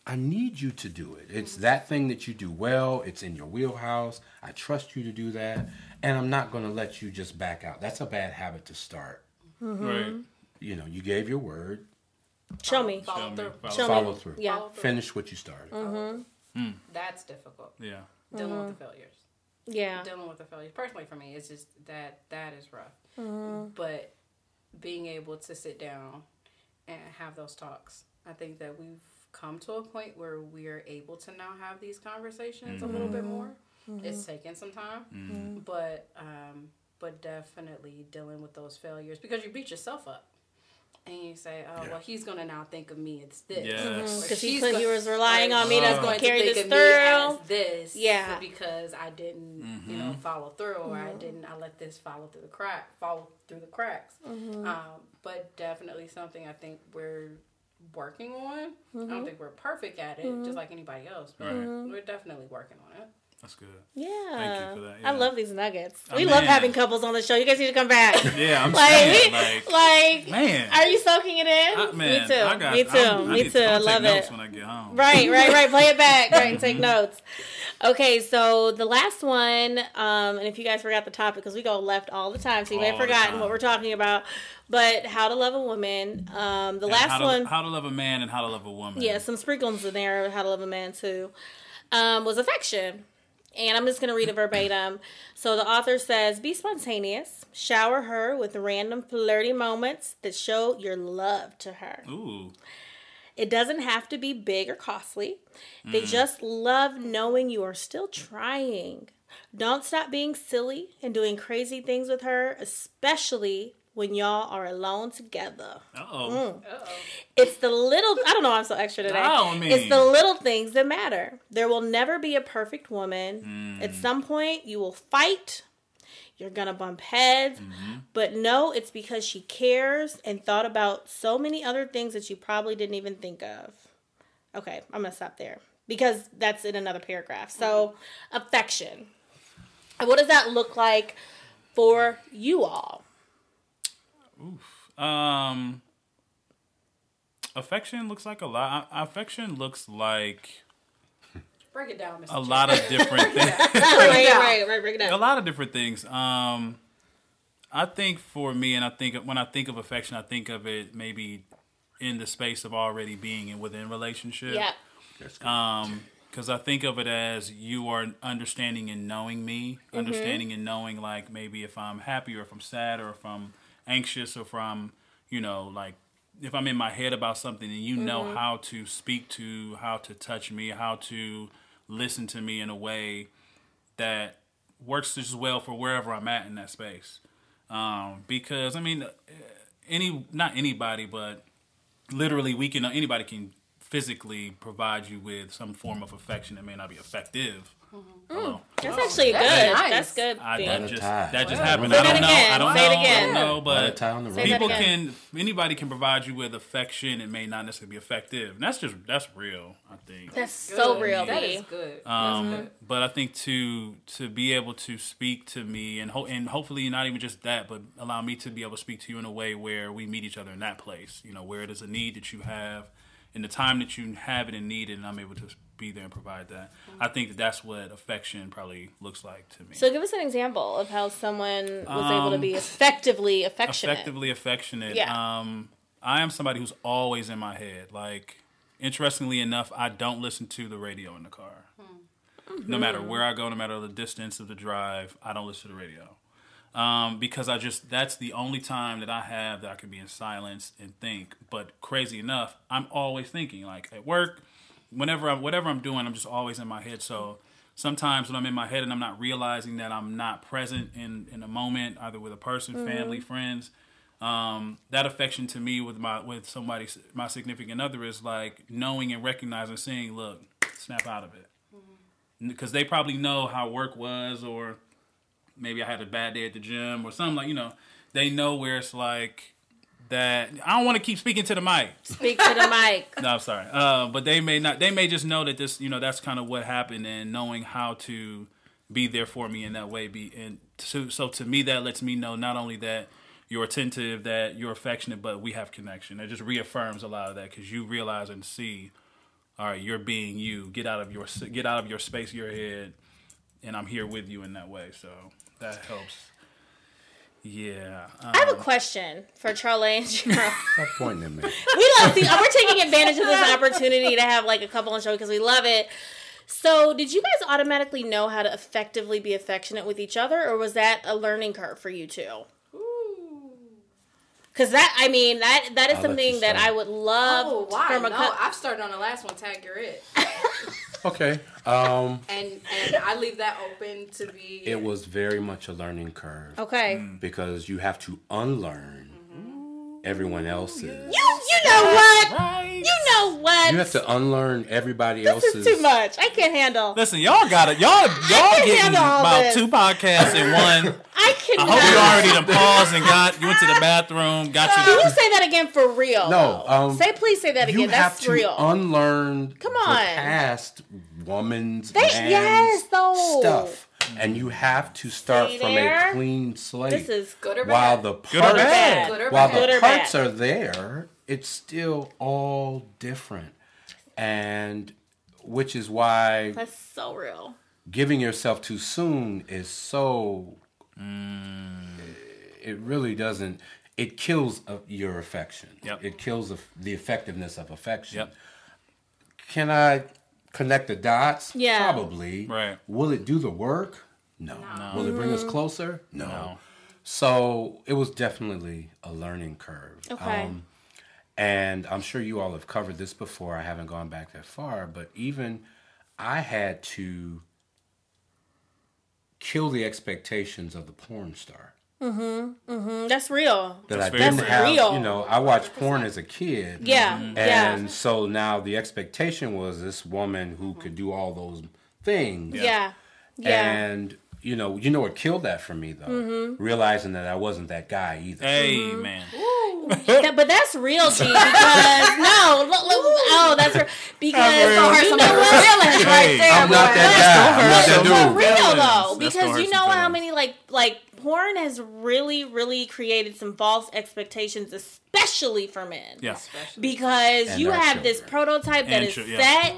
Speaker 4: I need you to do it. It's that thing that you do well. It's in your wheelhouse. I trust you to do that, and I'm not gonna let you just back out. That's a bad habit to start.
Speaker 1: Mm-hmm.
Speaker 2: right
Speaker 4: You know, you gave your word.
Speaker 1: Show me.
Speaker 3: Follow
Speaker 2: Show me,
Speaker 3: through.
Speaker 2: follow
Speaker 1: Show
Speaker 4: Follow
Speaker 1: me.
Speaker 4: through.
Speaker 1: Yeah.
Speaker 3: Follow through.
Speaker 4: Finish what you started. Mm-hmm. Hmm.
Speaker 3: That's difficult.
Speaker 2: yeah
Speaker 3: Dealing with mm-hmm. the failures.
Speaker 1: Yeah.
Speaker 3: Dealing with the failures. Personally, for me, it's just that that is rough. Mm-hmm. But being able to sit down and have those talks, I think that we've come to a point where we are able to now have these conversations a little bit mm-hmm. more. It's taken some time, but um, but definitely dealing with those failures because you beat yourself up. And you say, oh, well, he's going to now think of me as this.
Speaker 2: Yes.
Speaker 1: Because mm-hmm. he,
Speaker 3: she's
Speaker 1: put- he was relying
Speaker 3: or
Speaker 1: on me
Speaker 3: she's
Speaker 1: to
Speaker 3: going
Speaker 1: carry
Speaker 3: think
Speaker 1: this
Speaker 3: of me as
Speaker 1: through.
Speaker 3: this
Speaker 1: Yeah.
Speaker 3: because I didn't you know mm-hmm. follow through or I mm-hmm. didn't I let this follow through the crack fall through the cracks. Um, but definitely something I think we're working on. I don't think we're perfect at it just like anybody else but
Speaker 2: Right.
Speaker 3: we're definitely working on it
Speaker 2: that's good
Speaker 1: Yeah.
Speaker 2: Thank you for that,
Speaker 1: I love these nuggets.
Speaker 2: Oh,
Speaker 1: we love having couples on the show. You guys need to come back.
Speaker 2: yeah i'm
Speaker 1: like,
Speaker 2: saying like
Speaker 1: like,
Speaker 2: man
Speaker 1: are you soaking it in?
Speaker 2: I, man,
Speaker 1: me too.
Speaker 2: I got,
Speaker 1: me too.
Speaker 2: I'm,
Speaker 1: me too.
Speaker 2: to,
Speaker 1: I love
Speaker 2: take notes
Speaker 1: it.
Speaker 2: when I get home.
Speaker 1: Right, right, right. Play it back, right, and
Speaker 2: Mm-hmm.
Speaker 1: take notes. Okay, so the last one, um, and if you guys forgot the topic, because we go left all the time, so you may have forgotten what we're talking about. But how to love a woman. Um, the
Speaker 2: And
Speaker 1: last
Speaker 2: how to,
Speaker 1: one,
Speaker 2: how to love a man and how to love a woman.
Speaker 1: yeah, some sprinkles in there. How to love a man too. um, was affection. And I'm just going to read it verbatim. So the author says Be spontaneous, shower her with random flirty moments that show your love to her.
Speaker 2: Ooh.
Speaker 1: It doesn't have to be big or costly. They mm. just love knowing you are still trying. Don't stop being silly and doing crazy things with her, especially when y'all are alone together.
Speaker 2: Uh oh.
Speaker 1: It's the little, I don't know, I'm so extra today.
Speaker 2: No, I mean-
Speaker 1: It's the little things that matter. There will never be a perfect woman. At mm. some point, you will fight. You're going to bump heads. Mm-hmm. But no, it's because she cares and thought about so many other things that you probably didn't even think of. Okay, I'm going to stop there because that's in another paragraph. So, mm-hmm. affection. What does that look like for you all?
Speaker 2: Um, affection looks like a lot. Affection looks like
Speaker 3: Break it down, Mr.
Speaker 2: a lot of different things.
Speaker 1: right, right, right, break it down.
Speaker 2: a lot of different things. Um, I think for me, and I think when I think of affection, I think of it maybe in the space of already being and within relationship.
Speaker 1: Yeah.
Speaker 2: Um, because I think of it as you are understanding and knowing me,
Speaker 1: Mm-hmm.
Speaker 2: understanding and knowing like maybe if I'm happy or if I'm sad or if I'm anxious or if I'm, you know, like if I'm in my head about something and you know
Speaker 1: Mm-hmm.
Speaker 2: how to speak to, how to touch me, how to listen to me in a way that works as well for wherever I'm at in that space. Um, because I mean, any not anybody, but literally we can anybody can physically provide you with some form of affection that may not be effective. Hello.
Speaker 1: That's actually
Speaker 3: That's
Speaker 1: good.
Speaker 3: nice.
Speaker 1: That's good.
Speaker 2: I, that just that just
Speaker 3: Wow.
Speaker 2: happened.
Speaker 1: Say
Speaker 2: I don't know.
Speaker 1: again.
Speaker 2: I don't
Speaker 1: Say
Speaker 2: know.
Speaker 1: it
Speaker 2: I don't know, but
Speaker 4: tie on the
Speaker 1: Say
Speaker 4: road.
Speaker 1: that
Speaker 2: people can anybody can provide you with affection. It may not necessarily be effective. And that's just that's real. I think.
Speaker 1: That's so
Speaker 3: Good.
Speaker 1: real,
Speaker 3: That
Speaker 1: B.
Speaker 3: is good.
Speaker 2: Um,
Speaker 3: That's good.
Speaker 2: but I think to to be able to speak to me and ho- and hopefully not even just that, but allow me to be able to speak to you in a way where we meet each other in that place. You know, where it is a need that you have, and the time that you have it and need it, and I'm able to be there and provide that. I think that that's what affection probably looks like to me.
Speaker 1: So give us an example of how someone was able to
Speaker 2: Um,
Speaker 1: be effectively affectionate.
Speaker 2: effectively affectionate.
Speaker 1: Yeah.
Speaker 2: Um, I am somebody who's always in my head. Like, interestingly enough, I don't listen to the radio in the car. No matter where I go, no matter the distance of the drive, I don't listen to the radio. Um, because I just that's the only time that I have that I can be in silence and think. But crazy enough, I'm always thinking. Like at work, whenever I'm whatever I'm doing, I'm just always in my head. So sometimes when I'm in my head and I'm not realizing that I'm not present in in a moment, either with a person, family, friends, um, that affection to me with my with somebody my significant other is like knowing and recognizing, seeing, "Look, snap out of it," because they probably know how work was, or maybe I had a bad day at the gym, or something like you know. They know where it's like that. I don't want to keep speaking to the mic.
Speaker 1: Speak to the mic.
Speaker 2: No, I'm sorry. Uh, but they may not. They may just know that this, you know, that's kind of what happened, and knowing how to be there for me in that way. Be and so, so to me, that lets me know not only that you're attentive, that you're affectionate, but we have connection. It just reaffirms a lot of that because you realize and see, all right, you're being you. Get out of your get out of your space, your head, and I'm here with you in that way. So that helps. Yeah. Um,
Speaker 1: I have a question for Charlea and Cheryl.
Speaker 4: Stop pointing at me.
Speaker 1: we love see, we're taking advantage of this opportunity to have like a couple on show because we love it. So, did you guys automatically know how to effectively be affectionate with each other, or was that a learning curve for you too?
Speaker 3: Ooh.
Speaker 1: Because that, I mean, that that is
Speaker 4: I'll
Speaker 1: something that. I would love
Speaker 3: Oh, why?
Speaker 1: from a
Speaker 3: no,
Speaker 1: cou-
Speaker 3: I've started on the last one. Tag you're it,
Speaker 4: Okay. Um,
Speaker 3: and and I leave that open to be.
Speaker 4: it was very much a learning curve
Speaker 1: Okay,
Speaker 2: Mm.
Speaker 4: because you have to unlearn everyone else's.
Speaker 1: you you know what?
Speaker 2: right.
Speaker 1: You know what?
Speaker 4: You have to unlearn everybody
Speaker 1: this
Speaker 4: else's.
Speaker 1: is too much. I can't handle.
Speaker 2: Listen, y'all got it. Y'all, y'all getting about
Speaker 1: this.
Speaker 2: two podcasts in one.
Speaker 1: I
Speaker 2: hope you already done paused and got you went to the bathroom, got you.
Speaker 1: Can you say that again for real?
Speaker 4: No, um,
Speaker 1: say please say that
Speaker 4: You
Speaker 1: again.
Speaker 4: have
Speaker 1: That's
Speaker 4: to
Speaker 1: real.
Speaker 4: unlearn
Speaker 1: Come
Speaker 4: the
Speaker 1: on.
Speaker 4: past woman's
Speaker 1: They-
Speaker 4: man's
Speaker 1: yes, though.
Speaker 4: stuff, and you have to start
Speaker 1: See
Speaker 4: from
Speaker 1: there?
Speaker 4: a clean slate.
Speaker 1: this is
Speaker 3: good or bad.
Speaker 4: while
Speaker 3: bad.
Speaker 4: the
Speaker 2: Good or
Speaker 4: parts,
Speaker 2: bad?
Speaker 3: Good or
Speaker 4: while
Speaker 3: bad.
Speaker 4: The parts are there, it's still all different, and which is why
Speaker 1: that's so real.
Speaker 4: giving yourself too soon is so. It really doesn't. It kills uh, your affection.
Speaker 2: Yep.
Speaker 4: It kills the, the effectiveness of affection.
Speaker 2: Yep.
Speaker 4: Can I connect the dots?
Speaker 1: Yeah.
Speaker 4: Probably.
Speaker 2: Right.
Speaker 4: Will it do the work? No. Will it bring us closer? No.
Speaker 2: No.
Speaker 4: So it was definitely a learning curve. Um,
Speaker 1: Okay.
Speaker 4: and I'm sure you all have covered this before. I haven't gone back that far, but even I had to kill the expectations of the porn star.
Speaker 1: Mm, hmm. Mm hmm. that's real.
Speaker 4: That
Speaker 2: That's
Speaker 4: I didn't
Speaker 2: real.
Speaker 4: have,
Speaker 1: Real.
Speaker 4: you know, I watched porn as a kid.
Speaker 1: Yeah,
Speaker 4: And
Speaker 1: yeah,
Speaker 4: so now the expectation was this woman who could do all those things.
Speaker 1: yeah, yeah.
Speaker 4: And you know, you know what killed that for me though,
Speaker 1: Mm-hmm.
Speaker 4: realizing that I wasn't that guy either.
Speaker 2: Hey man,
Speaker 1: That- but that's real, G. Because no, look, look, oh, that's real. Because
Speaker 3: Hurt
Speaker 1: you know
Speaker 3: of
Speaker 1: what?
Speaker 3: feelings right there.
Speaker 4: I'm not that guy. I'm not that dude.
Speaker 1: For real though, because you know
Speaker 2: some
Speaker 1: how
Speaker 2: feelings.
Speaker 1: many like like porn has really really created some false expectations, especially for men.
Speaker 2: yeah,
Speaker 1: because
Speaker 4: And
Speaker 1: you
Speaker 4: our
Speaker 1: have this prototype that
Speaker 2: And
Speaker 1: is
Speaker 2: chil- yeah.
Speaker 1: set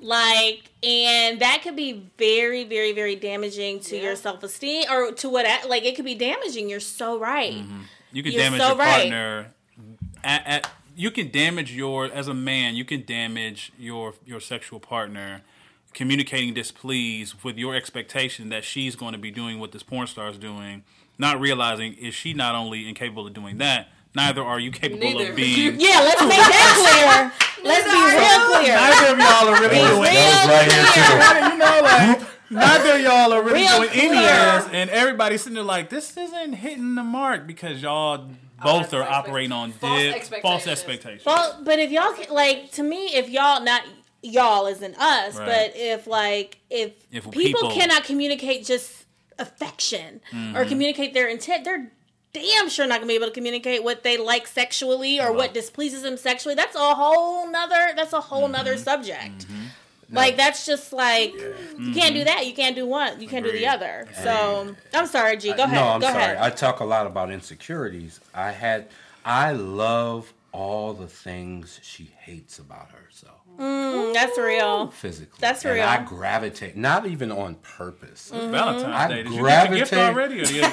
Speaker 1: like and that could be very very very damaging to
Speaker 3: Yeah.
Speaker 1: your self-esteem or to what like it could be damaging you're so right
Speaker 2: Mm-hmm. you can
Speaker 1: You're
Speaker 2: damage
Speaker 1: so
Speaker 2: your
Speaker 1: right.
Speaker 2: partner. At, at you can damage your as a man. You can damage your your sexual partner. Communicating displeased with your expectation that she's going to be doing what this porn star is doing, not realizing is she not only incapable of doing that, neither are you capable
Speaker 3: Neither.
Speaker 2: of being.
Speaker 1: yeah let's make that clear let's be real clear
Speaker 2: Neither of y'all are really
Speaker 1: Be
Speaker 2: doing
Speaker 1: real
Speaker 4: right here,
Speaker 1: clear.
Speaker 2: you know, like neither of y'all are really
Speaker 1: Real
Speaker 2: doing any of this, and everybody's sitting there like, this isn't hitting the mark because y'all oh,
Speaker 3: both
Speaker 2: are operating on
Speaker 3: false
Speaker 2: dip,
Speaker 3: expectations.
Speaker 2: false expectations.
Speaker 1: well but if y'all can- like to me if y'all not y'all isn't us
Speaker 2: Right.
Speaker 1: but if like if,
Speaker 2: If
Speaker 1: people,
Speaker 2: people- Mm-hmm.
Speaker 1: cannot communicate just affection or communicate their intent they're damn sure not gonna be able to communicate what they like sexually or what displeases them sexually that's a whole nother that's a whole nother
Speaker 2: Mm-hmm.
Speaker 1: subject like that's just like you can't do that you can't do one you can't do the
Speaker 2: Mm-hmm. Agreed.
Speaker 1: other so i'm sorry g go ahead
Speaker 4: No, I'm
Speaker 1: go
Speaker 4: sorry.
Speaker 1: ahead
Speaker 4: I talk a lot about insecurities. I had, I love all the things she hates about herself
Speaker 1: Mm, that's real
Speaker 4: physically.
Speaker 1: That's
Speaker 4: and
Speaker 1: real.
Speaker 4: I gravitate, not even on purpose.
Speaker 2: Valentine's
Speaker 4: I
Speaker 2: Day. Did you get your gift already? Or you...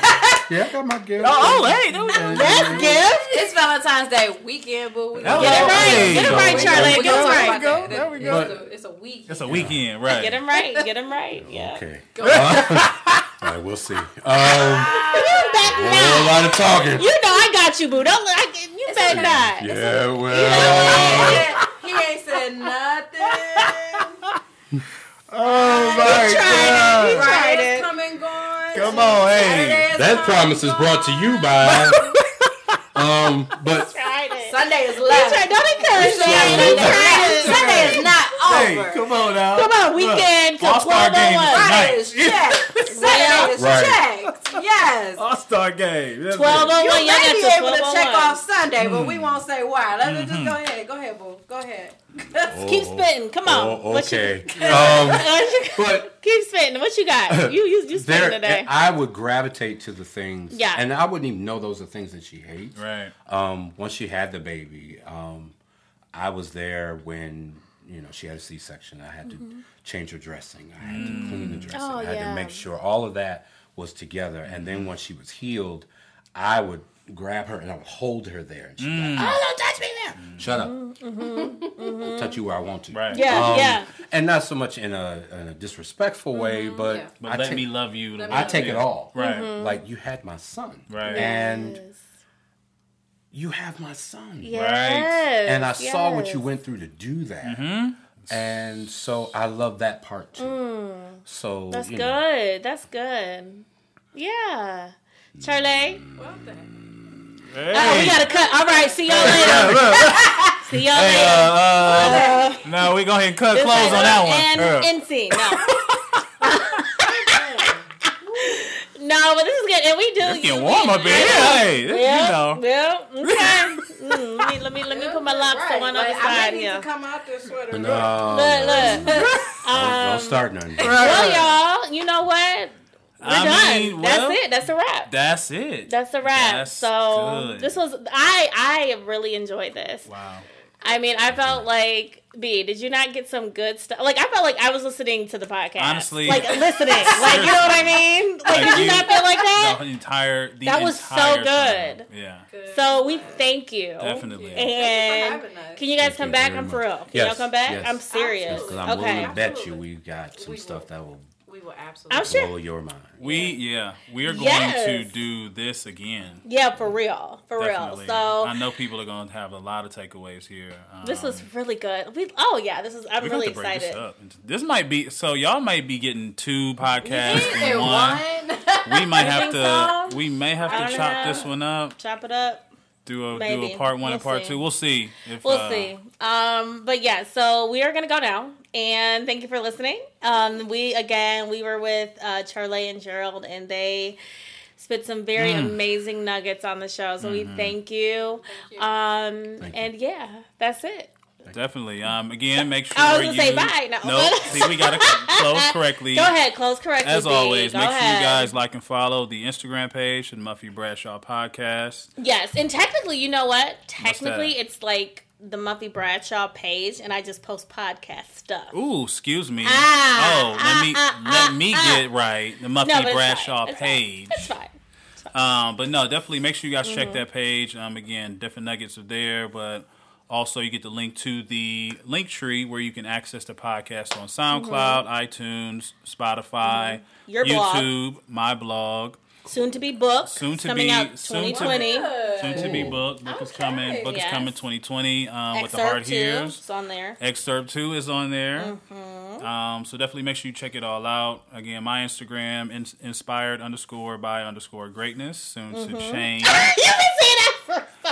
Speaker 4: Yeah, I got my gift.
Speaker 2: oh, hey, there we go.
Speaker 1: that's gift
Speaker 3: It's Valentine's Day weekend, but we
Speaker 2: That
Speaker 1: get it right
Speaker 2: Hey.
Speaker 1: get it right
Speaker 3: Charlea
Speaker 1: get it
Speaker 3: gonna talk
Speaker 1: right
Speaker 3: about that.
Speaker 2: There we go.
Speaker 3: a- It's a week.
Speaker 2: It's a weekend, right?
Speaker 1: get him right get him right yeah
Speaker 4: Okay. All right, we'll see. Um, a lot of talking.
Speaker 1: You know I got you, boo. Don't I, you better not.
Speaker 4: Yeah, well.
Speaker 3: He ain't said nothing.
Speaker 2: Oh my he
Speaker 1: tried it. You tried
Speaker 3: Friday's
Speaker 1: it.
Speaker 3: coming, gone.
Speaker 2: Come on, hey.
Speaker 4: That
Speaker 3: coming,
Speaker 4: promise is brought to you by. Um, but
Speaker 1: Tried it.
Speaker 3: Sunday is
Speaker 1: You
Speaker 3: left.
Speaker 1: don't encourage
Speaker 3: Sunday
Speaker 1: that.
Speaker 3: is
Speaker 1: You tried
Speaker 3: left.
Speaker 1: it.
Speaker 3: Sunday is not
Speaker 2: Hey,
Speaker 3: over.
Speaker 2: come on now.
Speaker 1: Come on, weekend.
Speaker 2: All Star game is
Speaker 1: 1201.
Speaker 2: tonight.
Speaker 3: Friday is. Saturday is
Speaker 4: Right.
Speaker 3: checked. Yes.
Speaker 2: All Star game. That's it.
Speaker 1: 1201.
Speaker 3: You
Speaker 1: Y'all
Speaker 3: may
Speaker 1: got
Speaker 3: be able to check off Sunday, but we won't say why. Let me just go ahead. Go ahead, boo. Go ahead.
Speaker 1: Keep spitting. Come on.
Speaker 4: oh,
Speaker 1: What you-
Speaker 4: okay. Um, but
Speaker 1: Keep spitting. What you got? You you you spitting
Speaker 4: there,
Speaker 1: today.
Speaker 4: I would gravitate to the things.
Speaker 1: Yeah.
Speaker 4: And I wouldn't even know those are things that she hates.
Speaker 2: Right.
Speaker 4: Um, once she had the baby, um, I was there when you know she had a C-section. I had to change her dressing. I had to clean the dressing.
Speaker 1: Mm-hmm. Oh,
Speaker 4: I had
Speaker 1: yeah.
Speaker 4: to make sure all of that was together. And then once she was healed, I would grab her and I would hold her there. And she'd be like, "Oh, don't touch me there! Shut up! Mm-hmm. I'll touch you where I want to."
Speaker 2: Right.
Speaker 1: yeah,
Speaker 4: Um,
Speaker 1: yeah.
Speaker 4: And not so much in a, in a disrespectful way, but
Speaker 3: Yeah.
Speaker 2: But
Speaker 4: I
Speaker 2: let
Speaker 4: take,
Speaker 2: me love you.
Speaker 3: Let
Speaker 4: I take
Speaker 3: you.
Speaker 4: it all.
Speaker 2: Right.
Speaker 4: Like you had my son,
Speaker 2: Right.
Speaker 4: And
Speaker 1: Yes.
Speaker 4: You have my son,
Speaker 1: Yes.
Speaker 4: and I saw what you went through to do that.
Speaker 2: Mm-hmm.
Speaker 4: And so I love that part too. So
Speaker 1: Mm. That's
Speaker 4: you
Speaker 1: good.
Speaker 4: know,
Speaker 1: That's good. Yeah. Charlea.
Speaker 3: Well.
Speaker 2: Hey.
Speaker 1: Oh, we gotta cut. All right. See y'all later.
Speaker 2: Yeah, look.
Speaker 1: See y'all
Speaker 2: Hey,
Speaker 1: later.
Speaker 2: uh, uh, no, we go ahead and cut
Speaker 1: This
Speaker 2: close on that one.
Speaker 1: And
Speaker 2: Uh,
Speaker 1: NC. No. no, but this is good. And we do.
Speaker 2: It's getting warm up in here. Hey, this-
Speaker 1: Yeah.
Speaker 2: you know.
Speaker 1: Yeah. Okay. Mm, let me let me let me put my lobster
Speaker 3: Right.
Speaker 1: one on
Speaker 3: Like,
Speaker 1: the side here.
Speaker 3: to come out this sweater.
Speaker 4: no,
Speaker 1: Look, look.
Speaker 4: don't,
Speaker 1: Um,
Speaker 4: don't start nothing.
Speaker 1: well, y'all, you know what? We're
Speaker 2: I
Speaker 1: done.
Speaker 2: mean, well,
Speaker 1: That's it. That's a wrap.
Speaker 2: That's it.
Speaker 1: That's a wrap.
Speaker 2: That's
Speaker 1: so
Speaker 2: good.
Speaker 1: this was I I really enjoyed this.
Speaker 2: wow.
Speaker 1: I mean, I felt like B. Did you not get some good stuff? Like I felt like I was listening to the podcast.
Speaker 2: Honestly-
Speaker 1: like listening. like you know what I mean? Like, did you
Speaker 2: you-
Speaker 1: not feel like that?
Speaker 2: The entire the
Speaker 1: That was so good.
Speaker 2: time. Yeah,
Speaker 3: Good.
Speaker 1: So we thank you.
Speaker 2: definitely.
Speaker 1: And
Speaker 3: having us.
Speaker 1: can you guys
Speaker 4: Thank
Speaker 1: come
Speaker 4: you
Speaker 1: back? I'm for real. Can
Speaker 4: Yes,
Speaker 1: y'all come back?
Speaker 4: yes.
Speaker 1: I'm serious.
Speaker 3: Absolutely.
Speaker 4: Because I'm
Speaker 1: Okay.
Speaker 4: willing to bet you we got some
Speaker 3: We
Speaker 4: stuff that will
Speaker 3: we will absolutely.
Speaker 1: I'm sure.
Speaker 4: blow your mind.
Speaker 2: We yeah, we are going
Speaker 1: Yes.
Speaker 2: to do this again.
Speaker 1: Yeah, for real, for
Speaker 2: Definitely.
Speaker 1: real. So
Speaker 2: I know people are going to have a lot of takeaways here. Um,
Speaker 1: this was really good. We oh yeah, this is. I'm
Speaker 2: we
Speaker 1: really
Speaker 2: have to break
Speaker 1: excited.
Speaker 2: This, up. This might be so y'all might be getting two podcasts in one.
Speaker 3: one.
Speaker 2: We might have to.
Speaker 1: so?
Speaker 2: We may have to chop
Speaker 1: know.
Speaker 2: this one up.
Speaker 1: Chop it up.
Speaker 2: Do a do a part one and
Speaker 1: We'll
Speaker 2: part
Speaker 1: see.
Speaker 2: two. We'll see. If,
Speaker 1: We'll
Speaker 2: uh,
Speaker 1: see. Um, but yeah, so we are gonna go now, and thank you for listening. Um, we again, we were with uh, Charlea and Gerald, and they spit some very
Speaker 2: Mm.
Speaker 1: amazing nuggets on the show. So
Speaker 2: Mm-hmm.
Speaker 1: we thank you.
Speaker 3: you.
Speaker 1: Um,
Speaker 4: Thank you.
Speaker 1: and yeah, that's it.
Speaker 2: Definitely. Um, again, make sure
Speaker 1: I was gonna
Speaker 2: you.
Speaker 1: say bye. No.
Speaker 2: Nope. See, we gotta close correctly.
Speaker 1: Go ahead, close correctly.
Speaker 2: As always,
Speaker 1: Go
Speaker 2: make sure you guys like and follow the Instagram page, the Muffy Bradshaw Podcast.
Speaker 1: Yes, and technically, you know what? Technically, it's like the Muffy Bradshaw page, and I just post podcast stuff.
Speaker 2: Ooh, excuse me.
Speaker 1: Ah,
Speaker 2: oh, let me
Speaker 1: ah, ah,
Speaker 2: let
Speaker 1: ah,
Speaker 2: me
Speaker 1: ah.
Speaker 2: get right. The Muffy
Speaker 1: No, but it's
Speaker 2: Bradshaw
Speaker 1: fine. It's fine.
Speaker 2: page.
Speaker 1: It's fine.
Speaker 2: Um, but no, definitely make sure you guys
Speaker 1: Mm-hmm.
Speaker 2: check that page. Um, again, different nuggets are there, but also you get the link to the link tree where you can access the podcast on SoundCloud, iTunes, Spotify,
Speaker 1: Mm-hmm. Your blog.
Speaker 2: YouTube, my blog.
Speaker 1: Soon to be book.
Speaker 2: Soon to
Speaker 1: coming
Speaker 2: be-
Speaker 1: out
Speaker 2: soon to-
Speaker 1: 2020.
Speaker 2: Soon to be book. Book is coming. Book
Speaker 1: Yes.
Speaker 2: is coming 2020 um, with the hard
Speaker 1: Excerpt two.
Speaker 2: hears.
Speaker 1: It's on there.
Speaker 2: Excerpt two is on there.
Speaker 1: Mm-hmm.
Speaker 2: Um, so definitely make sure you check it all out. Again, my Instagram in, inspired underscore by underscore greatness soon
Speaker 1: Mm-hmm.
Speaker 2: to change.
Speaker 1: you can say that for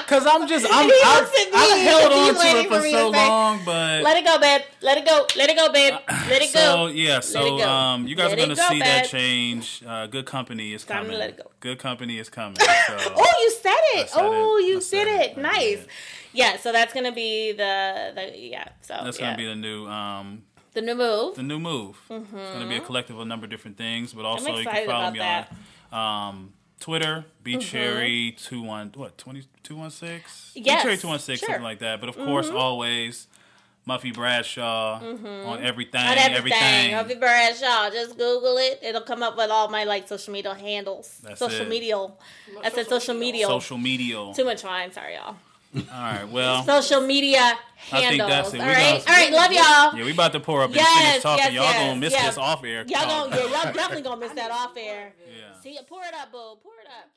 Speaker 2: Cause I'm just I'm I,
Speaker 1: looks at me.
Speaker 2: I held on to it for
Speaker 1: for
Speaker 2: so long, but
Speaker 1: Let it go, babe. Let it go. Let it go, babe. Let it
Speaker 2: so
Speaker 1: go.
Speaker 2: yeah, so um, you guys
Speaker 1: Let
Speaker 2: are gonna
Speaker 1: go,
Speaker 2: see that change. Uh, good company is
Speaker 1: Time to
Speaker 2: coming.
Speaker 1: let it go.
Speaker 2: Good company is coming. So
Speaker 1: Oh, you said it.
Speaker 2: said
Speaker 1: oh,
Speaker 2: it.
Speaker 1: you
Speaker 2: said
Speaker 1: did
Speaker 2: it.
Speaker 1: it. Nice.
Speaker 2: did.
Speaker 1: Yeah, so that's gonna be the the yeah. So
Speaker 2: that's
Speaker 1: yeah.
Speaker 2: gonna be the new um
Speaker 1: the new move.
Speaker 2: the new move. It's gonna be a collective of a number of different things, but also you
Speaker 1: Mm-hmm.
Speaker 2: can follow me
Speaker 1: that. Mm-hmm.
Speaker 2: on um, Twitter, B Cherry two one what twenty two one six.
Speaker 1: Yes,
Speaker 2: Cherry two one six
Speaker 1: sure. Mm-hmm.
Speaker 2: something like that. But of course, always Muffy Bradshaw on everything,
Speaker 1: On everything.
Speaker 2: everything.
Speaker 1: Muffy Bradshaw. Just Google it. It'll come up with all my like social media handles.
Speaker 2: That's
Speaker 1: social media. I said social media.
Speaker 2: Social media.
Speaker 1: Too much wine. Sorry, y'all.
Speaker 2: All right, well,
Speaker 1: Social media
Speaker 2: I think
Speaker 1: handles.
Speaker 2: that's it.
Speaker 1: All
Speaker 2: We
Speaker 1: right.
Speaker 2: gonna-
Speaker 1: All right. Love y'all.
Speaker 2: yeah, we about to pour up and
Speaker 1: Yes,
Speaker 2: finish talking.
Speaker 1: yes,
Speaker 2: y'all
Speaker 1: yes,
Speaker 2: gonna miss
Speaker 1: yes.
Speaker 2: this off air.
Speaker 1: Y'all gonna yeah, y'all definitely gonna miss that off air.
Speaker 2: Yeah.
Speaker 1: See, pour it up, boo. Pour it up.